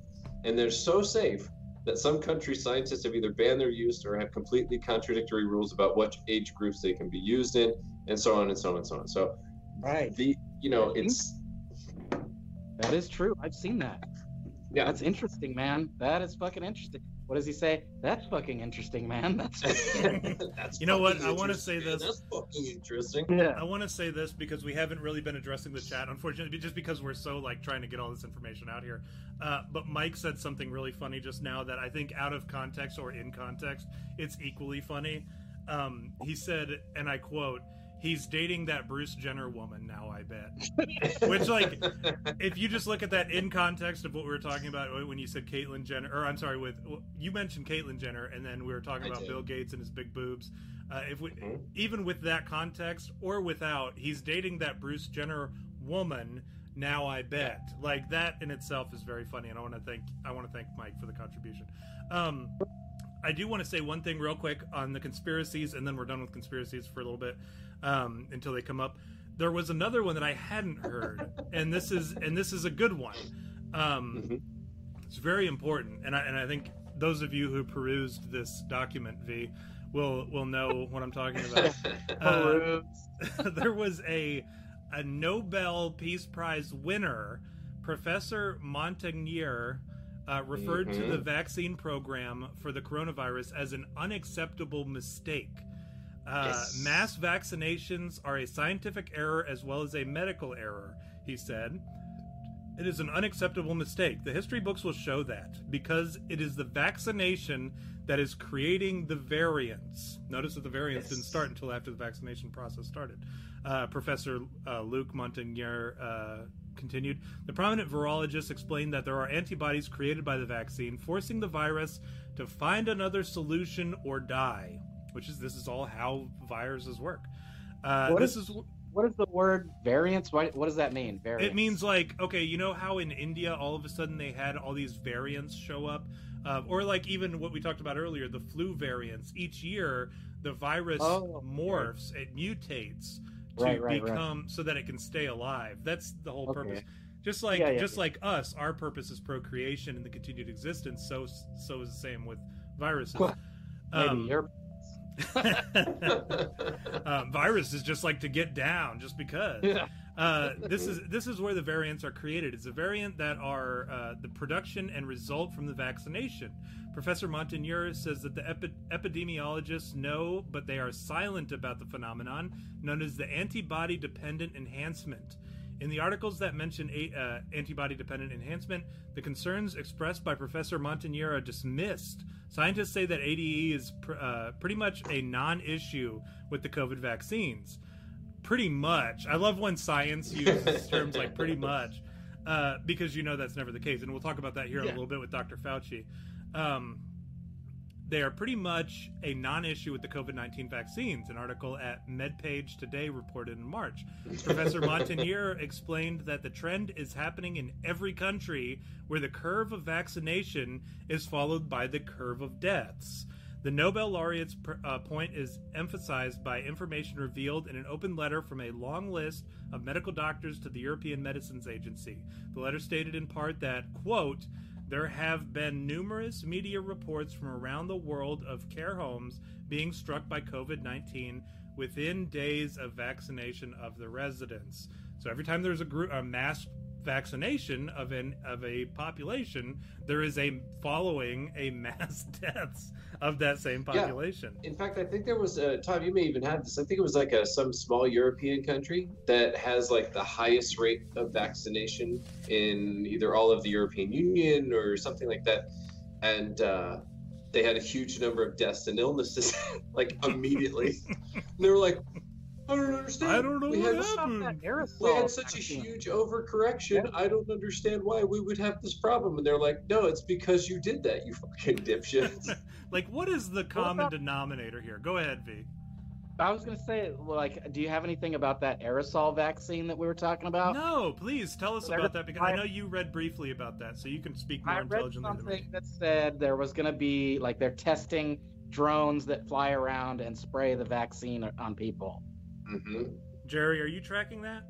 And they're so safe that some country scientists have either banned their use or have completely contradictory rules about what age groups they can be used in, and so on and so on and so on. So
Right.
the you know it's
That is true. I've seen that.
yeah
That's interesting, man. That is fucking interesting. What does he say? That's fucking interesting, man. That's
that's
You know what? I wanna say this.
That's fucking interesting.
yeah.
I want to say this because we haven't really been addressing the chat, unfortunately, just because we're so like trying to get all this information out here. Uh, but Mike said something really funny just now that I think out of context or in context, it's equally funny. Um, he said, and I quote, "He's dating that Bruce Jenner woman now." I bet. Which, like, if you just look at that in context of what we were talking about when you said Caitlyn Jenner, or I'm sorry, with you mentioned Caitlyn Jenner, and then we were talking
I
about
did.
Bill Gates and his big boobs. Uh, if we,
Mhm.
even with that context or without, he's dating that Bruce Jenner woman. Now I bet, like that in itself is very funny, and I want to thank I want to thank Mike for the contribution. Um, I do want to say one thing real quick on the conspiracies, and then we're done with conspiracies for a little bit um, until they come up. There was another one that I hadn't heard, and this is and this is a good one. Um,
Mhm.
It's very important, and I and I think those of you who perused this document, V, will will know what I'm talking about. Uh, there was a a Nobel Peace Prize winner, Professor Montagnier, uh, referred to
Mhm.
the vaccine program for the coronavirus as an unacceptable mistake. Uh,
Yes.
Mass vaccinations are a scientific error as well as a medical error, he said. It is an unacceptable mistake. The history books will show that because it is the vaccination that is creating the variants. Notice that the variants
Yes.
didn't start until after the vaccination process started. Uh, Professor uh, Luc Montagnier uh, continued. The prominent virologist explained that there are antibodies created by the vaccine, forcing the virus to find another solution or die. Which is this is all how viruses work. Uh,
What
this
is-
is
What is the word variance? What, what does that mean? Variance.
it means like okay, you know how in India all of a sudden they had all these variants show up, uh, or like even what we talked about earlier, the flu variants. Each year, the virus
Oh,
morphs, it mutates to
Right, right, right.
become so that it can stay alive. That's the whole
Okay.
purpose. Just like
Yeah, yeah,
just
yeah.
like us, our purpose is procreation and the continued existence. So so is the same with viruses.
Maybe
Um,
you're.
um, viruses just like to get down just because. Uh, this is this is where the variants are created. It's a variant that are uh, the production and result from the vaccination. Professor Montagnier says that the epi- epidemiologists know, but they are silent about the phenomenon known as the antibody-dependent enhancement. In the articles that mention uh, antibody-dependent enhancement, the concerns expressed by Professor Montagnier are dismissed. Scientists say that ADE is pr- uh, pretty much a non-issue with the COVID vaccines pretty much. I love when science uses terms like pretty much, uh, because you know that's never the case, and we'll talk about that here in a little bit with Dr. Fauci. Um, they are pretty much a non-issue with the COVID-19 vaccines. An article at MedPage Today reported in March. Professor Montagnier explained that the trend is happening in every country where the curve of vaccination is followed by the curve of deaths. The Nobel laureate's uh, point is emphasized by information revealed in an open letter from a long list of medical doctors to the European Medicines Agency. The letter stated in part that, quote, there have been numerous media reports from around the world of care homes being struck by COVID 19 within days of vaccination of the residents. So every time there's a, group, a mass vaccination of an of a population, there is a following a mass deaths of that same
Yeah.
population.
In fact, I think there was a Tom. You may even have this. I think it was like a some small European country that has like the highest rate of vaccination in either all of the European Union or something like that, and uh, they had a huge number of deaths and illnesses like immediately. and they were like, "I don't understand.
I don't know
We
what
had,
happened.
We had such a
vaccine.
huge overcorrection. I don't understand why we would have this problem." And they're like, "No, it's because you did that, you fucking dipshits."
Like, what is the common
about-
denominator here? Go ahead, V.
I was gonna say, like, do you have anything about that aerosol vaccine that we were talking about?
No, please tell us
There-
about that because I
I-
know you read briefly about that, so you can speak more
I read
intelligently than
something
me.
that said there was gonna be like they're testing drones that fly around and spray the vaccine on people.
Hmm
Jerry, are you tracking that?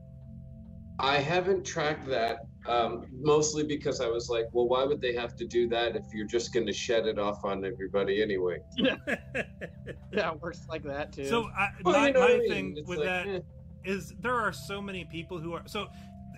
I haven't tracked that um, mostly because I was like, well, why would they have to do that if you're just going to shed it off on everybody anyway?
Yeah, it works like that too.
so I,
Well,
my,
you know
my
I mean?
thing
It's
with
like,
that
eh.
is there are so many people who are so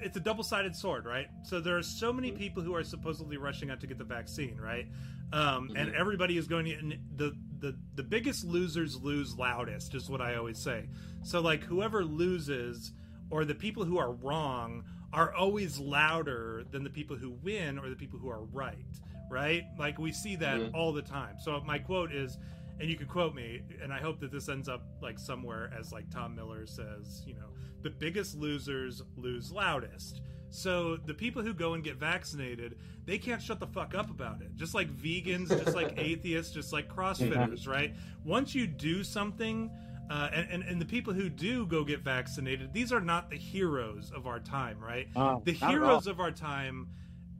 it's a double-sided sword right so there are so many
Mm-hmm.
people who are supposedly rushing out to get the vaccine right um, and
Mhm.
everybody is going to and the, the the biggest losers lose loudest is what i always say so like whoever loses or the people who are wrong are always louder than the people who win or the people who are right right like we see that
Mhm.
all the time so my quote is and you can quote me and i hope that this ends up like somewhere as like tom miller says you know the biggest losers lose loudest so the people who go and get vaccinated they can't shut the fuck up about it. Just like vegans just like atheists just like crossfitters right? Once you do something uh, and, and, and the people who do go get vaccinated these are not the heroes of our time right?
Oh,
the
not at all.
heroes of our time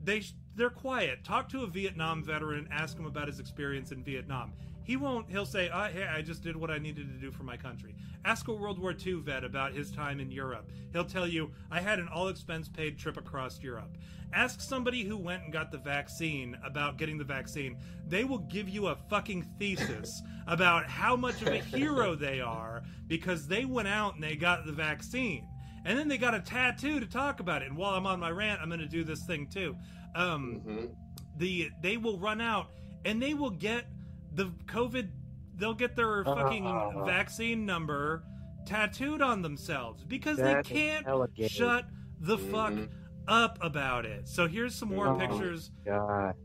they they're quiet. Talk to a vietnam veteran ask him about his experience in vietnam he won't he'll say oh, hey i just did what i needed to do for my country ask a world war ii vet about his time in europe he'll tell you i had an all expense paid trip across europe ask somebody who went and got the vaccine about getting the vaccine they will give you a fucking thesis about how much of a hero they are because they went out and they got the vaccine and then they got a tattoo to talk about it. And while I'm on my rant, I'm going to do this thing too. Um,
Mhm.
the they will run out and they will get the COVID. They'll get their fucking
Uh.
vaccine number tattooed on themselves because
That
they can't shut the fuck
Mhm.
up about it. So here's some more
Oh.
pictures
God.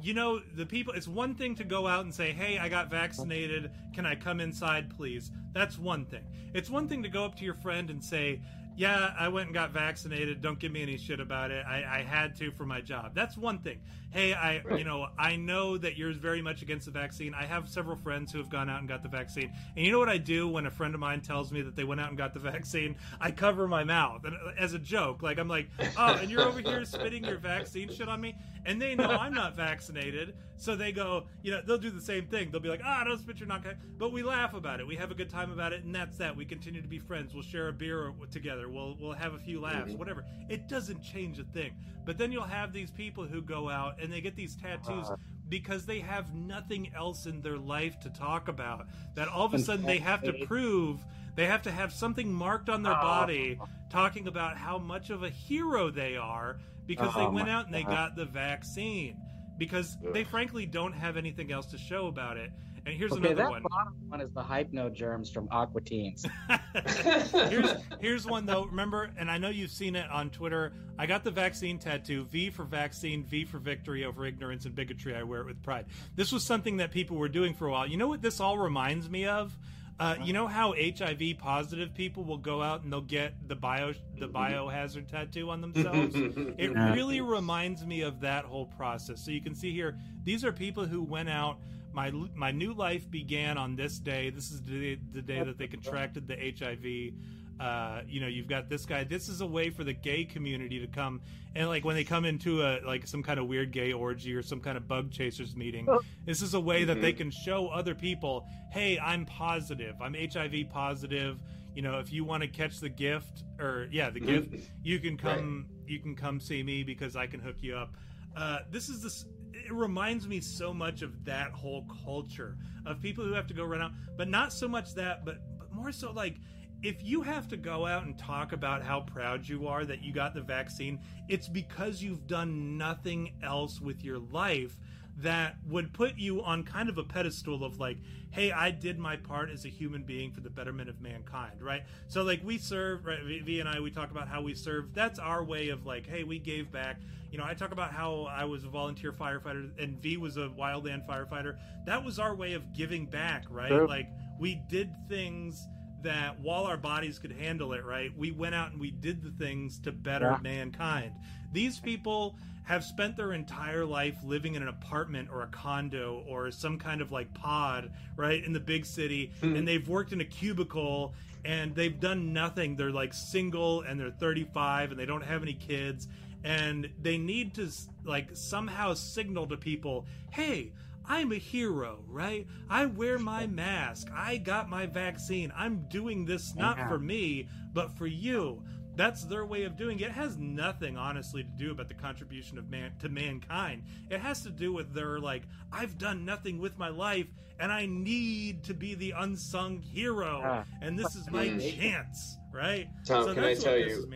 you know the people it's one thing to go out and say hey i got vaccinated can i come inside please That's one thing. It's one thing to go up to your friend and say, yeah, I went and got vaccinated. Don't give me any shit about it. I, I had to for my job. That's one thing. Hey, I, you know, I know that you're very much against the vaccine. I have several friends who have gone out and got the vaccine. And you know what I do when a friend of mine tells me that they went out and got the vaccine? I cover my mouth and, as a joke. Like I'm like, oh, and you're over here spitting your vaccine shit on me, and they know I'm not vaccinated, so they go, you know, they'll do the same thing. They'll be like, ah, oh, don't spit your knock. But we laugh about it. We have a good time about it, and that's that. We continue to be friends. We'll share a beer together. We'll we'll have a few laughs, mm-hmm. whatever. It doesn't change a thing. But then you'll have these people who go out and they get these tattoos uh, because they have nothing else in their life to talk about. That all of a sudden they have to prove they have to have something marked on their uh-huh. body talking about how much of a hero they are because they oh went out and they got the vaccine because they frankly don't have anything else to show about it. And here's okay, another
that
one.
bottom one is the hypno germs from Aqua Teens.
here's here's one though. Remember, and I know you've seen it on Twitter. I got the vaccine tattoo. V for vaccine. V for victory over ignorance and bigotry. I wear it with pride. This was something that people were doing for a while. You know what this all reminds me of? Uh, you know how HIV positive people will go out and they'll get the bio the biohazard tattoo on themselves? it really reminds me of that whole process. So you can see here, these are people who went out my my new life began on this day. This is the, the day that they contracted the HIV. Uh, you know, you've got this guy. This is a way for the gay community to come and like when they come into a like some kind of weird gay orgy or some kind of bug chasers meeting. Oh. This is a way that they mm-hmm. can show other people, "Hey, I'm positive. I'm HIV positive." You know, if you want to catch the gift or yeah, the gift, mm-hmm. you can come. Right. You can come see me because I can hook you up. Uh, this is this it reminds me so much of that whole culture of people who have to go run out, but not so much that, but, but more so like if you have to go out and talk about how proud you are that you got the vaccine, it's because you've done nothing else with your life that would put you on kind of a pedestal of like, hey, I did my part as a human being for the betterment of mankind, right? So like we serve, right? V and I, we talk about how we serve. That's our way of like, hey, we gave back you know, I talk about how I was a volunteer firefighter and V was a wildland firefighter. That was our way of giving back, right? Sure. Like we did things that while our bodies could handle it, right, we went out and we did the things to better yeah. mankind. These people have spent their entire life living in an apartment or a condo or some kind of like pod, right, in the big city, mm-hmm. and they've worked in a cubicle and they've done nothing. They're like single and they're 35 and they don't have any kids and they need to like somehow signal to people hey i'm a hero right i wear my mask i got my vaccine i'm doing this not yeah. for me but for you that's their way of doing it. It has nothing, honestly, to do about the contribution of man to mankind. It has to do with their like, I've done nothing with my life, and I need to be the unsung hero, yeah. and this is my hmm. chance, right?
Tom, so can I tell you?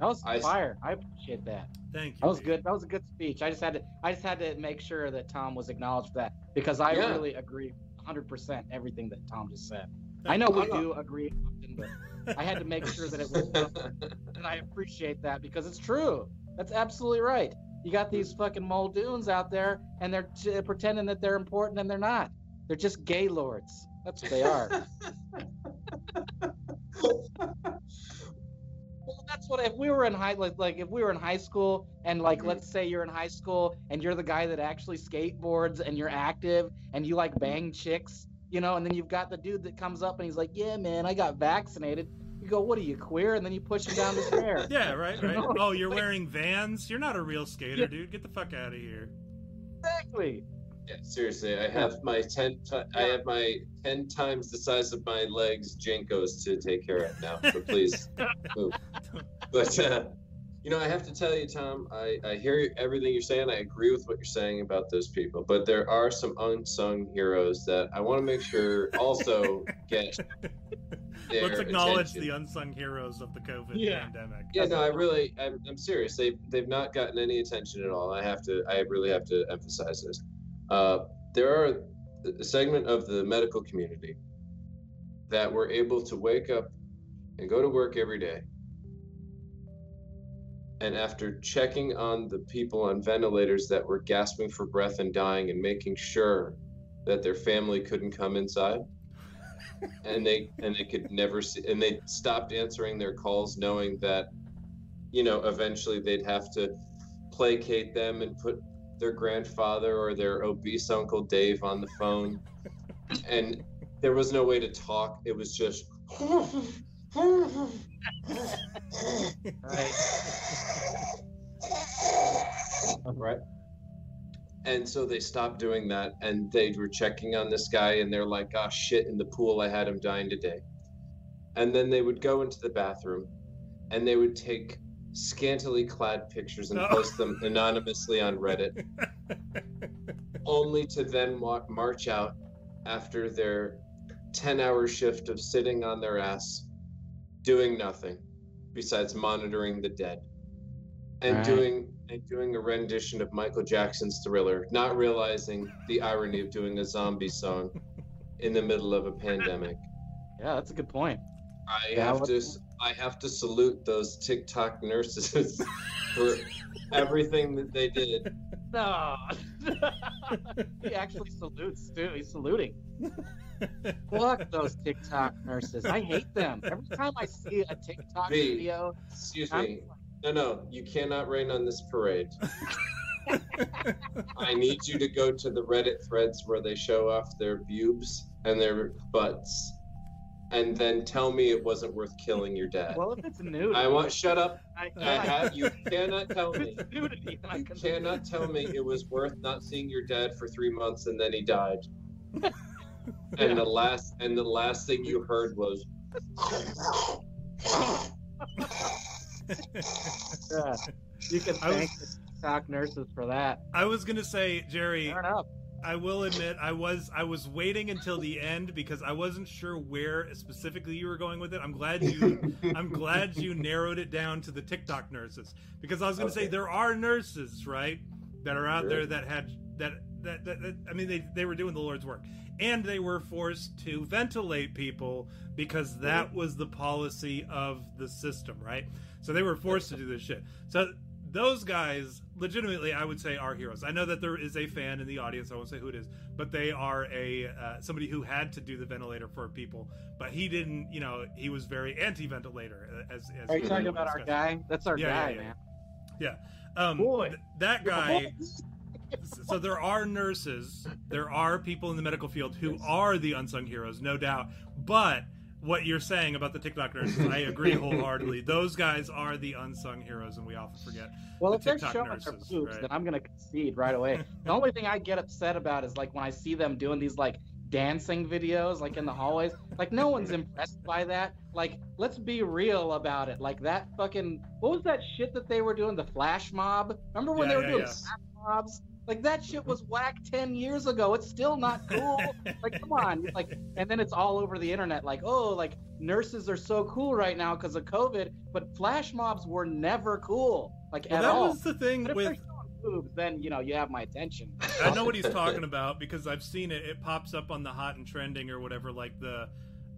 That was I, fire. I appreciate that.
Thank you.
That was good. That was a good speech. I just had to. I just had to make sure that Tom was acknowledged for that because I yeah. really agree 100 percent everything that Tom just said. Thank I know we do agree often, but I had to make sure that it was. and I appreciate that because it's true. That's absolutely right. You got these fucking Muldoons out there, and they're t- pretending that they're important, and they're not. They're just gay lords. That's what they are. well, that's what if we were in high like, like if we were in high school and like mm-hmm. let's say you're in high school and you're the guy that actually skateboards and you're active and you like bang chicks, you know, and then you've got the dude that comes up and he's like, "Yeah, man, I got vaccinated." You go, "What are you queer?" And then you push him down the stairs.
yeah, right, right. oh, you're wearing Vans. You're not a real skater, yeah. dude. Get the fuck out of here.
Exactly.
Yeah, seriously, I have my ten. T- I have my ten times the size of my legs JNCOs to take care of now. So please move. But uh, you know, I have to tell you, Tom. I I hear everything you're saying. I agree with what you're saying about those people. But there are some unsung heroes that I want to make sure also get.
Let's acknowledge attention. the unsung heroes of the COVID yeah. pandemic.
Yeah, no, I really, I'm, I'm serious. They've they've not gotten any attention at all. I have to, I really have to emphasize this. Uh, there are a segment of the medical community that were able to wake up and go to work every day. And after checking on the people on ventilators that were gasping for breath and dying and making sure that their family couldn't come inside, and they and they could never see and they stopped answering their calls knowing that you know eventually they'd have to placate them and put their grandfather or their obese uncle Dave on the phone. And there was no way to talk. It was just
Right.
right and so they stopped doing that and they were checking on this guy and they're like oh shit in the pool i had him dying today and then they would go into the bathroom and they would take scantily clad pictures and
Oh.
post them anonymously on reddit only to then walk, march out after their 10 hour shift of sitting on their ass doing nothing besides monitoring the dead and
Right.
doing and doing a rendition of Michael Jackson's Thriller, not realizing the irony of doing a zombie song in the middle of a pandemic.
Yeah, that's a good point.
I
Yeah,
have to I have to salute those TikTok nurses for everything that they did.
No. he actually salutes too. He's saluting. Fuck those TikTok nurses. I hate them. Every time I see a TikTok
V.
video,
Excuse
I'm
me. No, no, you cannot rain on this parade. I need you to go to the Reddit threads where they show off their pubes and their butts, and then tell me it wasn't worth killing your dad.
well, if it's nude,
I want shut up.
I,
I have, you cannot tell me.
nudity,
You cannot tell me it was worth not seeing your dad for three months and then he died. And the last and the last thing you heard was
Yeah. You can
I was-
thank the TikTok nurses for that.
I was gonna say, Jerry,
Fair enough.
I will admit I was I was waiting until the end because I wasn't sure where specifically you were going with it. I'm glad you I'm glad you narrowed it down to the TikTok nurses because I was going to say there are nurses, right, that are out
Sure.
there that had that, that that, that I mean they they were doing the Lord's work and they were forced to ventilate people because that was the policy of the system, right? So they were forced to do this shit. So those guys legitimately I would say are heroes. I know that there is a fan in the audience, I won't say who it is, but they are a uh, somebody who had to do the ventilator for people, but he didn't, you know, he was very anti-ventilator uh, as, as
Are you talking about our guy? That's our
Yeah, yeah,
guy,
yeah.
man.
Um,
Boy.
th- that guy. So there are nurses, there are people in the medical field who are the unsung heroes, no doubt. But what you're saying about the TikTok nurses, I agree wholeheartedly. Those guys are the unsung heroes, and we often forget.
Well,
the
if they're
TikTok
showing
nurses,
their boobs,
right?
then I'm gonna concede right away. the only thing I get upset about is like when I see them doing these like dancing videos, like in the hallways. Like no one's impressed by that. Like, let's be real about it. Like that fucking what was that shit that they were doing? The flash mob. Remember when
Yeah,
they were
yeah,
doing
yeah.
flash mobs? Like that shit was whack ten years ago. It's still not cool. like come on. Like and then it's all over the internet. Like oh, like nurses are so cool right now because of COVID. But flash mobs were never cool. Like
Well,
at
that
all.
was the thing
But
with
boobs, then you know you have my attention.
I know what he's talking about because I've seen it. It pops up on the hot and trending or whatever, like the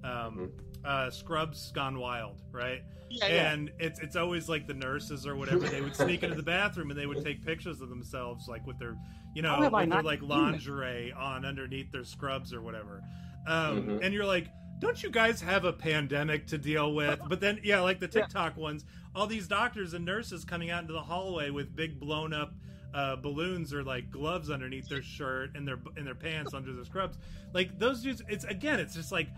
um, uh, Scrubs Gone Wild, right?
Yeah, yeah.
And it's it's always like the nurses or whatever. They would sneak into the bathroom and they would take pictures of themselves, like with their, you know,
How have I
with their like
seen that?
lingerie on underneath their scrubs or whatever. Um,
Mhm.
And you're like, don't you guys have a pandemic to deal with? But then, yeah, like the
Yeah.
TikTok ones, all these doctors and nurses coming out into the hallway with big blown up uh, balloons or like gloves underneath their shirt and their and their pants under their scrubs. Like those dudes, it's again, it's just like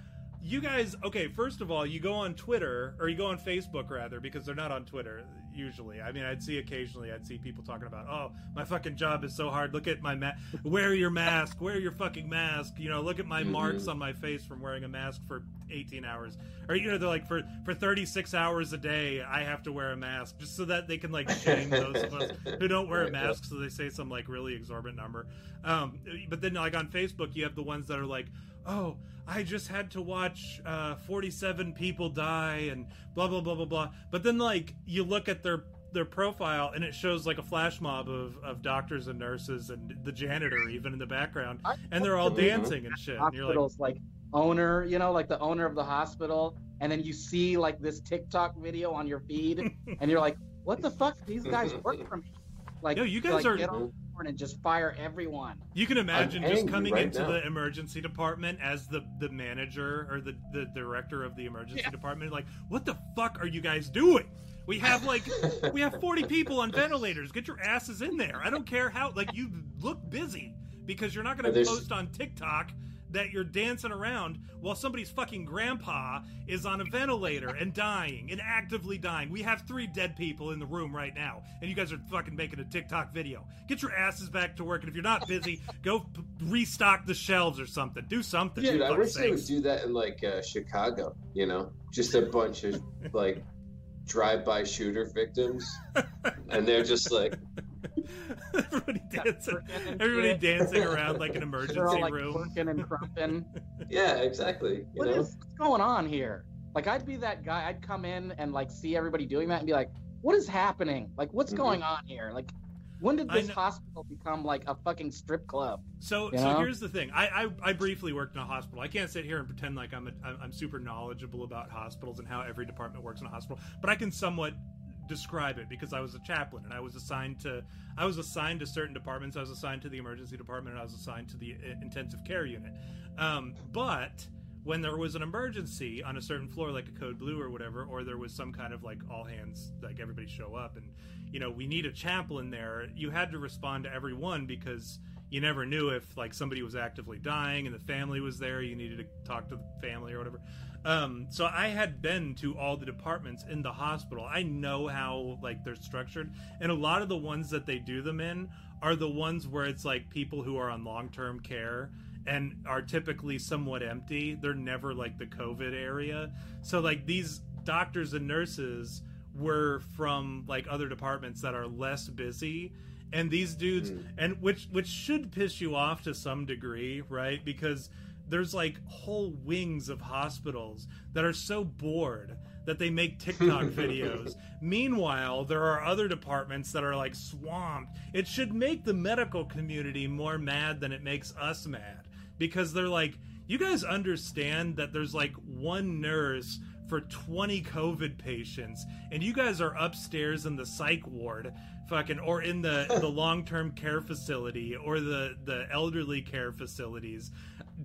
you guys. Okay, first of all, you go on Twitter or you go on Facebook rather because they're not on Twitter usually. I mean, I'd see occasionally, I'd see people talking about, oh, my fucking job is so hard. Look at my mask. Wear your mask. Wear your fucking mask. You know, look at my
Mhm.
marks on my face from wearing a mask for 18 hours. Or you know, they're like for for 36 hours a day, I have to wear a mask just so that they can like shame those of us who don't wear a mask. So they say some like really exorbitant number. Um, but then like on Facebook, you have the ones that are like, oh, I just had to watch uh, 47 people die and blah blah blah blah blah. But then like you look at their their profile and it shows like a flash mob of, of doctors and nurses and the janitor even in the background
I-
and they're all
Mhm.
dancing and shit. And you're like,
like, owner, you know, like the owner of the hospital, and then you see like this TikTok video on your feed, and you're like, what the fuck? These guys work for me. Like,
Yo, you guys
like,
are-
get on popcorn and just fire everyone.
You can imagine
I'm
just coming
right
into
now.
the emergency department as the the manager or the the director of the emergency
Yeah.
department. Like, what the fuck are you guys doing? We have like we have 40 people on ventilators. Get your asses in there. I don't care how like you look busy because you're not going to post on TikTok that you're dancing around while somebody's fucking grandpa is on a ventilator and dying and actively dying. We have three dead people in the room right now, and you guys are fucking making a TikTok video. Get your asses back to work, and if you're not busy, go p- restock the shelves or something. Do something.
Dude,
for
I wish they would do that in like uh, Chicago. You know, just a bunch of like drive-by shooter victims, and they're just like,
everybody dancing. Everybody dancing around like an emergency
They're all like
room.
twerking and crumping.
yeah, exactly. You
What
know,
is what's going on here? Like I'd be that guy. I'd come in and like see everybody doing that and be like, "What is happening? Like, what's
Mhm.
going on here? Like, when did this hospital become like a fucking strip club?"
So,
You
so here's the thing. I, I I briefly worked in a hospital. I can't sit here and pretend like I'm a, I'm I'm super knowledgeable about hospitals and how every department works in a hospital, but I can somewhat describe it because I was a chaplain and I was assigned to I was assigned to certain departments. I was assigned to the emergency department and I was assigned to the uh, intensive care unit. Um, but when there was an emergency on a certain floor, like a code blue or whatever, or there was some kind of like all hands, like everybody show up and you know we need a chaplain there. You had to respond to everyone because you never knew if like somebody was actively dying and the family was there you needed to talk to the family or whatever um, so i had been to all the departments in the hospital. I know how like they're structured and a lot of the ones that they do them in are the ones where it's like people who are on long-term care and are typically somewhat empty. They're never like the covid area. So like these doctors and nurses were from like other departments that are less busy and these dudes
Mm.
and which which should piss you off to some degree right? Because there's like whole wings of hospitals that are so bored that they make TikTok videos. Meanwhile, there are other departments that are like swamped. It should make the medical community more mad than it makes us mad because they're like, you guys understand that there's like one nurse for 20 COVID patients, and you guys are upstairs in the psych ward, fucking, or in the, the long term care facility or the, the elderly care facilities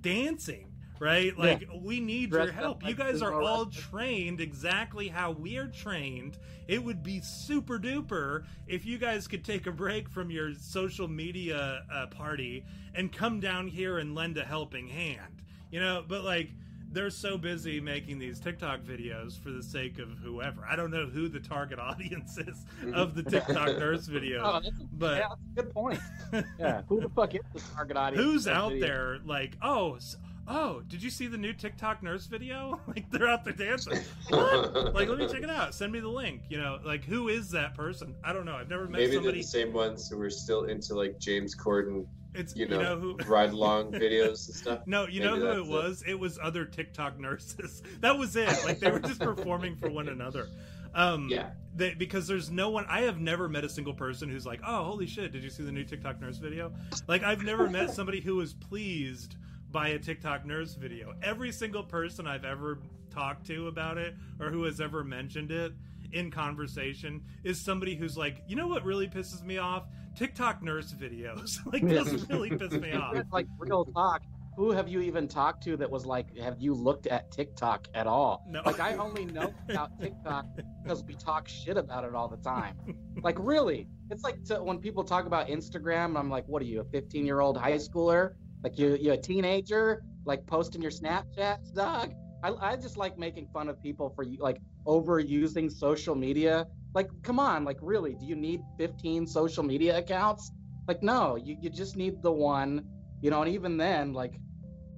dancing. Right? Like, we need your
Dressed up
help. You guys are all trained exactly how we're trained. It would be super duper if you guys could take a break from your social media uh, party and come down here and lend a helping hand. You know, but like they're so busy making these TikTok videos for the sake of whoever. I don't know who the target audience is of the TikTok nurse
Oh,
video,
that's a,
but
yeah, that's a good point. Yeah, who the fuck is the target audience?
who's out
video?
there like, oh, s- oh, did you see the new TikTok nurse video? like they're out there dancing. What? like, let me check it out. Send me the link. You know, like who is that person? I don't know. I've never met
maybe they're
somebody.
the same ones who are still into like James Corden,
It's
you know,
who.
ride along videos and stuff.
No, you know who it
that's it.
was? It was other TikTok nurses. That was it. Like they were just performing for one another. Um,
Yeah.
they, because there's no one. I have never met a single person who's like, "Oh, holy shit! Did you see the new TikTok nurse video?" Like I've never met somebody who was pleased by a TikTok nurse video. Every single person I've ever talked to about it or who has ever mentioned it in conversation is somebody who's like, "You know what really pisses me off? TikTok nurse videos. like this really piss me off."
It's like real talk. Who have you even talked to that was like, have you looked at TikTok at all?
No.
Like, I only know about TikTok because we talk shit about it all the time. Like, really? It's like to, when people talk about Instagram, I'm like, what are you, a 15 year old high schooler? Like, you, you're a teenager? Like, posting your Snapchats, dog? I, I just like making fun of people for like overusing social media. Like, come on, like, really? Do you need 15 social media accounts? Like, no, you, you just need the one, you know, and even then, like,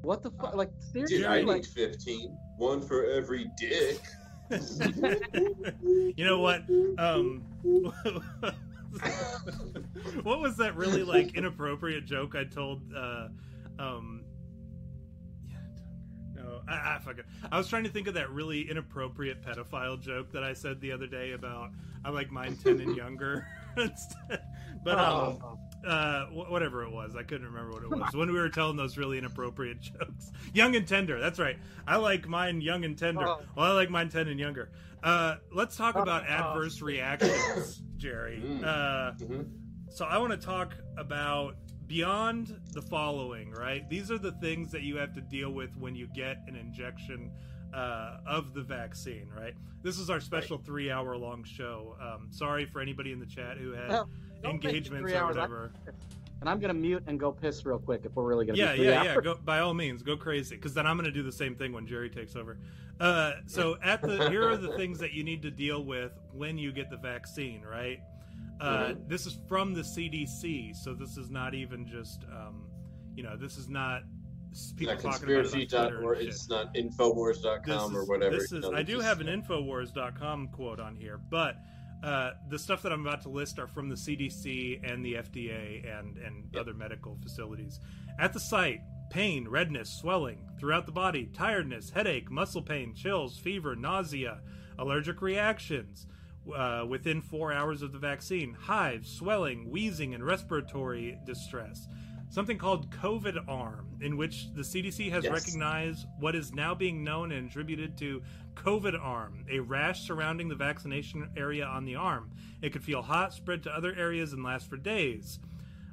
what the fuck? Like, seriously,
Dude, I
like,
need 15. One for every dick.
you know what? Um, what was that really like inappropriate joke I told? Uh, um, yeah, no, I, I fuck it. I was trying to think of that really inappropriate pedophile joke that I said the other day about I like mine ten and younger. but um,
oh,
uh, whatever it was, I couldn't remember what it was when we were telling those really inappropriate jokes. Young and tender, that's right. I like mine young and tender.
Oh.
Well, I like mine ten and younger. Uh, let's talk
Oh,
about adverse reactions, Jerry.
Mm.
Uh,
Mhm.
so I want to talk about beyond the following, right? These are the things that you have to deal with when you get an injection uh, of the vaccine, right? This is our special right. three hour long show. Um, sorry for anybody in the chat who had well, engagements or whatever.
And I'm gonna mute and go piss real quick if we're really gonna.
Yeah, yeah, hours. yeah. Go by all means, go crazy because then I'm gonna do the same thing when Jerry takes over. Uh, so at the here are the things that you need to deal with when you get the vaccine, right? Uh, mm-hmm. This is from the CDC, so this is not even just, um, you know, this is not
people talking about it or it's not infowars.com is, or whatever.
This is, I do have an infowars.com quote on here, but uh, the stuff that I'm about to list are from the CDC and the FDA and and other medical facilities. At the site, pain, redness, swelling throughout the body, tiredness, headache, muscle pain, chills, fever, nausea, allergic reactions uh, within four hours of the vaccine, hives, swelling, wheezing, and respiratory distress. Something called COVID arm, in which the CDC has yes. recognized what is now being known and attributed to COVID arm, a rash surrounding the vaccination area on the arm. It could feel hot, spread to other areas, and last for days.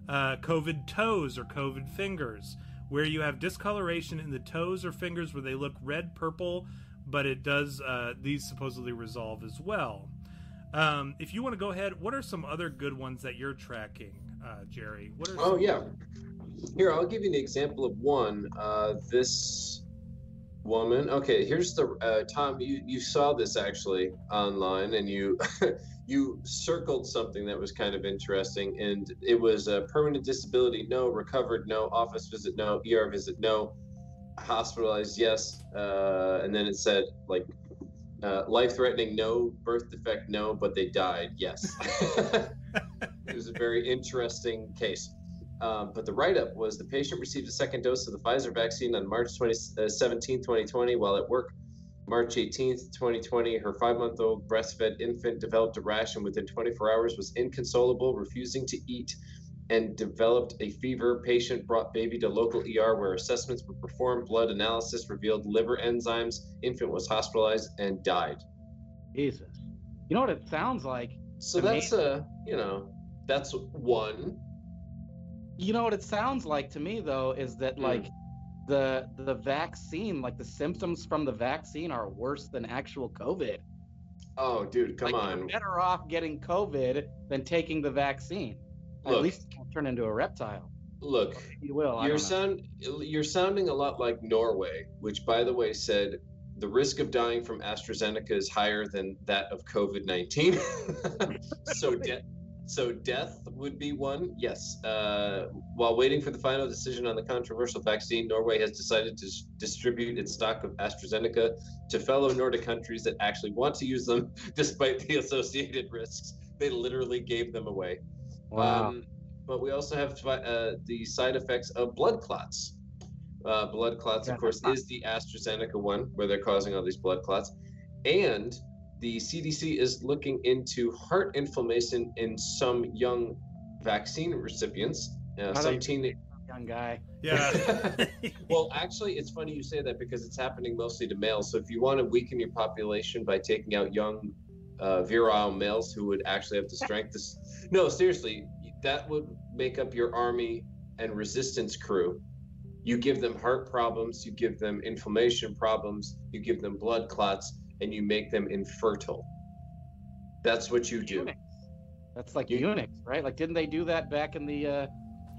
Uh, COVID toes or COVID fingers, where you have discoloration in the toes or fingers where they look red, purple, but it does, uh, these supposedly resolve as well. Um, if you want to go ahead, what are some other good ones that you're tracking, uh, Jerry? What are
oh yeah, here I'll give you an example of one. Uh, this woman. Okay, here's the uh, Tom. You you saw this actually online, and you you circled something that was kind of interesting, and it was a permanent disability. No, recovered. No, office visit. No, ER visit. No, hospitalized. Yes, uh, and then it said like uh, life threatening, no. Birth defect, no. But they died, yes. it was a very interesting case. Um, but the write up was the patient received a second dose of the Pfizer vaccine on March 20, uh, 17, 2020, while at work. March 18th, 2020, her five month old breastfed infant developed a rash and within 24 hours was inconsolable, refusing to eat and developed a fever. Patient brought baby to local ER where assessments were performed. Blood analysis revealed liver enzymes. Infant was hospitalized and died.
Jesus. You know what it sounds like?
So that's me? a, you know, that's one.
You know what it sounds like to me though is that mm. like the the vaccine, like the symptoms from the vaccine are worse than actual COVID.
Oh, dude, come
like,
on.
You're better off getting COVID than taking the vaccine. Look, At least turn into a reptile.
Look, you will. You're sound you're sounding a lot like Norway, which by the way said the risk of dying from AstraZeneca is higher than that of COVID nineteen. so de- so death would be one. Yes. Uh, while waiting for the final decision on the controversial vaccine, Norway has decided to distribute its stock of AstraZeneca to fellow Nordic countries that actually want to use them, despite the associated risks. They literally gave them away. Wow. Um, but we also have uh, the side effects of blood clots. Uh, blood clots, of course, is the AstraZeneca one where they're causing all these blood clots. And the CDC is looking into heart inflammation in some young vaccine recipients. Uh, some teen
young guy.
Yeah.
well, actually, it's funny you say that because it's happening mostly to males. So if you want to weaken your population by taking out young uh, virile males who would actually have the strength to. No, seriously, that would make up your army and resistance crew. You give them heart problems, you give them inflammation problems, you give them blood clots, and you make them infertile. That's what you do.
That's like you, eunuchs, right? Like, didn't they do that back in the uh,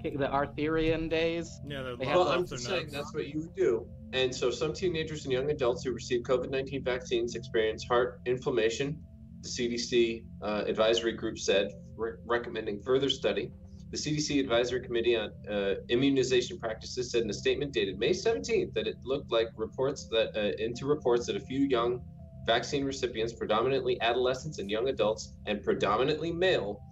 the Arthurian days?
Yeah, they
well, I'm just saying that's what you do. And so, some teenagers and young adults who receive COVID 19 vaccines experience heart inflammation, the CDC uh, advisory group said, re- recommending further study. The CDC Advisory Committee on uh, Immunization Practices said in a statement dated May 17th that it looked like reports that uh, into reports that a few young vaccine recipients, predominantly adolescents and young adults, and predominantly male,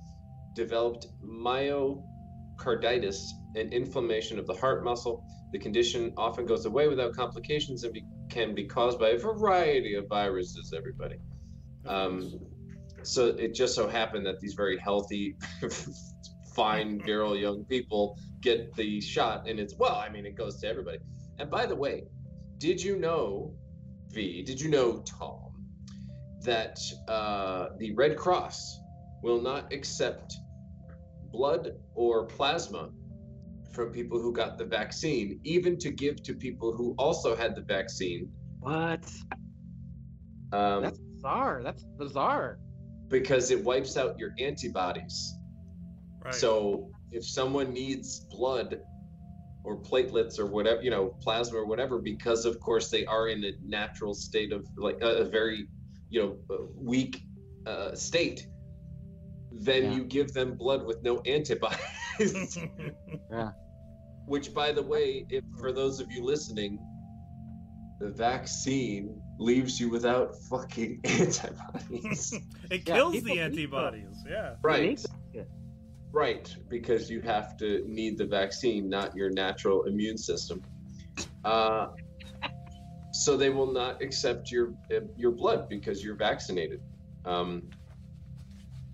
developed myocarditis, an inflammation of the heart muscle. The condition often goes away without complications and be- can be caused by a variety of viruses. Everybody. Um, so it just so happened that these very healthy, fine, virile young people get the shot, and it's well, I mean, it goes to everybody. And by the way, did you know, V? Did you know, Tom, that uh, the Red Cross will not accept blood or plasma from people who got the vaccine, even to give to people who also had the vaccine.
What?
Um,
That's bizarre. That's bizarre.
because it wipes out your antibodies.
Right.
So if someone needs blood or platelets or whatever, you know, plasma or whatever, because of course they are in a natural state of like a, a very, you know, weak uh, state, then
Yeah.
you give them blood with no antibodies. Yeah. Which, by the way, if for those of you listening, the vaccine leaves you without fucking antibodies.
it
Yeah,
kills
people
the antibodies. Yeah.
right.
Yeah.
Right, because you have to need the vaccine, not your natural immune system. Uh, so they will not accept your uh, your blood because you're vaccinated. Um,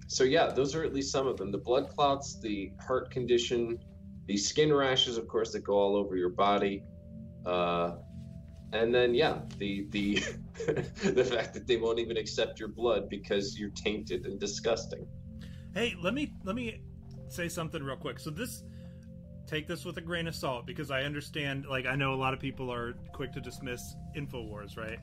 so yeah, those are at least some of them: the blood clots, the heart condition, the skin rashes, of course, that go all over your body, uh, and then yeah, the the the fact that they won't even accept your blood because you're tainted and disgusting.
Hey, let me let me say something real quick. So this take this with a grain of salt because I understand like I know a lot of people are quick to dismiss InfoWars, right?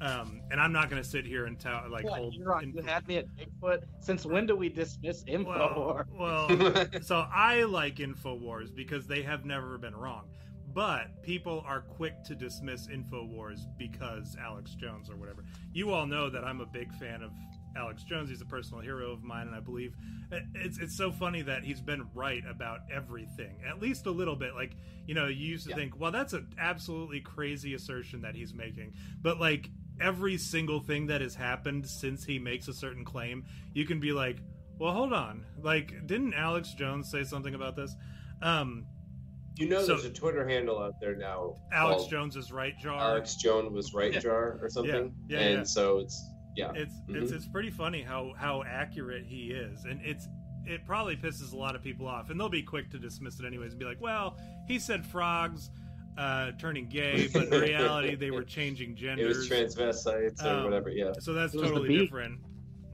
Um, and I'm not going to sit here and tell like
What,
hold
you're on, you had me at Bigfoot. Since when do we dismiss info?
well, well, so I like InfoWars because they have never been wrong. But people are quick to dismiss InfoWars because Alex Jones or whatever. You all know that I'm a big fan of Alex Jones. He's a personal hero of mine, and I believe it's it's so funny that he's been right about everything, at least a little bit. Like you know, you used to
Yeah.
think, well, that's an absolutely crazy assertion that he's making, but like every single thing that has happened since he makes a certain claim, you can be like, well, hold on, like didn't Alex Jones say something about this? Um,
You know,
So-
there's a Twitter handle out there now.
Alex
called
Jones is right, jar.
Alex Jones was right
Yeah.
jar or something.
Yeah,
and
yeah.
so it's yeah.
it's it's it's pretty funny how how accurate he is, and it's it probably pisses a lot of people off, and they'll be quick to dismiss it anyways and be like, well, he said frogs uh, turning gay, but in reality they were changing
It
genders.
was transvestites or
Um,
whatever. Yeah.
So that's
It was the
totally different.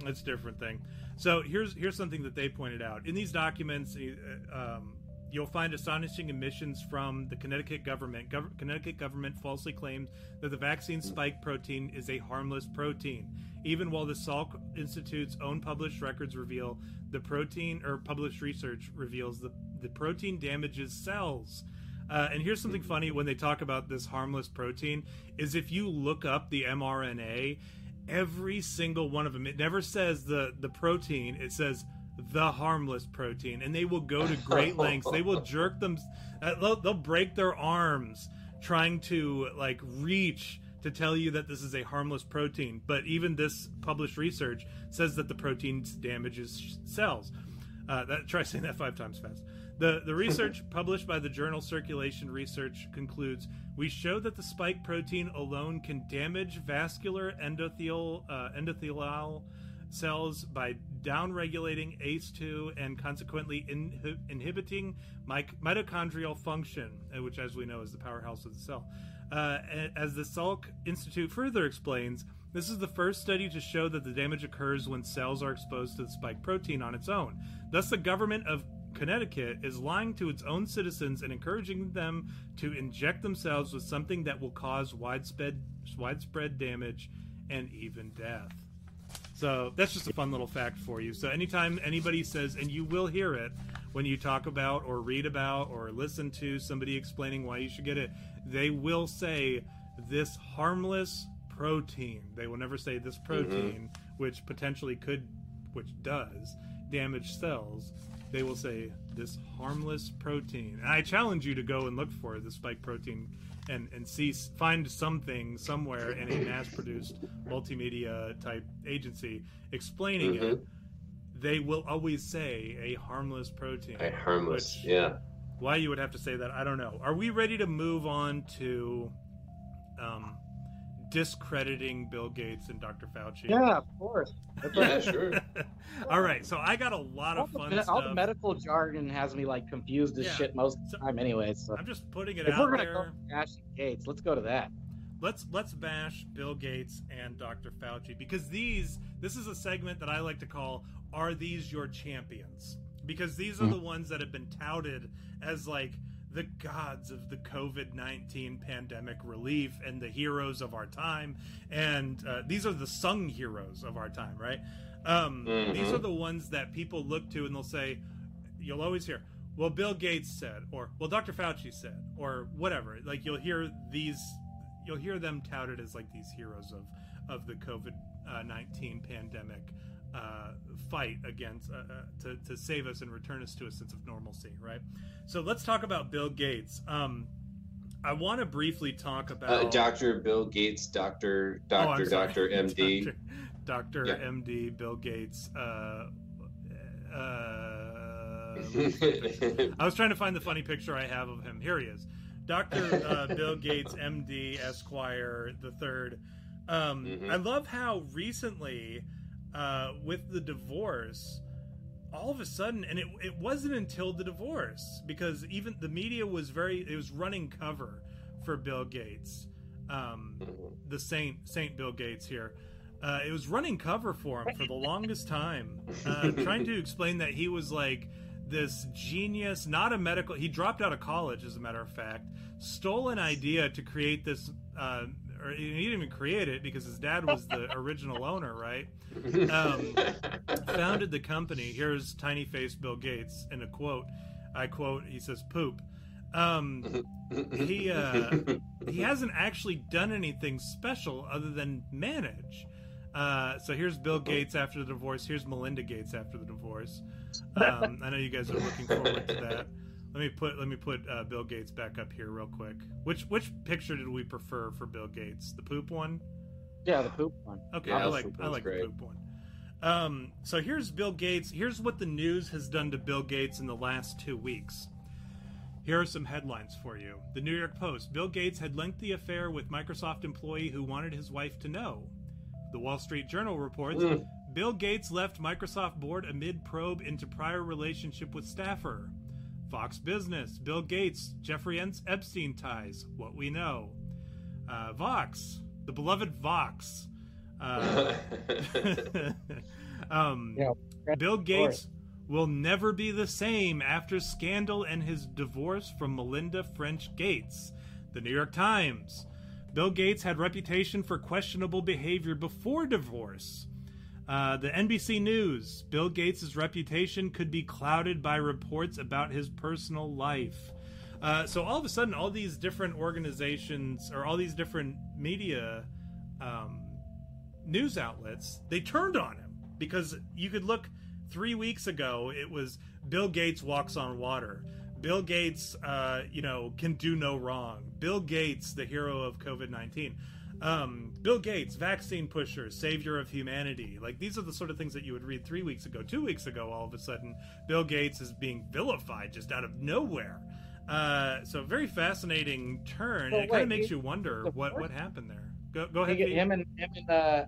That's a different thing. So here's here's something that they pointed out in these documents. uh, Um, you'll find astonishing admissions from the Connecticut government. Gov- Connecticut government falsely claims that the vaccine spike protein is a harmless protein, even while the Salk Institute's own published records reveal the protein or published research reveals the the protein damages cells. Uh, and here's something funny when they talk about this harmless protein is if you look up the mRNA, every single one of them, it never says the the protein, it says the harmless protein, and they will go to great lengths. They will jerk them, uh, they'll, they'll break their arms trying to like reach to tell you that this is a harmless protein. But even this published research says that the protein damages cells. Uh, that try saying that five times fast. The the research published by the journal Circulation Research concludes we show that the spike protein alone can damage vascular endothelial uh, endothelial cells by downregulating ACE2 and consequently inhi- inhibiting mic- mitochondrial function, uh, which, as we know, is the powerhouse of the cell. Uh, as the Salk Institute further explains, this is the first study to show that the damage occurs when cells are exposed to the spike protein on its own. Thus, the government of Connecticut is lying to its own citizens and encouraging them to inject themselves with something that will cause widespread widespread damage and even death. So that's just a fun little fact for you. So anytime anybody says, and you will hear it when you talk about or read about or listen to somebody explaining why you should get it, they will say this harmless protein. They will never say this mm-hmm. protein, which potentially could, which does damage cells. They will say this harmless protein. And I challenge you to go and look for the spike protein and and see find something somewhere in a mass-produced multimedia type agency explaining it.
Mhm.
They will always say a harmless protein.
A harmless. Yeah.
Why you would have to say that, I don't know. Are we ready to move on to um, discrediting Bill Gates and Dr. Fauci?
Yeah, of course. That's
Yeah. Sure.
All right, so I got a lot
all,
of
the,
fun
med- all the medical jargon has me like confused as
Yeah.
shit most of the time, anyways. So
I'm just putting it
if we're
out
gonna
there.
go bashing Gates, let's go to that.
let's let's bash Bill Gates and Dr. Fauci because these this is a segment that I like to call "Are these your champions?" because these are hmm. the ones that have been touted as like the gods of the COVID 19 pandemic relief and the heroes of our time. And uh, these are the sung heroes of our time, right? Um,
Mhm.
These are the ones that people look to and they'll say, you'll always hear, well, Bill Gates said, or well, Dr. Fauci said, or whatever. Like you'll hear these, you'll hear them touted as like these heroes of, of the COVID uh, 19 pandemic uh, fight against uh, uh, to, to save us and return us to a sense of normalcy, right? So let's talk about Bill Gates. Um, I want to briefly talk about
Uh, Dr. Bill Gates, Doctor,
Oh,
Doctor,
sorry.
Doctor, MD.
Doctor, Doctor
Yeah.
MD, Bill Gates. Uh, uh, I was trying to find the funny picture I have of him. Here he is, Doctor uh, Bill Gates, MD, Esquire the third. Um,
Mhm.
I love how recently, uh, with the divorce, all of a sudden, and it, it wasn't until the divorce because even the media was very it was running cover for Bill Gates, um, the Saint Saint Bill Gates here. Uh, it was running cover for him for the longest time, uh, trying to explain that he was like this genius, not a medical. He dropped out of college, as a matter of fact, stole an idea to create this. Uh, or he didn't even create it because his dad was the original owner, right? Um, founded the company. Here's tiny face Bill Gates in a quote. I quote. He says, "Poop." Um, he uh, he hasn't actually done anything special other than manage. Uh, so here's Bill Gates after the divorce. Here's Melinda Gates after the divorce. Um, I know you guys are looking forward to that. Let me put let me put uh, Bill Gates back up here real quick. Which which picture did we prefer for Bill Gates? The poop one.
Yeah, the poop one.
Okay,
Yeah,
I like I like
great.
the poop one. Um, so here's Bill Gates. Here's what the news has done to Bill Gates in the last two weeks. Here are some headlines for you. The New York Post: Bill Gates had lengthy affair with Microsoft employee who wanted his wife to know. The Wall Street Journal reports:
Mm.
Bill Gates left Microsoft board amid probe into prior relationship with staffer. Fox Business: Bill Gates, Jeffrey Epstein ties. What we know. Uh, Vox, the beloved Vox. Uh, um,
Yeah,
Bill Gates will never be the same after scandal and his divorce from Melinda French Gates. The New York Times. Bill Gates had reputation for questionable behavior before divorce. Uh, the NBC News. Bill Gates' reputation could be clouded by reports about his personal life. Uh, so all of a sudden, all these different organizations or all these different media um, news outlets they turned on him because you could look three weeks ago it was bill gates walks on water bill gates uh, you know can do no wrong bill gates the hero of covid-19 um, bill gates vaccine pusher savior of humanity like these are the sort of things that you would read three weeks ago two weeks ago all of a sudden bill gates is being vilified just out of nowhere uh, so very fascinating turn
Well,
it kind of makes you wonder what what happened there go, go ahead
get- him and him and uh,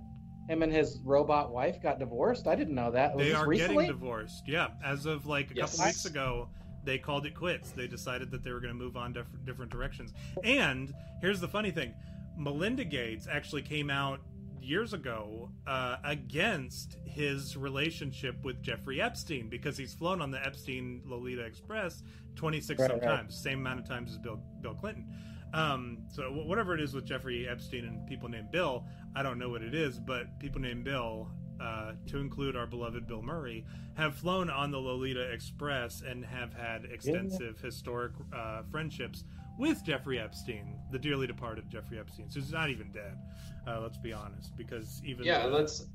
him and his robot wife got divorced. I didn't know that. Was
they are
recently?
getting divorced. Yeah, as of like a
Yes.
couple weeks ago, they called it quits. They decided that they were going to move on diff- different directions. And here's the funny thing: Melinda Gates actually came out years ago uh, against his relationship with Jeffrey Epstein because he's flown on the Epstein Lolita Express 26
Right,
some
right.
times, same amount of times as Bill Bill Clinton. Um, so whatever it is with Jeffrey Epstein and people named Bill, I don't know what it is, but people named Bill, uh, to include our beloved Bill Murray, have flown on the Lolita Express and have had extensive historic uh, friendships with Jeffrey Epstein, the dearly departed Jeffrey Epstein. So he's not even dead. Uh, let's be honest, because even
yeah,
the-
let's.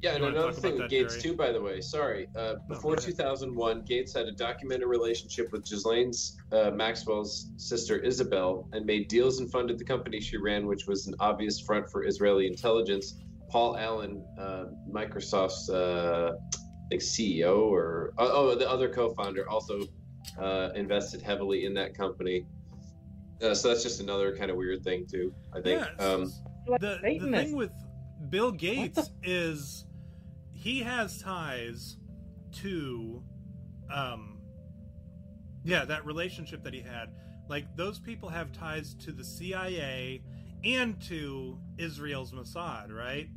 Yeah, and another thing with Gates
Jerry?
too, by the way. Sorry, uh, before
ahead.
2001, Gates had a documented relationship with Ghislaine's uh, Maxwell's sister Isabel, and made deals and funded the company she ran, which was an obvious front for Israeli intelligence. Paul Allen, uh, Microsoft's uh, I think CEO or oh, oh, the other co-founder, also uh, invested heavily in that company. Uh, so that's just another kind of weird thing too. I think.
Yeah,
um,
the, the thing with Bill Gates is he has ties to um yeah that relationship that he had like those people have ties to the CIA and to Israel's Mossad right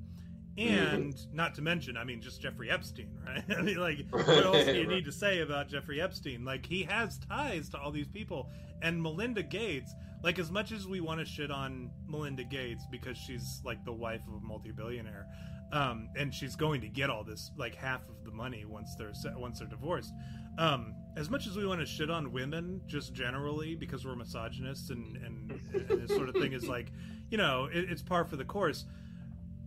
and not to mention, I mean, just Jeffrey Epstein, right? I mean, like, what else do you need to say about Jeffrey Epstein? Like, he has ties to all these people, and Melinda Gates. Like, as much as we want to shit on Melinda Gates because she's like the wife of a multi-billionaire, um, and she's going to get all this, like half of the money once they're once they're divorced. Um, as much as we want to shit on women just generally because we're misogynists and and, and this sort of thing is like, you know, it, it's par for the course.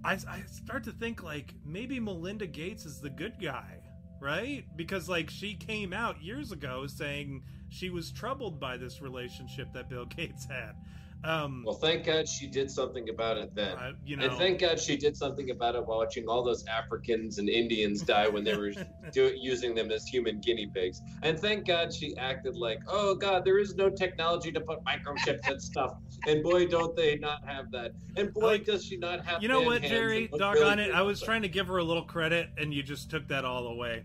I, I start to think like maybe Melinda Gates is the good guy, right? Because like she came out years ago saying she was troubled by this relationship that Bill Gates had. Um,
well, thank God she did something about it then.
Uh, you know,
and thank God she did something about it watching all those Africans and Indians die when they were do, using them as human guinea pigs. And thank God she acted like, oh God, there is no technology to put microchips and stuff. And boy, don't they not have that. And boy, like, does she not have.
You know what, Jerry? Doggone really it! I was trying to give her a little credit, and you just took that all away.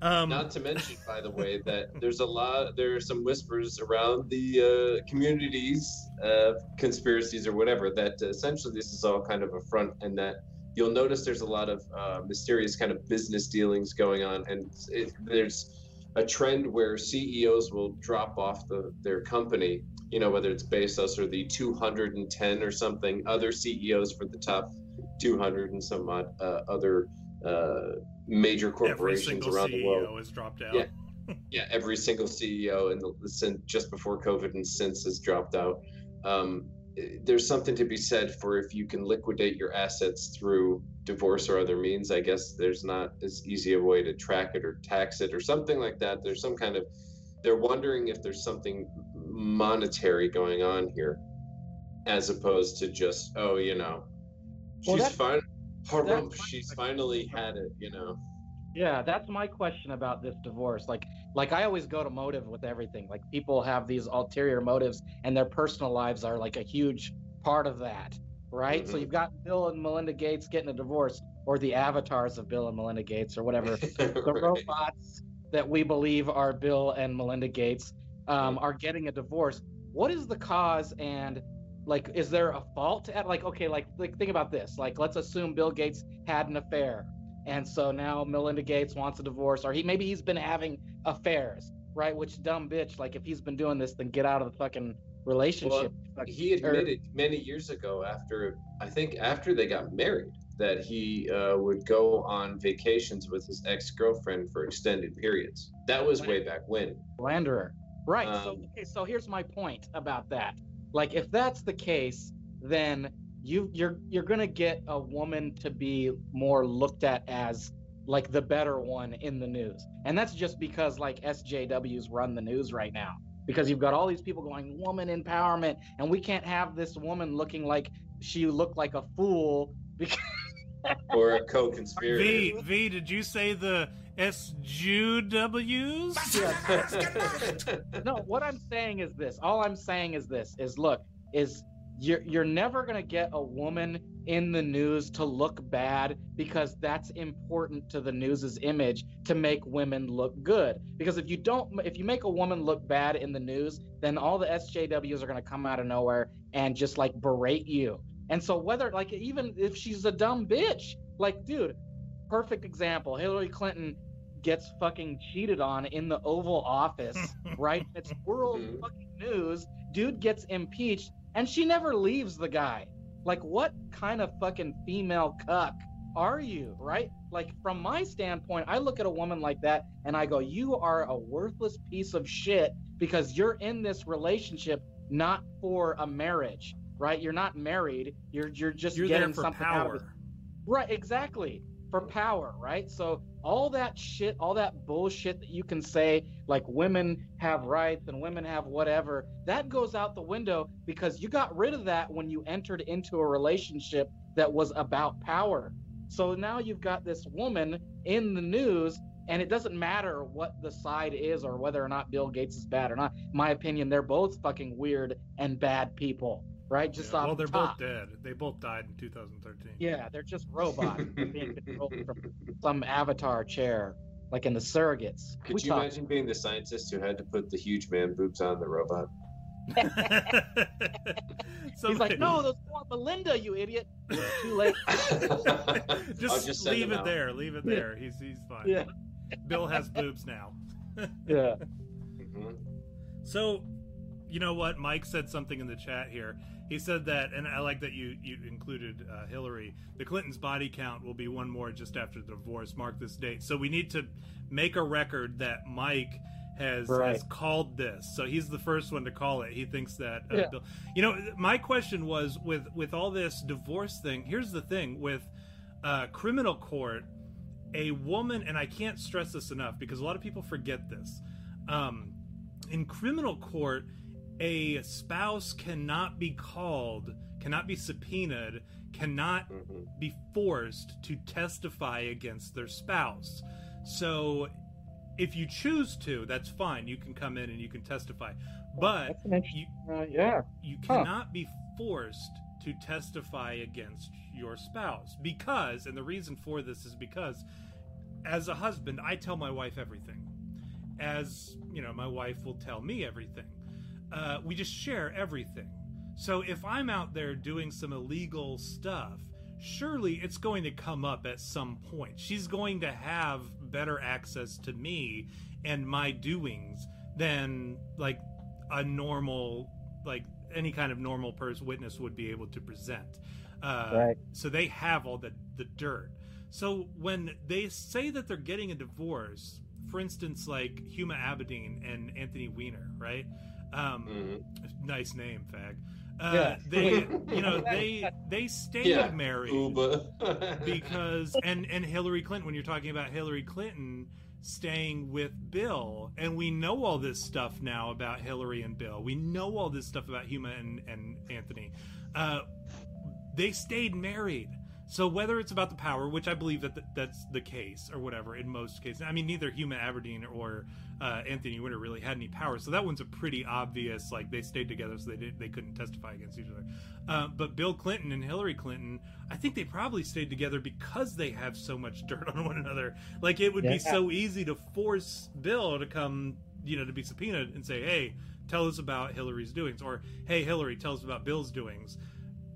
Um, Not to mention, by the way, that there's a lot, there are some whispers around the uh, communities, uh, conspiracies or whatever, that essentially this is all kind of a front, and that you'll notice there's a lot of uh, mysterious kind of business dealings going on, and it, there's a trend where CEOs will drop off the, their company, you know, whether it's Bezos or the 210 or something, other CEOs for the top 200 and some odd, uh, other uh, major corporations around CEO the world
has dropped out.
Yeah, yeah. Every single CEO and the, just before COVID and since has dropped out. Um, there's something to be said for if you can liquidate your assets through divorce or other means. I guess there's not as easy a way to track it or tax it or something like that. There's some kind of they're wondering if there's something monetary going on here, as opposed to just oh you know well, she's fine Harumph, she's finally had it, you know.
Yeah, that's my question about this divorce. Like, like I always go to motive with everything. Like, people have these ulterior motives, and their personal lives are like a huge part of that, right? Mm-hmm. So you've got Bill and Melinda Gates getting a divorce, or the avatars of Bill and Melinda Gates, or whatever. the right. robots that we believe are Bill and Melinda Gates um, mm-hmm. are getting a divorce. What is the cause and like is there a fault at like okay like like think about this like let's assume bill gates had an affair and so now melinda gates wants a divorce or he maybe he's been having affairs right which dumb bitch like if he's been doing this then get out of the fucking relationship.
well, he admitted many years ago after i think after they got married that he uh, would go on vacations with his ex-girlfriend for extended periods. That was way back when.
Slanderer. Right um, so okay so here's my point about that like if that's the case, then you you're you're gonna get a woman to be more looked at as like the better one in the news. And that's just because like SJWs run the news right now. Because you've got all these people going woman empowerment and we can't have this woman looking like she looked like a fool because
or a co-conspirator.
V V did you say the SJWs?
no, what I'm saying is this. All I'm saying is this is look, is you're you're never gonna get a woman in the news to look bad because that's important to the news's image to make women look good. Because if you don't if you make a woman look bad in the news, then all the SJWs are gonna come out of nowhere and just like berate you. And so whether like even if she's a dumb bitch, like dude, perfect example. Hillary Clinton gets fucking cheated on in the Oval Office, right? It's world fucking news. Dude gets impeached, and she never leaves the guy. Like, what kind of fucking female cuck are you, right? Like, from my standpoint, I look at a woman like that and I go, you are a worthless piece of shit because you're in this relationship not for a marriage, right? You're not married. You're you're just
you're
getting
there for
something
power.
out of it. Right, exactly. For power, right? So all that shit, all that bullshit that you can say, like women have rights and women have whatever, that goes out the window because you got rid of that when you entered into a relationship that was about power. So now you've got this woman in the news, and it doesn't matter what the side is or whether or not Bill Gates is bad or not. my opinion, they're both fucking weird and bad people right? Just
yeah,
off
well, they're
the
both dead. They both died in 2013.
Yeah, they're just robots being controlled from some avatar chair, like in the surrogates.
Could we you talk- imagine being the scientist who had to put the huge man boobs on the robot?
so
He's like, no, those for Melinda, you idiot. Too late.
just,
just
leave it
out.
there. Leave it there. He's he's fine.
Yeah.
Bill has boobs now.
Yeah.
Mhm.
So, you know what? Mike said something in the chat here. He said that, and I like that you you included uh, Hillary. The Clintons' body count will be one more just after the divorce. Mark this date. So we need to make a record that Mike has,
Right.
has called this. So he's the first one to call it. He thinks that. Uh,
Yeah.
Bill, you know, my question was with with all this divorce thing. Here's the thing with uh, criminal court. A woman, and I can't stress this enough because a lot of people forget this. Um, in criminal court, a spouse cannot be called, cannot be subpoenaed, cannot
Mhm.
be forced to testify against their spouse. So if you choose to, that's fine. You can come in and you can testify. But
That's an interesting.
you,
Uh, yeah.
you
Huh.
cannot be forced to testify against your spouse because and the reason for this is because as a husband i tell my wife everything as you know my wife will tell me everything uh, we just share everything. So if i'm out there doing some illegal stuff surely it's going to come up at some point. She's going to have better access to me and my doings than like a normal like any kind of normal person witness would be able to present. Uh,
Right.
so they have all the the dirt. So when they say that they're getting a divorce for instance like huma abedin and anthony weiner right um
Mhm.
nice name fag uh,
Yeah.
they you know they they stayed
Yeah.
married because and and Hillary Clinton when you're talking about Hillary Clinton staying with Bill and we know all this stuff now about Hillary and Bill we know all this stuff about Huma and, and Anthony uh, they stayed married so whether it's about the power which I believe that th- that's the case or whatever in most cases I mean neither Huma Abedin or uh, Anthony Weiner really had any power so that one's a pretty obvious like they stayed together so they did they couldn't testify against each other uh, but Bill Clinton and Hillary Clinton I think they probably stayed together because they have so much dirt on one another. Like it would be so easy to force Bill to come, you know, to be subpoenaed and say, "Hey, tell us about Hillary's doings," or "Hey, Hillary, tell us about Bill's doings."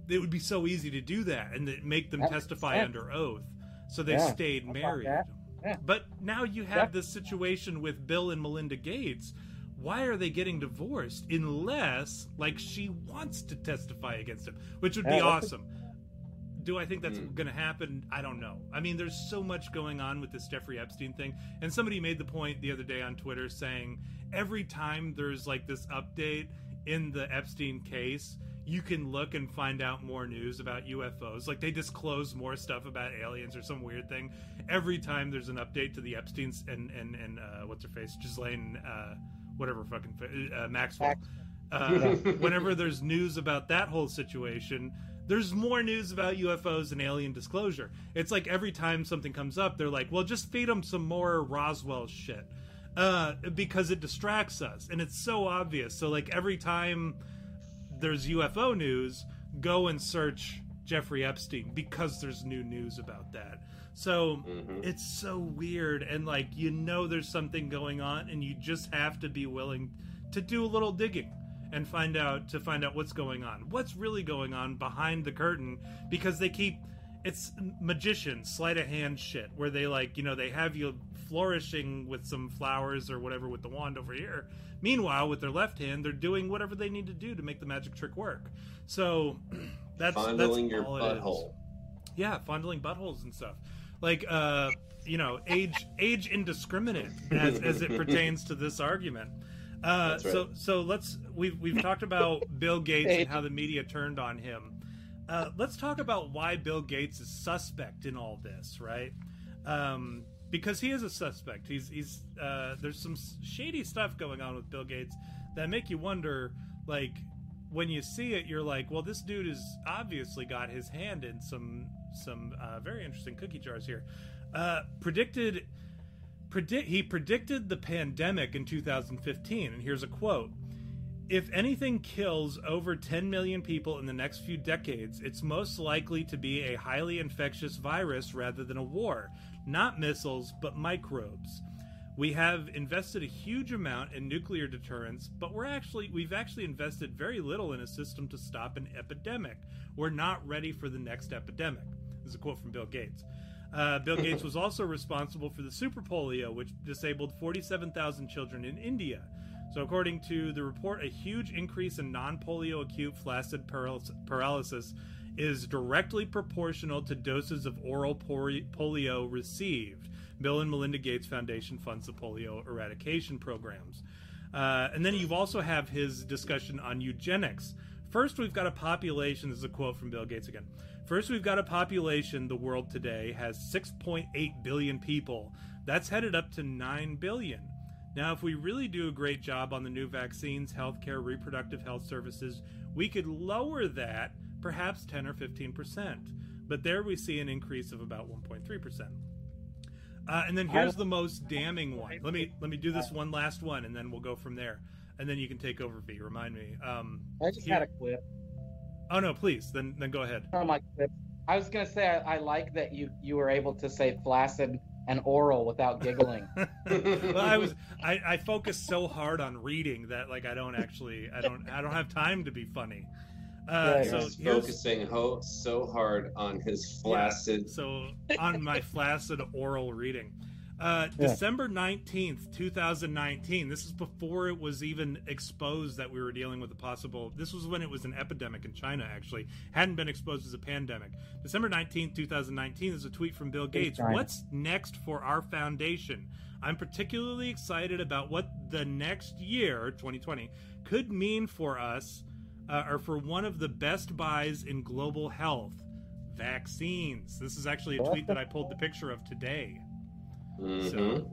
It would be so easy to do that and make them
That
testify under oath. So they
Yeah,
stayed married.
That. Yeah.
But now you have
Yeah.
this situation with Bill and Melinda Gates. Why are they getting divorced unless, like, she wants to testify against him, which would be
Yeah, a-
awesome. Do I think that's
Mm.
going to happen? I don't know. I mean, there's so much going on with this Jeffrey Epstein thing. And somebody made the point the other day on Twitter saying every time there's like this update in the Epstein case, you can look and find out more news about UFOs. Like they disclose more stuff about aliens or some weird thing every time there's an update to the Epstein's and and and uh, what's her face, Ghislaine, uh, whatever fucking uh, Maxwell.
Max-
Uh, whenever there's news about that whole situation, there's more news about UFOs and alien disclosure. It's like every time something comes up, they're like, "Well, just feed them some more Roswell shit," uh, because it distracts us, and it's so obvious. So like every time there's UFO news, go and search Jeffrey Epstein because there's new news about that. So
Mhm.
it's so weird and like you know there's something going on and you just have to be willing to do a little digging and find out to find out what's going on what's really going on behind the curtain because they keep it's magician sleight of hand shit where they like you know they have you flourishing with some flowers or whatever with the wand over here meanwhile with their left hand they're doing whatever they need to do to make the magic trick work so that's
Fondling
that's
your
all it is.
butthole.
Yeah, fondling buttholes and stuff. Like uh, you know, age age indiscriminate as as it pertains to this argument. Uh,
right.
so so let's we've we've talked about Bill Gates and how the media turned on him. Uh, let's talk about why Bill Gates is suspect in all this, right? Um, because he is a suspect. He's he's uh, there's some shady stuff going on with Bill Gates that make you wonder, like when you see it, you're like, well, this dude has obviously got his hand in some some uh, very interesting cookie jars here. Uh, predicted predict he predicted the pandemic in 2015, and here's a quote. If anything kills over 10 million people in the next few decades, it's most likely to be a highly infectious virus rather than a war. Not missiles, but microbes. We have invested a huge amount in nuclear deterrence, but we're actually we've actually invested very little in a system to stop an epidemic. We're not ready for the next epidemic. This is a quote from Bill Gates. Uh, Bill Gates was also responsible for the super polio, which disabled 47,000 children in India. So, according to the report, a huge increase in non polio acute flaccid paralysis is directly proportional to doses of oral polio received. Bill and Melinda Gates Foundation funds the polio eradication programs. Uh, and then you also have his discussion on eugenics. First, we've got a population, this is a quote from Bill Gates again. First, we've got a population, the world today has 6.8 billion people. That's headed up to 9 billion. Now, if we really do a great job on the new vaccines, healthcare, reproductive health services, we could lower that perhaps 10 or 15%. But there we see an increase of about 1.3%. Uh, and then here's the most damning one. Let me let me do this one last one, and then we'll go from there. And then you can take over, V. Remind me. Um,
I just here... had a clip.
Oh no, please. Then then go ahead.
Oh my clip. I was gonna say I, I like that you you were able to say flaccid and oral without giggling.
well, I was I, I focus so hard on reading that like I don't actually I don't I don't have time to be funny.
Uh, so he's focusing ho- so hard on his flaccid.
Yeah, so on my flaccid oral reading. Uh, yeah. December 19th, 2019. This is before it was even exposed that we were dealing with a possible. This was when it was an epidemic in China, actually. Hadn't been exposed as a pandemic. December 19th, 2019 is a tweet from Bill Gates. What's next for our foundation? I'm particularly excited about what the next year, 2020, could mean for us uh, are for one of the best buys in global health vaccines. This is actually a tweet that I pulled the picture of today. Mm-hmm. So,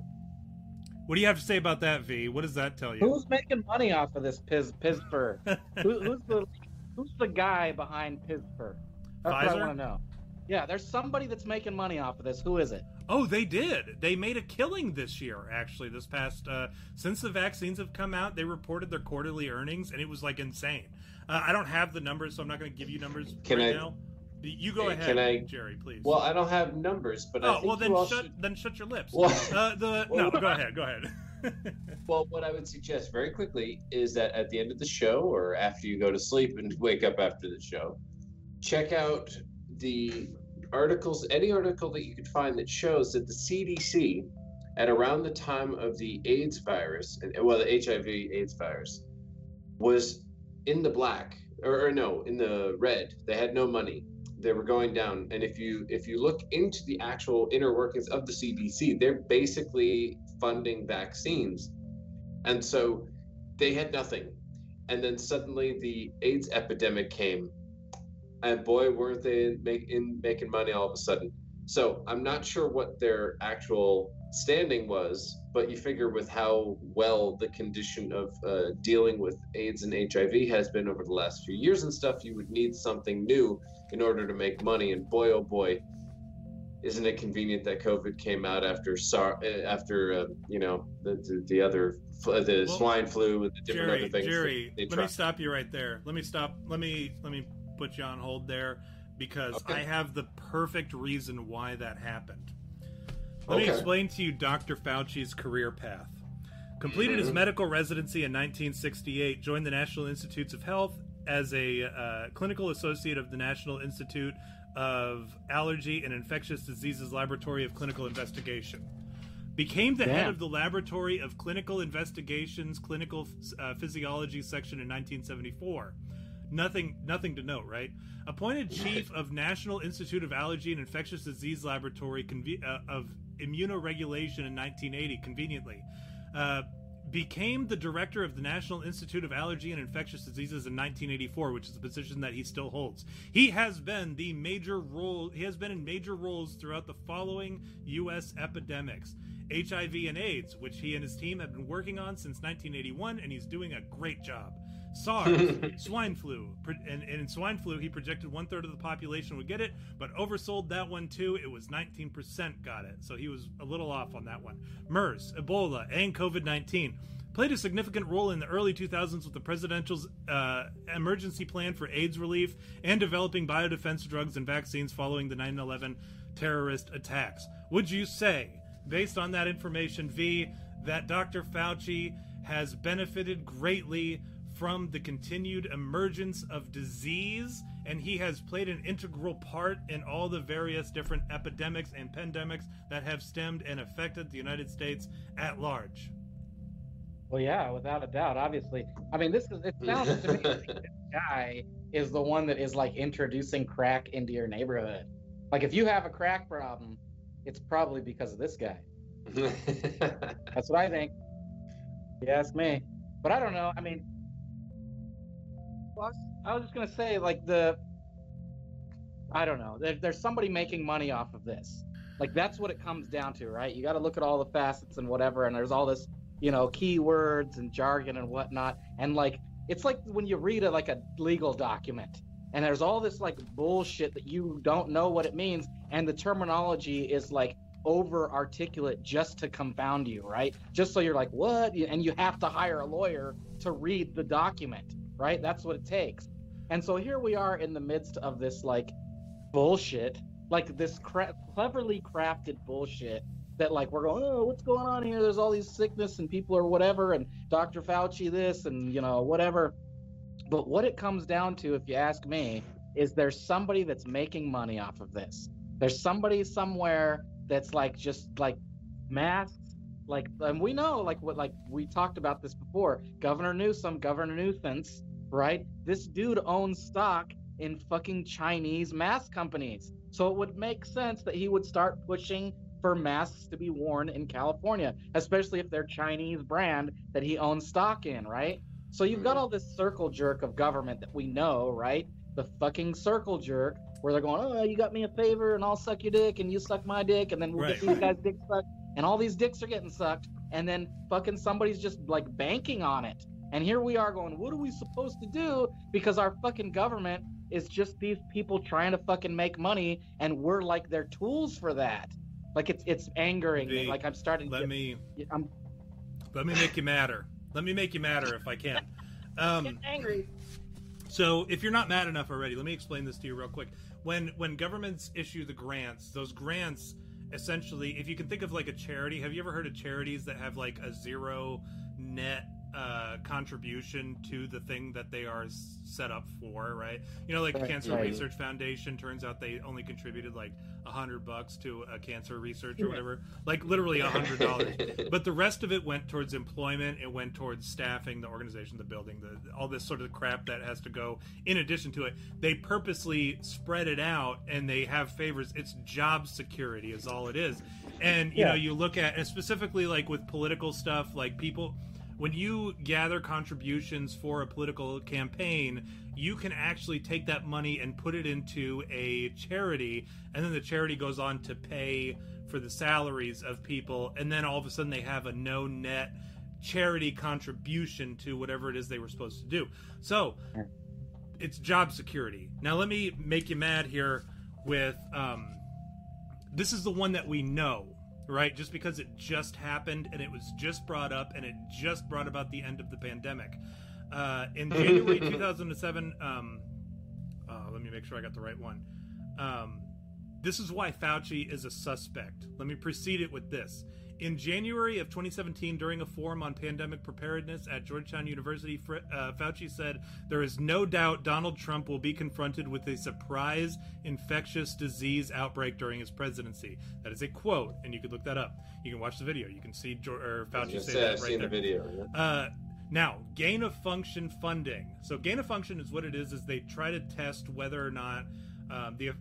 what do you have to say about that, V? What does that tell you?
Who's making money off of this Piz Pizper? Who, who's the who's the guy behind Pizper? That's Pfizer? what I want to know. Yeah, there's somebody that's making money off of this. Who is it?
Oh, they did. They made a killing this year. Actually, this past uh, since the vaccines have come out, they reported their quarterly earnings, and it was like insane. Uh, I don't have the numbers, so I'm not going to give you numbers can right I, now. You go ahead, can I, Jerry, please.
Well, I don't have numbers, but I
oh, well then shut should... then shut your lips. Well, uh, the well, no, go ahead, go ahead.
well, what I would suggest very quickly is that at the end of the show, or after you go to sleep and wake up after the show, check out the articles, any article that you could find that shows that the CDC, at around the time of the AIDS virus, and well, the HIV/AIDS virus, was in the black or, or no in the red they had no money. They were going down and if you if you look into the actual inner workings of the cdc they're basically funding vaccines. And so they had nothing. And then suddenly the aids epidemic came and boy weren't they make, in making money all of a sudden. So i'm not sure what their actual standing was, but you figure with how well the condition of uh, dealing with AIDS and HIV has been over the last few years and stuff, you would need something new in order to make money. And boy, oh boy, isn't it convenient that COVID came out after SAR, uh, after uh, you know the the, the other the well, swine flu and the different
Jerry,
other things.
Jerry, let me stop you right there. Let me stop. Let me let me put you on hold there because okay. I have the perfect reason why that happened. Let okay. me explain to you Dr. Fauci's career path. Completed mm-hmm. his medical residency in 1968, joined the National Institutes of Health as a uh, clinical associate of the National Institute of Allergy and Infectious Diseases Laboratory of Clinical Investigation. Became the Damn. head of the Laboratory of Clinical Investigations Clinical uh, Physiology section in 1974. Nothing, nothing to note, right? Appointed chief of National Institute of Allergy and Infectious Disease Laboratory conve- uh, of immunoregulation in 1980, conveniently. Uh, became the director of the National Institute of Allergy and Infectious Diseases in 1984, which is a position that he still holds. He has been the major role. He has been in major roles throughout the following U.S. epidemics: HIV and AIDS, which he and his team have been working on since 1981, and he's doing a great job. SARS, swine flu, and, and, in swine flu, he projected one third of the population would get it, but oversold that one too. It was 19% got it, so he was a little off on that one. MERS, Ebola, and COVID 19 played a significant role in the early 2000s with the presidential's uh, emergency plan for AIDS relief and developing biodefense drugs and vaccines following the 9 11 terrorist attacks. Would you say, based on that information, V, that Dr. Fauci has benefited greatly from the continued emergence of disease, and he has played an integral part in all the various different epidemics and pandemics that have stemmed and affected the United States at large.
Well, yeah, without a doubt. Obviously, I mean, this is it sounds to me like this guy is the one that is like introducing crack into your neighborhood. Like, if you have a crack problem, it's probably because of this guy. That's what I think. You ask me, but I don't know. I mean, I was just gonna say, like the, I don't know. There, there's somebody making money off of this. Like that's what it comes down to, right? You got to look at all the facets and whatever, and there's all this, you know, keywords and jargon and whatnot, and like it's like when you read a like a legal document, and there's all this like bullshit that you don't know what it means, and the terminology is like over articulate just to confound you, right? Just so you're like, what? And you have to hire a lawyer to read the document, right? That's what it takes. And so here we are in the midst of this like bullshit, like this cra- cleverly crafted bullshit that like we're going, oh, what's going on here? There's all these sickness and people or whatever, and Dr. Fauci this and you know whatever. But what it comes down to, if you ask me, is there's somebody that's making money off of this. There's somebody somewhere that's like just like masks like and we know like what like we talked about this before governor newsom governor nuisance right? This dude owns stock in fucking chinese mask companies. So it would make sense that he would start pushing for masks to be worn in california especially if they're chinese brand that he owns stock in right? So you've got all this circle jerk of government that we know right? The fucking circle jerk where they're going, oh, you got me a favor, and I'll suck your dick, and you suck my dick, and then we'll
Right.
get these guys' dick sucked, and all these dicks are getting sucked, and then fucking somebody's just like banking on it. And here we are going, what are we supposed to do? Because our fucking government is just these people trying to fucking make money, and we're like their tools for that. Like it's it's angering me.
The-
Like I'm starting
Let
to.
me
I'm
let me make you madder. Let me make you madder if I can. Um,
getting angry.
So, if you're not mad enough already, let me explain this to you real quick. When when governments issue the grants, those grants essentially, if you can think of like a charity, have you ever heard of charities that have like a zero net uh, contribution to the thing that they are set up for, right? You know, like
Right,
Cancer
right.
Research Foundation. Turns out they only contributed like a hundred bucks to a cancer research or whatever, like literally a hundred dollars but the rest of it went towards employment it went towards staffing the organization the building the all this sort of crap that has to go in addition to it they purposely spread it out and they have favors it's job security is all it is and you
Yeah.
know you look at and specifically like with political stuff like people when you gather contributions for a political campaign, you can actually take that money and put it into a charity, and then the charity goes on to pay for the salaries of people, and then all of a sudden they have a no net charity contribution to whatever it is they were supposed to do. So it's job security. Now, let me make you mad here with um, this is the one that we know, right? Just because it just happened and it was just brought up and it just brought about the end of the pandemic. Uh, in January 2007, um, uh, let me make sure I got the right one. Um, this is why Fauci is a suspect. Let me precede it with this. In January of 2017, during a forum on pandemic preparedness at Georgetown University, uh, Fauci said, There is no doubt Donald Trump will be confronted with a surprise infectious disease outbreak during his presidency. That is a quote, and you can look that up. You can watch the video. You can see jo- or Fauci say
say,
that
I've
right
seen
there.
the video. yeah.
Uh, now, gain of function funding. So, gain of function is what it is. Is they try to test whether or not um, the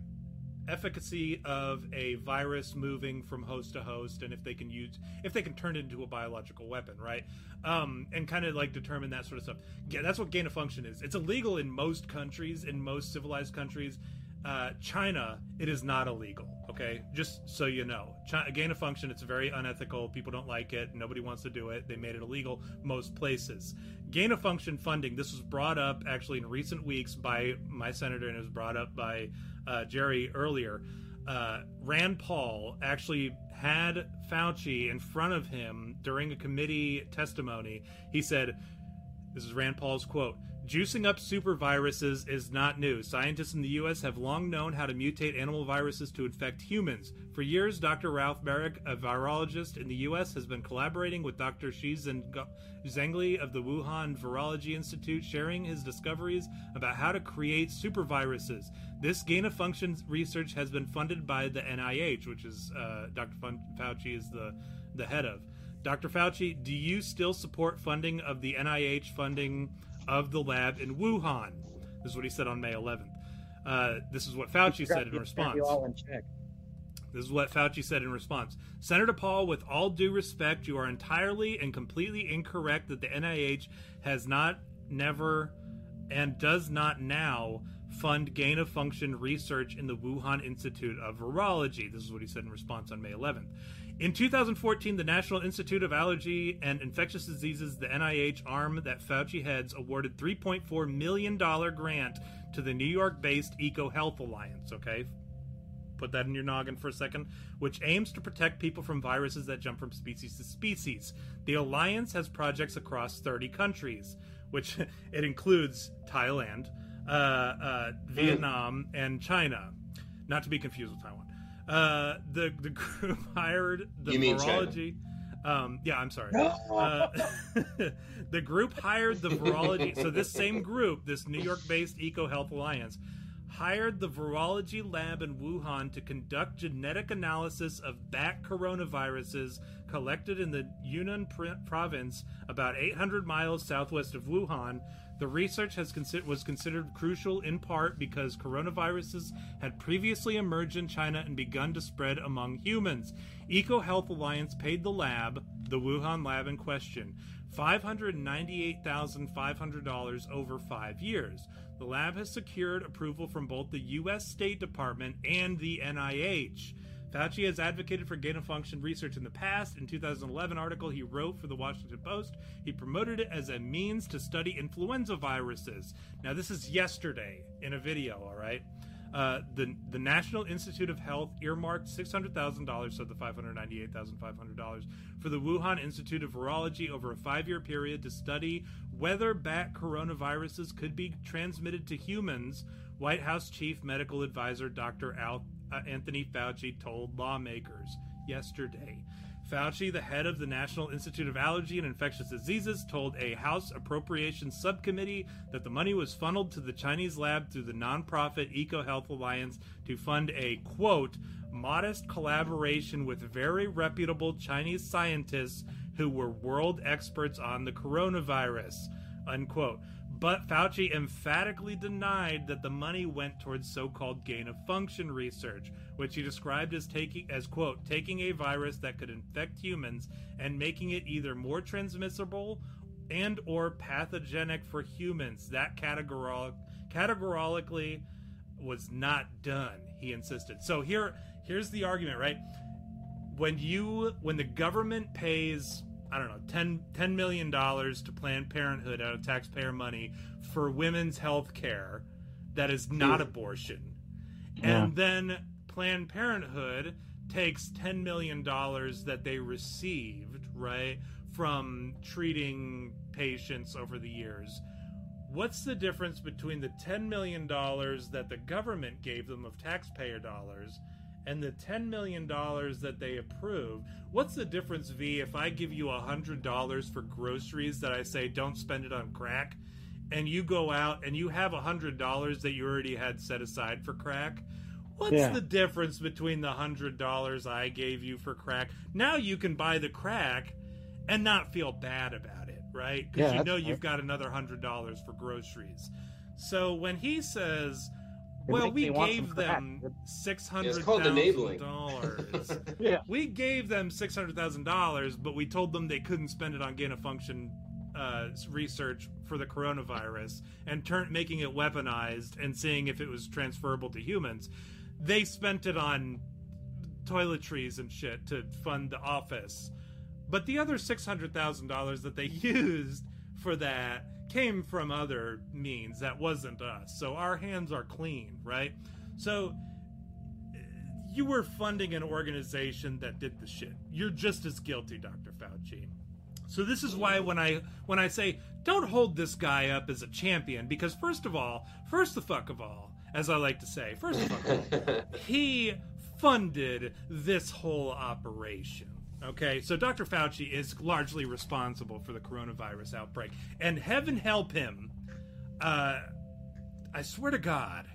efficacy of a virus moving from host to host, and if they can use, if they can turn it into a biological weapon, right? Um, and kind of like determine that sort of stuff. Yeah, that's what gain of function is. It's illegal in most countries, in most civilized countries. Uh, China, it is not illegal. Okay, just so you know, China, gain of function, it's very unethical. People don't like it. Nobody wants to do it. They made it illegal most places. Gain of function funding. This was brought up actually in recent weeks by my senator, and it was brought up by uh, Jerry earlier. Uh, Rand Paul actually had Fauci in front of him during a committee testimony. He said, "This is Rand Paul's quote." Juicing up super viruses is not new. Scientists in the U.S. have long known how to mutate animal viruses to infect humans. For years, Dr. Ralph Baric, a virologist in the U.S., has been collaborating with Dr. Shi Zhengli of the Wuhan Virology Institute, sharing his discoveries about how to create super viruses. This gain of function research has been funded by the NIH, which is uh, Dr. Fauci is the, the head of. Dr. Fauci, do you still support funding of the NIH funding of the lab in Wuhan? This is what he said on May 11th. Uh, this is what Fauci said in response.
all in check.
This is what Fauci said in response. Senator Paul, with all due respect, you are entirely and completely incorrect that the NIH has not, never, and does not now fund gain of function research in the Wuhan Institute of Virology. This is what he said in response on May 11th. In 2014, the National Institute of Allergy and Infectious Diseases, the NIH arm that Fauci heads, awarded $3.4 million grant to the New York based EcoHealth Alliance, okay? Put that in your noggin for a second, which aims to protect people from viruses that jump from species to species. The alliance has projects across 30 countries, which it includes Thailand, uh, uh, Vietnam, and China. Not to be confused with Taiwan. Uh, the the group hired the
You
virology. Um, yeah, I'm sorry. Uh, the group hired the virology. So this same group, this New York-based EcoHealth Alliance, hired the virology lab in Wuhan to conduct genetic analysis of bat coronaviruses collected in the Yunnan province, about 800 miles southwest of Wuhan. The research consi- was considered crucial in part because coronaviruses had previously emerged in China and begun to spread among humans. EcoHealth Alliance paid the lab, the Wuhan lab in question, $598,500 over five years. The lab has secured approval from both the U.S. State Department and the NIH. Fauci has advocated for gain of function research in the past. In 2011 article he wrote for the Washington Post, he promoted it as a means to study influenza viruses. Now this is yesterday in a video, all right? Uh, the the National Institute of Health earmarked six hundred thousand dollars, so the five hundred ninety eight thousand five hundred dollars, for the Wuhan Institute of Virology over a five year period to study whether bat coronaviruses could be transmitted to humans. White House Chief Medical Advisor Dr. Al, uh, Anthony Fauci told lawmakers yesterday. Fauci, the head of the National Institute of Allergy and Infectious Diseases, told a House Appropriations Subcommittee that the money was funneled to the Chinese lab through the nonprofit EcoHealth Alliance to fund a, quote, modest collaboration with very reputable Chinese scientists who were world experts on the coronavirus, unquote. But Fauci emphatically denied that the money went towards so-called gain of function research, which he described as taking as quote taking a virus that could infect humans and making it either more transmissible and or pathogenic for humans. That categorical categorically was not done, he insisted. So here here's the argument, right? When you when the government pays I don't know, 10, $10 million to Planned Parenthood out of taxpayer money for women's health care that is not abortion.
Yeah.
And then Planned Parenthood takes $10 million that they received, right, from treating patients over the years. What's the difference between the $10 million that the government gave them of taxpayer dollars and the $10 million that they approved, what's the difference, V, if I give you $100 for groceries that I say don't spend it on crack, and you go out and you have $100 that you already had set aside for crack? What's
Yeah.
the difference between the $100 I gave you for crack? Now you can buy the crack and not feel bad about it, right? Because
Yeah,
you know you've got another $100 for groceries. So when he says, well,
makes
we
me
gave
some crack.
them six hundred
It's called
thousand
enabling.
dollars.
Yeah.
we gave them six hundred thousand dollars, but we told them they couldn't spend it on gain of function uh, research for the coronavirus and turn making it weaponized and seeing if it was transferable to humans. They spent it on toiletries and shit to fund the office, but the other six hundred thousand dollars that they used for that came from other means that wasn't us. So our hands are clean, right? So uh, you were funding an organization that did the shit. You're just as guilty, Dr. Fauci. So this is why when I when I say don't hold this guy up as a champion because first of all, first the fuck of all, as I like to say, first of all, he funded this whole operation. Okay, so Dr. Fauci is largely responsible for the coronavirus outbreak, and heaven help him. Uh, I swear to God,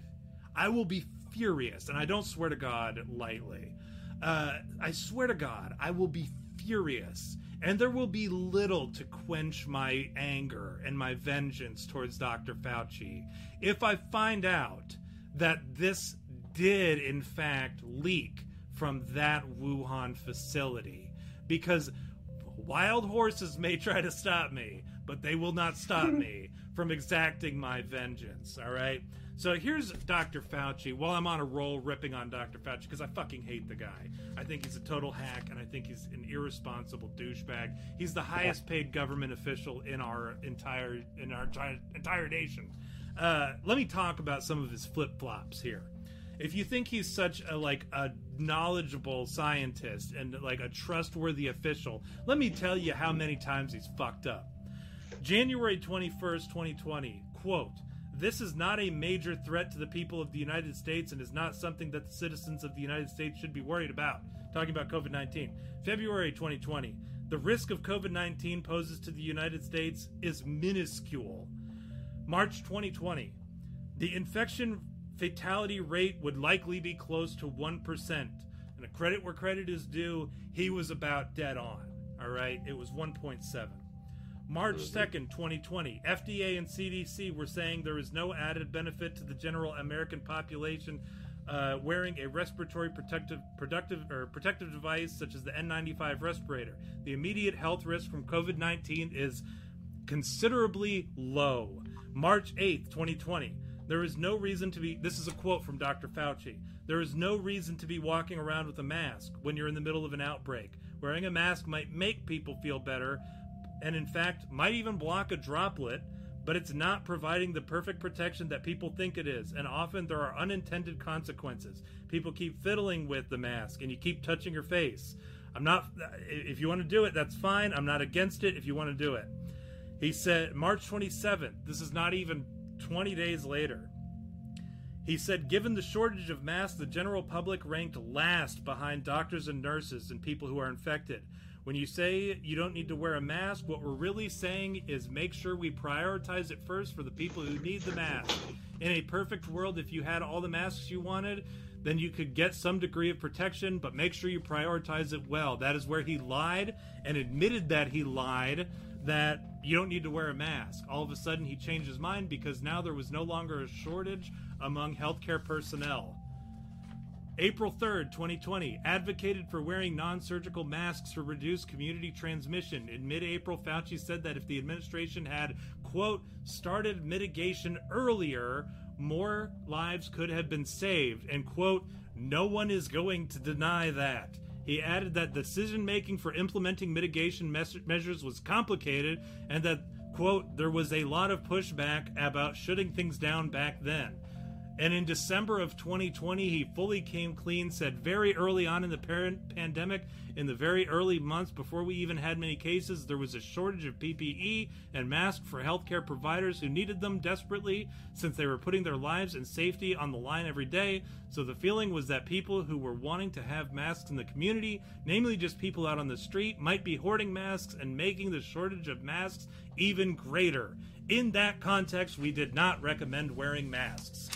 I will be furious, and I don't swear to God lightly. Uh, I swear to God, I will be furious, and there will be little to quench my anger and my vengeance towards Dr. Fauci if I find out that this did, in fact, leak from that Wuhan facility. Because wild horses may try to stop me, but they will not stop me from exacting my vengeance, all right? So here's Dr. Fauci. While I'm on a roll ripping on Dr. Fauci because I fucking hate the guy. I think he's a total hack and I think he's an irresponsible douchebag. He's the highest paid government official in our entire in our entire, nation. Uh, let me talk about some of his flip flops here. If you think he's such a like a knowledgeable scientist and like a trustworthy official, let me tell you how many times he's fucked up. January 21st, 2020, quote, this is not a major threat to the people of the United States and is not something that the citizens of the United States should be worried about. Talking about COVID 19. February 2020. The risk of COVID 19 poses to the United States is minuscule. March 2020. The infection fatality rate would likely be close to 1%. And a credit where credit is due, he was about dead on. All right, it was 1.7. March 2nd, 2020, FDA and CDC were saying there is no added benefit to the general American population uh, wearing a respiratory protective productive or protective device such as the N95 respirator. The immediate health risk from COVID-19 is considerably low. March 8th, 2020. There is no reason to be this is a quote from Dr. Fauci. There is no reason to be walking around with a mask when you're in the middle of an outbreak. Wearing a mask might make people feel better, and in fact might even block a droplet, but it's not providing the perfect protection that people think it is, and often there are unintended consequences. People keep fiddling with the mask and you keep touching your face. I'm not if you want to do it, that's fine. I'm not against it if you want to do it. He said March 27th, this is not even 20 days later. He said, given the shortage of masks, the general public ranked last behind doctors and nurses and people who are infected. When you say you don't need to wear a mask, what we're really saying is make sure we prioritize it first for the people who need the mask. In a perfect world, if you had all the masks you wanted, then you could get some degree of protection, but make sure you prioritize it well. That is where he lied and admitted that he lied that you don't need to wear a mask. All of a sudden, he changed his mind because now there was no longer a shortage among healthcare personnel. April 3rd, 2020, advocated for wearing non surgical masks to reduce community transmission. In mid April, Fauci said that if the administration had, quote, started mitigation earlier, more lives could have been saved, and, quote, no one is going to deny that. He added that decision making for implementing mitigation mes- measures was complicated and that, quote, there was a lot of pushback about shutting things down back then. And in December of 2020, he fully came clean, said very early on in the pandemic, in the very early months before we even had many cases, there was a shortage of PPE and masks for healthcare providers who needed them desperately since they were putting their lives and safety on the line every day. So the feeling was that people who were wanting to have masks in the community, namely just people out on the street, might be hoarding masks and making the shortage of masks even greater. In that context, we did not recommend wearing masks.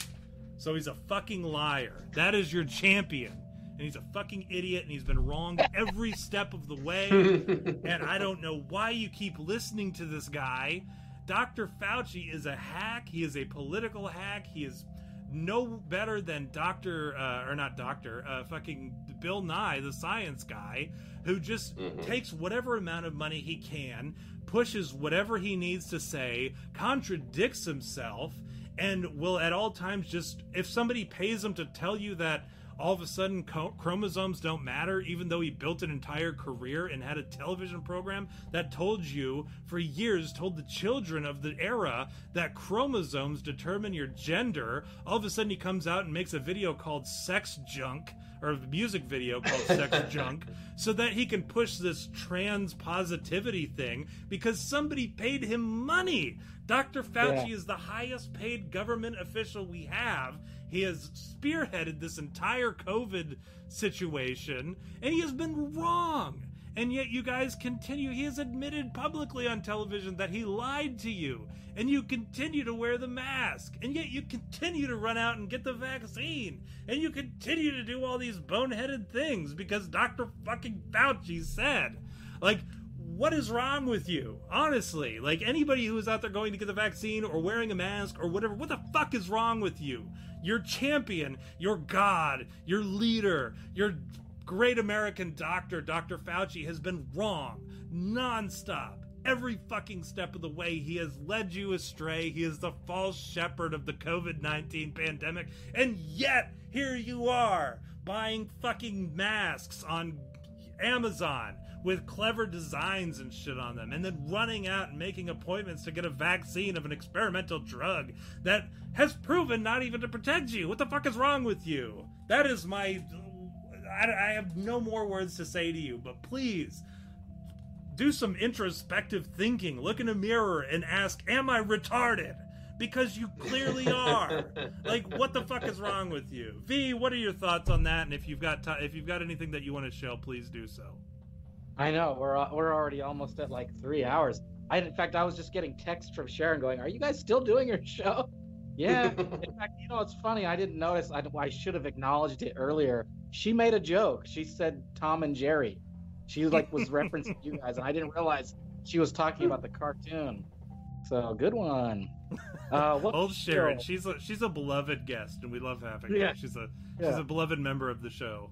So he's a fucking liar. That is your champion. And he's a fucking idiot and he's been wrong every step of the way. and I don't know why you keep listening to this guy. Dr. Fauci is a hack. He is a political hack. He is no better than Dr. Uh, or not Dr. Uh, fucking Bill Nye, the science guy, who just mm-hmm. takes whatever amount of money he can, pushes whatever he needs to say, contradicts himself, and will at all times just if somebody pays him to tell you that all of a sudden chromosomes don't matter even though he built an entire career and had a television program that told you for years told the children of the era that chromosomes determine your gender all of a sudden he comes out and makes a video called sex junk or music video called Sex Junk so that he can push this trans positivity thing because somebody paid him money. Dr. Fauci
Yeah.
is the highest paid government official we have. He has spearheaded this entire COVID situation, and he has been wrong. And yet, you guys continue. He has admitted publicly on television that he lied to you, and you continue to wear the mask. And yet, you continue to run out and get the vaccine, and you continue to do all these boneheaded things because Dr. fucking Fauci said. Like, what is wrong with you? Honestly, like anybody who is out there going to get the vaccine or wearing a mask or whatever, what the fuck is wrong with you? Your champion, your god, your leader, your great American doctor, Dr. Fauci, has been wrong nonstop. Every fucking step of the way, he has led you astray. He is the false shepherd of the COVID 19 pandemic. And yet, here you are buying fucking masks on Amazon with clever designs and shit on them, and then running out and making appointments to get a vaccine of an experimental drug that has proven not even to protect you. What the fuck is wrong with you? That is my. I, I have no more words to say to you, but please do some introspective thinking. Look in a mirror and ask, Am I retarded? Because you clearly are. like, what the fuck is wrong with you? V, what are your thoughts on that? And if you've got ti if you've got anything that you want to show, please do so.
I know we're we're already almost at like three hours. I in fact I was just getting texts from Sharon going, "Are you guys still doing your show?" Yeah. in fact, you know it's funny. I didn't notice. I, I should have acknowledged it earlier. She made a joke. She said Tom and Jerry. She like was referencing you guys, and I didn't realize she was talking about the cartoon. So good one. Uh, what
Old Sharon,
show?
she's a she's a beloved guest, and we love having
Yeah.
her. She's a she's a beloved member of the show.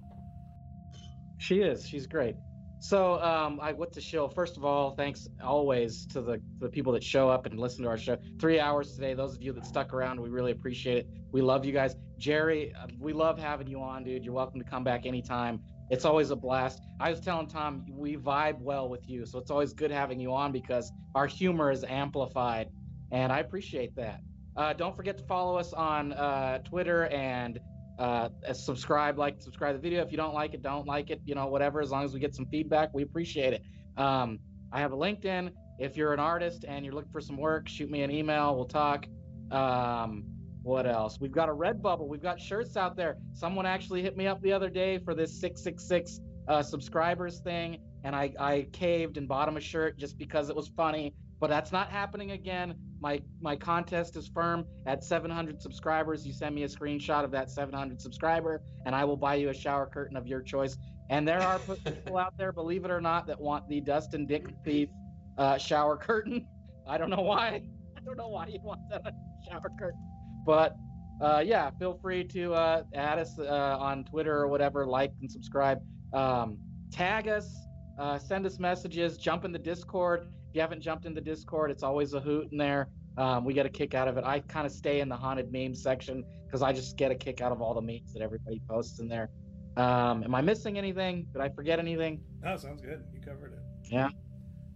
She is. She's great. So, um, I what to show. First of all, thanks always to the the people that show up and listen to our show. Three hours today. Those of you that stuck around, we really appreciate it. We love you guys. Jerry, uh, we love having you on, dude. You're welcome to come back anytime. It's always a blast. I was telling Tom, we vibe well with you, so it's always good having you on because our humor is amplified, and I appreciate that. Uh, don't forget to follow us on uh, Twitter and uh, subscribe, like, subscribe the video. If you don't like it, don't like it, you know, whatever. As long as we get some feedback, we appreciate it. Um, I have a LinkedIn. If you're an artist and you're looking for some work, shoot me an email. We'll talk. Um, what else? We've got a Redbubble. We've got shirts out there. Someone actually hit me up the other day for this 666 uh, subscribers thing, and I, I caved and bought him a shirt just because it was funny. But that's not happening again. My my contest is firm at 700 subscribers. You send me a screenshot of that 700 subscriber, and I will buy you a shower curtain of your choice. And there are people out there, believe it or not, that want the Dustin Dick Thief uh, shower curtain. I don't know why. I don't know why you want that shower curtain, but uh, yeah, feel free to uh, add us uh, on Twitter or whatever, like and subscribe. Um, tag us, uh, send us messages, jump in the Discord. You haven't jumped in the Discord, it's always a hoot in there. Um, we get a kick out of it. I kind of stay in the haunted meme section because I just get a kick out of all the memes that everybody posts in there. Um, am I missing anything? Did I forget anything?
Oh, sounds good. You covered it.
Yeah.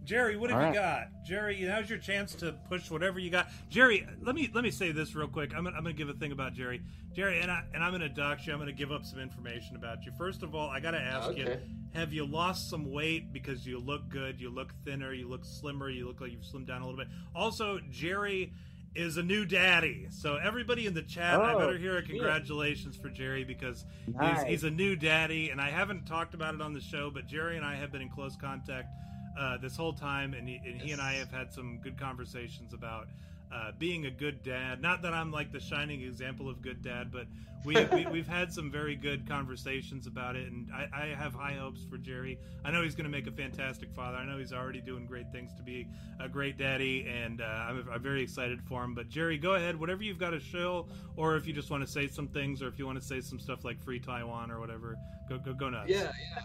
Jerry, what have
All
you
right.
got? Jerry, now's your chance to push whatever you got. Jerry, let me let me say this real quick. I'm gonna, I'm gonna give a thing about Jerry. Jerry, and I and I'm gonna dox you. I'm gonna give up some information about you. First of all, I gotta ask you: Have you lost some weight because you look good? You look thinner. You look slimmer. You look like you've slimmed down a little bit. Also, Jerry is a new daddy. So everybody in the chat, I
Oh,
better hear a
shit.
congratulations for Jerry because
Nice.
He's, he's a new daddy, and I haven't talked about it on the show, but Jerry and I have been in close contact uh, this whole time, and he, and he and I have had some good conversations about uh, being a good dad. Not that I'm like the shining example of good dad, but we, we we've had some very good conversations about it, and I, I have high hopes for Jerry. I know he's going to make a fantastic father. I know he's already doing great things to be a great daddy, and uh, I'm, I'm very excited for him. But Jerry, go ahead, whatever you've got to show, or if you just want to say some things, or if you want to say some stuff like free Taiwan or whatever, go go go nuts.
Yeah, yeah,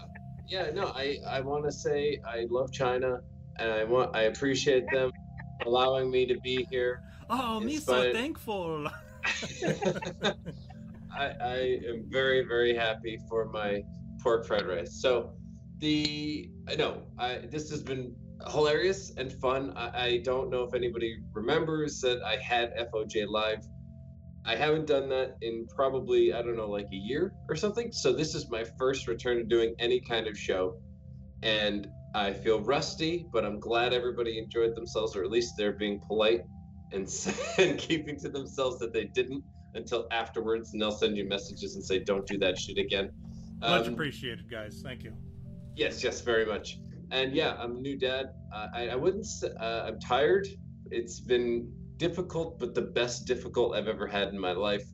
yeah. No, I I want to say I love China, and I want I appreciate them allowing me to be here.
Oh, me so thankful.
I, I am very very happy for my pork fried rice. So the no, I this has been hilarious and fun. I, I don't know if anybody remembers that I had FOJ live I haven't done that in probably I don't know like a year or something. So this is my first return to doing any kind of show, and I feel rusty, but I'm glad everybody enjoyed themselves, or at least they're being polite and, and keeping to themselves that they didn't until afterwards, and they'll send you messages and say, "Don't do that shit again."
Much um, appreciated, guys. Thank you.
Yes, yes, very much. And yeah, I'm a new dad. Uh, I, I wouldn't. Uh, I'm tired. It's been difficult, but the best difficult I've ever had in my life.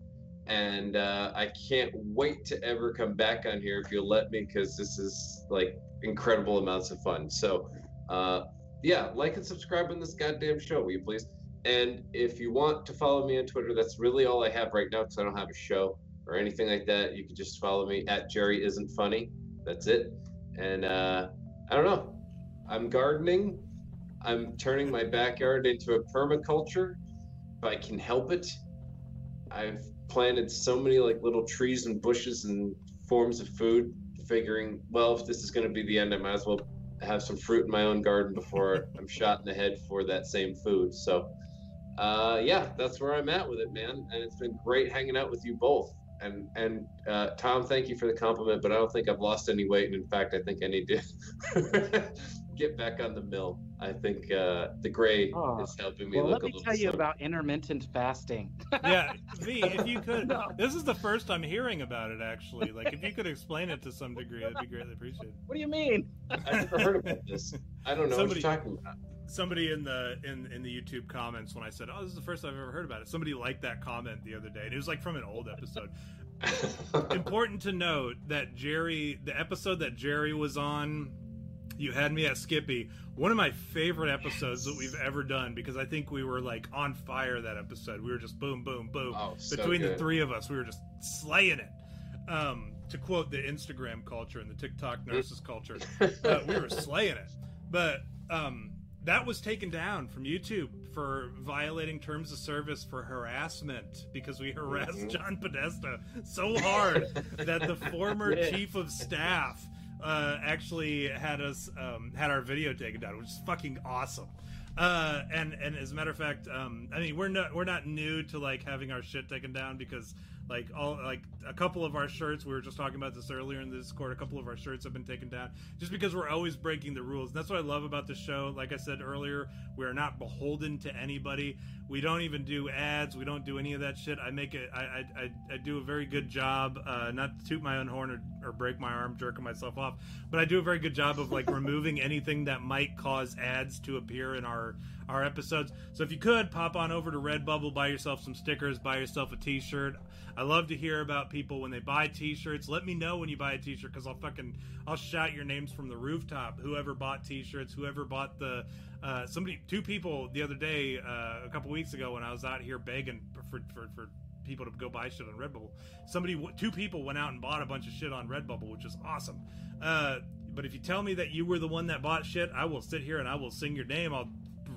And uh, I can't wait to ever come back on here if you'll let me, because this is like incredible amounts of fun. So, uh, yeah, like and subscribe on this goddamn show, will you please? And if you want to follow me on Twitter, that's really all I have right now because I don't have a show or anything like that. You can just follow me at Jerry Isn't Funny. That's it. And uh, I don't know. I'm gardening. I'm turning my backyard into a permaculture if I can help it. I've planted so many like little trees and bushes and forms of food, figuring, well, if this is going to be the end, I might as well have some fruit in my own garden before I'm shot in the head for that same food. So, uh, yeah, that's where I'm at with it, man. And it's been great hanging out with you both. And and uh, Tom, thank you for the compliment, but I don't think I've lost any weight, and in fact, I think I need to get back on the mill. I think uh, the gray oh, is helping me
well,
look a little.
let me tell you about intermittent fasting.
yeah, V, if you could, no. this is the first I'm hearing about it. Actually, like if you could explain it to some degree, that'd be greatly appreciated.
What do you mean?
I've never heard about this. I don't know somebody, what you're talking about.
Somebody in the in in the YouTube comments when I said, "Oh, this is the first I've ever heard about it," somebody liked that comment the other day, and it was like from an old episode. Important to note that Jerry, the episode that Jerry was on you had me at Skippy. One of my favorite episodes yes. that we've ever done because I think we were like on fire that episode. We were just boom, boom, boom. Oh, so Between good. the three of us, we were just slaying it. Um, to quote the Instagram culture and the TikTok nurses culture, uh, we were slaying it. But um, that was taken down from YouTube for violating terms of service for harassment because we harassed mm-hmm. John Podesta so hard that the former chief of staff uh, actually had us um, had our video taken down, which is fucking awesome. Uh, and and as a matter of fact, um, I mean we're not we're not new to like having our shit taken down because like all like a couple of our shirts, we were just talking about this earlier in the Discord. A couple of our shirts have been taken down just because we're always breaking the rules. And that's what I love about the show. Like I said earlier, we are not beholden to anybody. We don't even do ads. We don't do any of that shit. I make it. I I, I, do a very good job. Uh, not to toot my own horn or, or break my arm jerking myself off, but I do a very good job of like removing anything that might cause ads to appear in our our episodes. So if you could pop on over to Redbubble, buy yourself some stickers, buy yourself a T-shirt. I love to hear about people when they buy T-shirts. Let me know when you buy a T-shirt because I'll fucking I'll shout your names from the rooftop. Whoever bought T-shirts, whoever bought the uh, somebody, two people the other day, uh, a couple weeks ago when I was out here begging for for, for people to go buy shit on Redbubble. Somebody, two people went out and bought a bunch of shit on Redbubble, which is awesome. Uh, but if you tell me that you were the one that bought shit, I will sit here and I will sing your name. I'll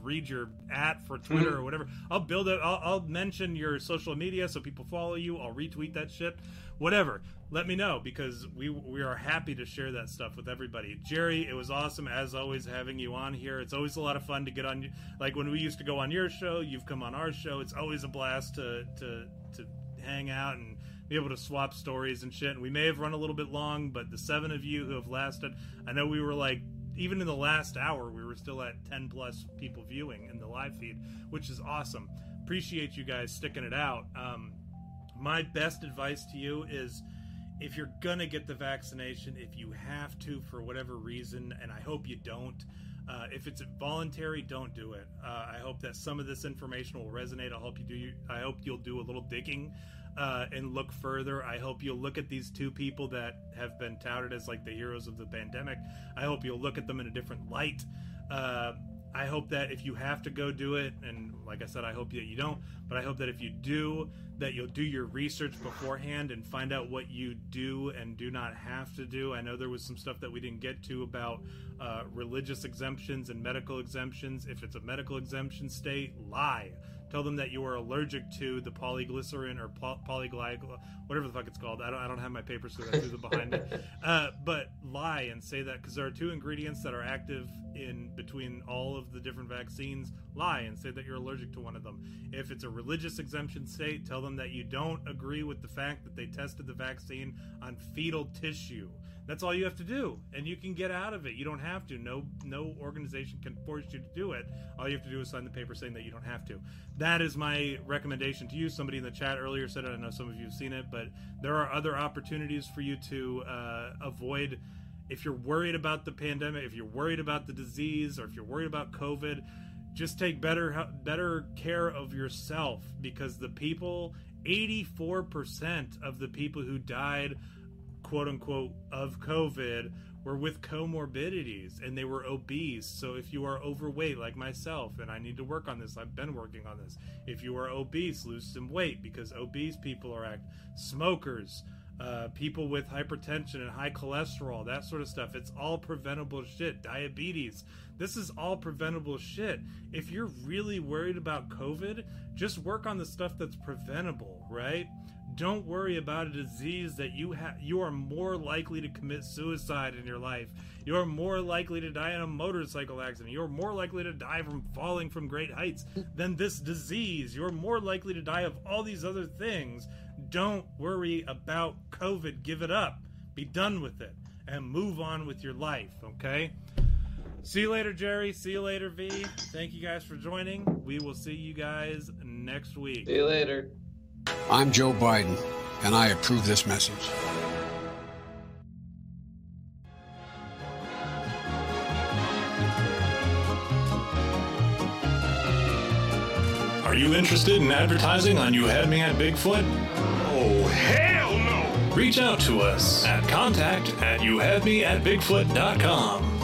read your at for Twitter mm-hmm. or whatever. I'll build it. I'll, I'll, mention your social media so people follow you. I'll retweet that shit. Whatever. Let me know because we we are happy to share that stuff with everybody. Jerry, it was awesome as always having you on here. It's always a lot of fun to get on. Like when we used to go on your show, you've come on our show. It's always a blast to to to hang out and be able to swap stories and shit. And we may have run a little bit long, but the seven of you who have lasted, I know we were like even in the last hour, we were still at 10 plus people viewing in the live feed, which is awesome. Appreciate you guys sticking it out. Um, my best advice to you is if you're gonna get the vaccination, if you have to for whatever reason, and I hope you don't. Uh, if it's voluntary, don't do it. Uh, I hope that some of this information will resonate. I hope you do. I hope you'll do a little digging uh, and look further. I hope you'll look at these two people that have been touted as like the heroes of the pandemic. I hope you'll look at them in a different light. Uh, I hope that if you have to go do it, and like I said, I hope that you don't, but I hope that if you do, that you'll do your research beforehand and find out what you do and do not have to do. I know there was some stuff that we didn't get to about uh, religious exemptions and medical exemptions. If it's a medical exemption state, lie Tell them that you are allergic to the polyglycerin or poly- polyglycol, whatever the fuck it's called. I don't, I don't have my papers because I threw them behind me. Uh, but lie and say that because there are two ingredients that are active in between all of the different vaccines. Lie and say that you're allergic to one of them. If it's a religious exemption state, tell them that you don't agree with the fact that they tested the vaccine on fetal tissue. That's all you have to do, and you can get out of it. You don't have to. No, no organization can force you to do it. All you have to do is sign the paper saying that you don't have to. That is my recommendation to you. Somebody in the chat earlier said it. I know some of you have seen it, but there are other opportunities for you to uh, avoid. If you're worried about the pandemic, if you're worried about the disease, or if you're worried about COVID, just take better better care of yourself because the people 84% of the people who died quote unquote of COVID were with comorbidities and they were obese. So if you are overweight like myself, and I need to work on this, I've been working on this. If you are obese, lose some weight because obese people are act smokers, uh, people with hypertension and high cholesterol, that sort of stuff. It's all preventable shit. Diabetes. This is all preventable shit. If you're really worried about COVID, just work on the stuff that's preventable, right? Don't worry about a disease that you have you are more likely to commit suicide in your life. You're more likely to die in a motorcycle accident. You're more likely to die from falling from great heights than this disease. You're more likely to die of all these other things. Don't worry about covid. Give it up. Be done with it and move on with your life okay? See you later jerry. See you later v. Thank you guys for joining. We will see you guys next week.
See you later
I'm Joe Biden, and I approve this message.
Are you interested in advertising on You Had Me at Bigfoot?
Oh, hell no!
Reach out to us at contact at youhadmeatbigfoot.com.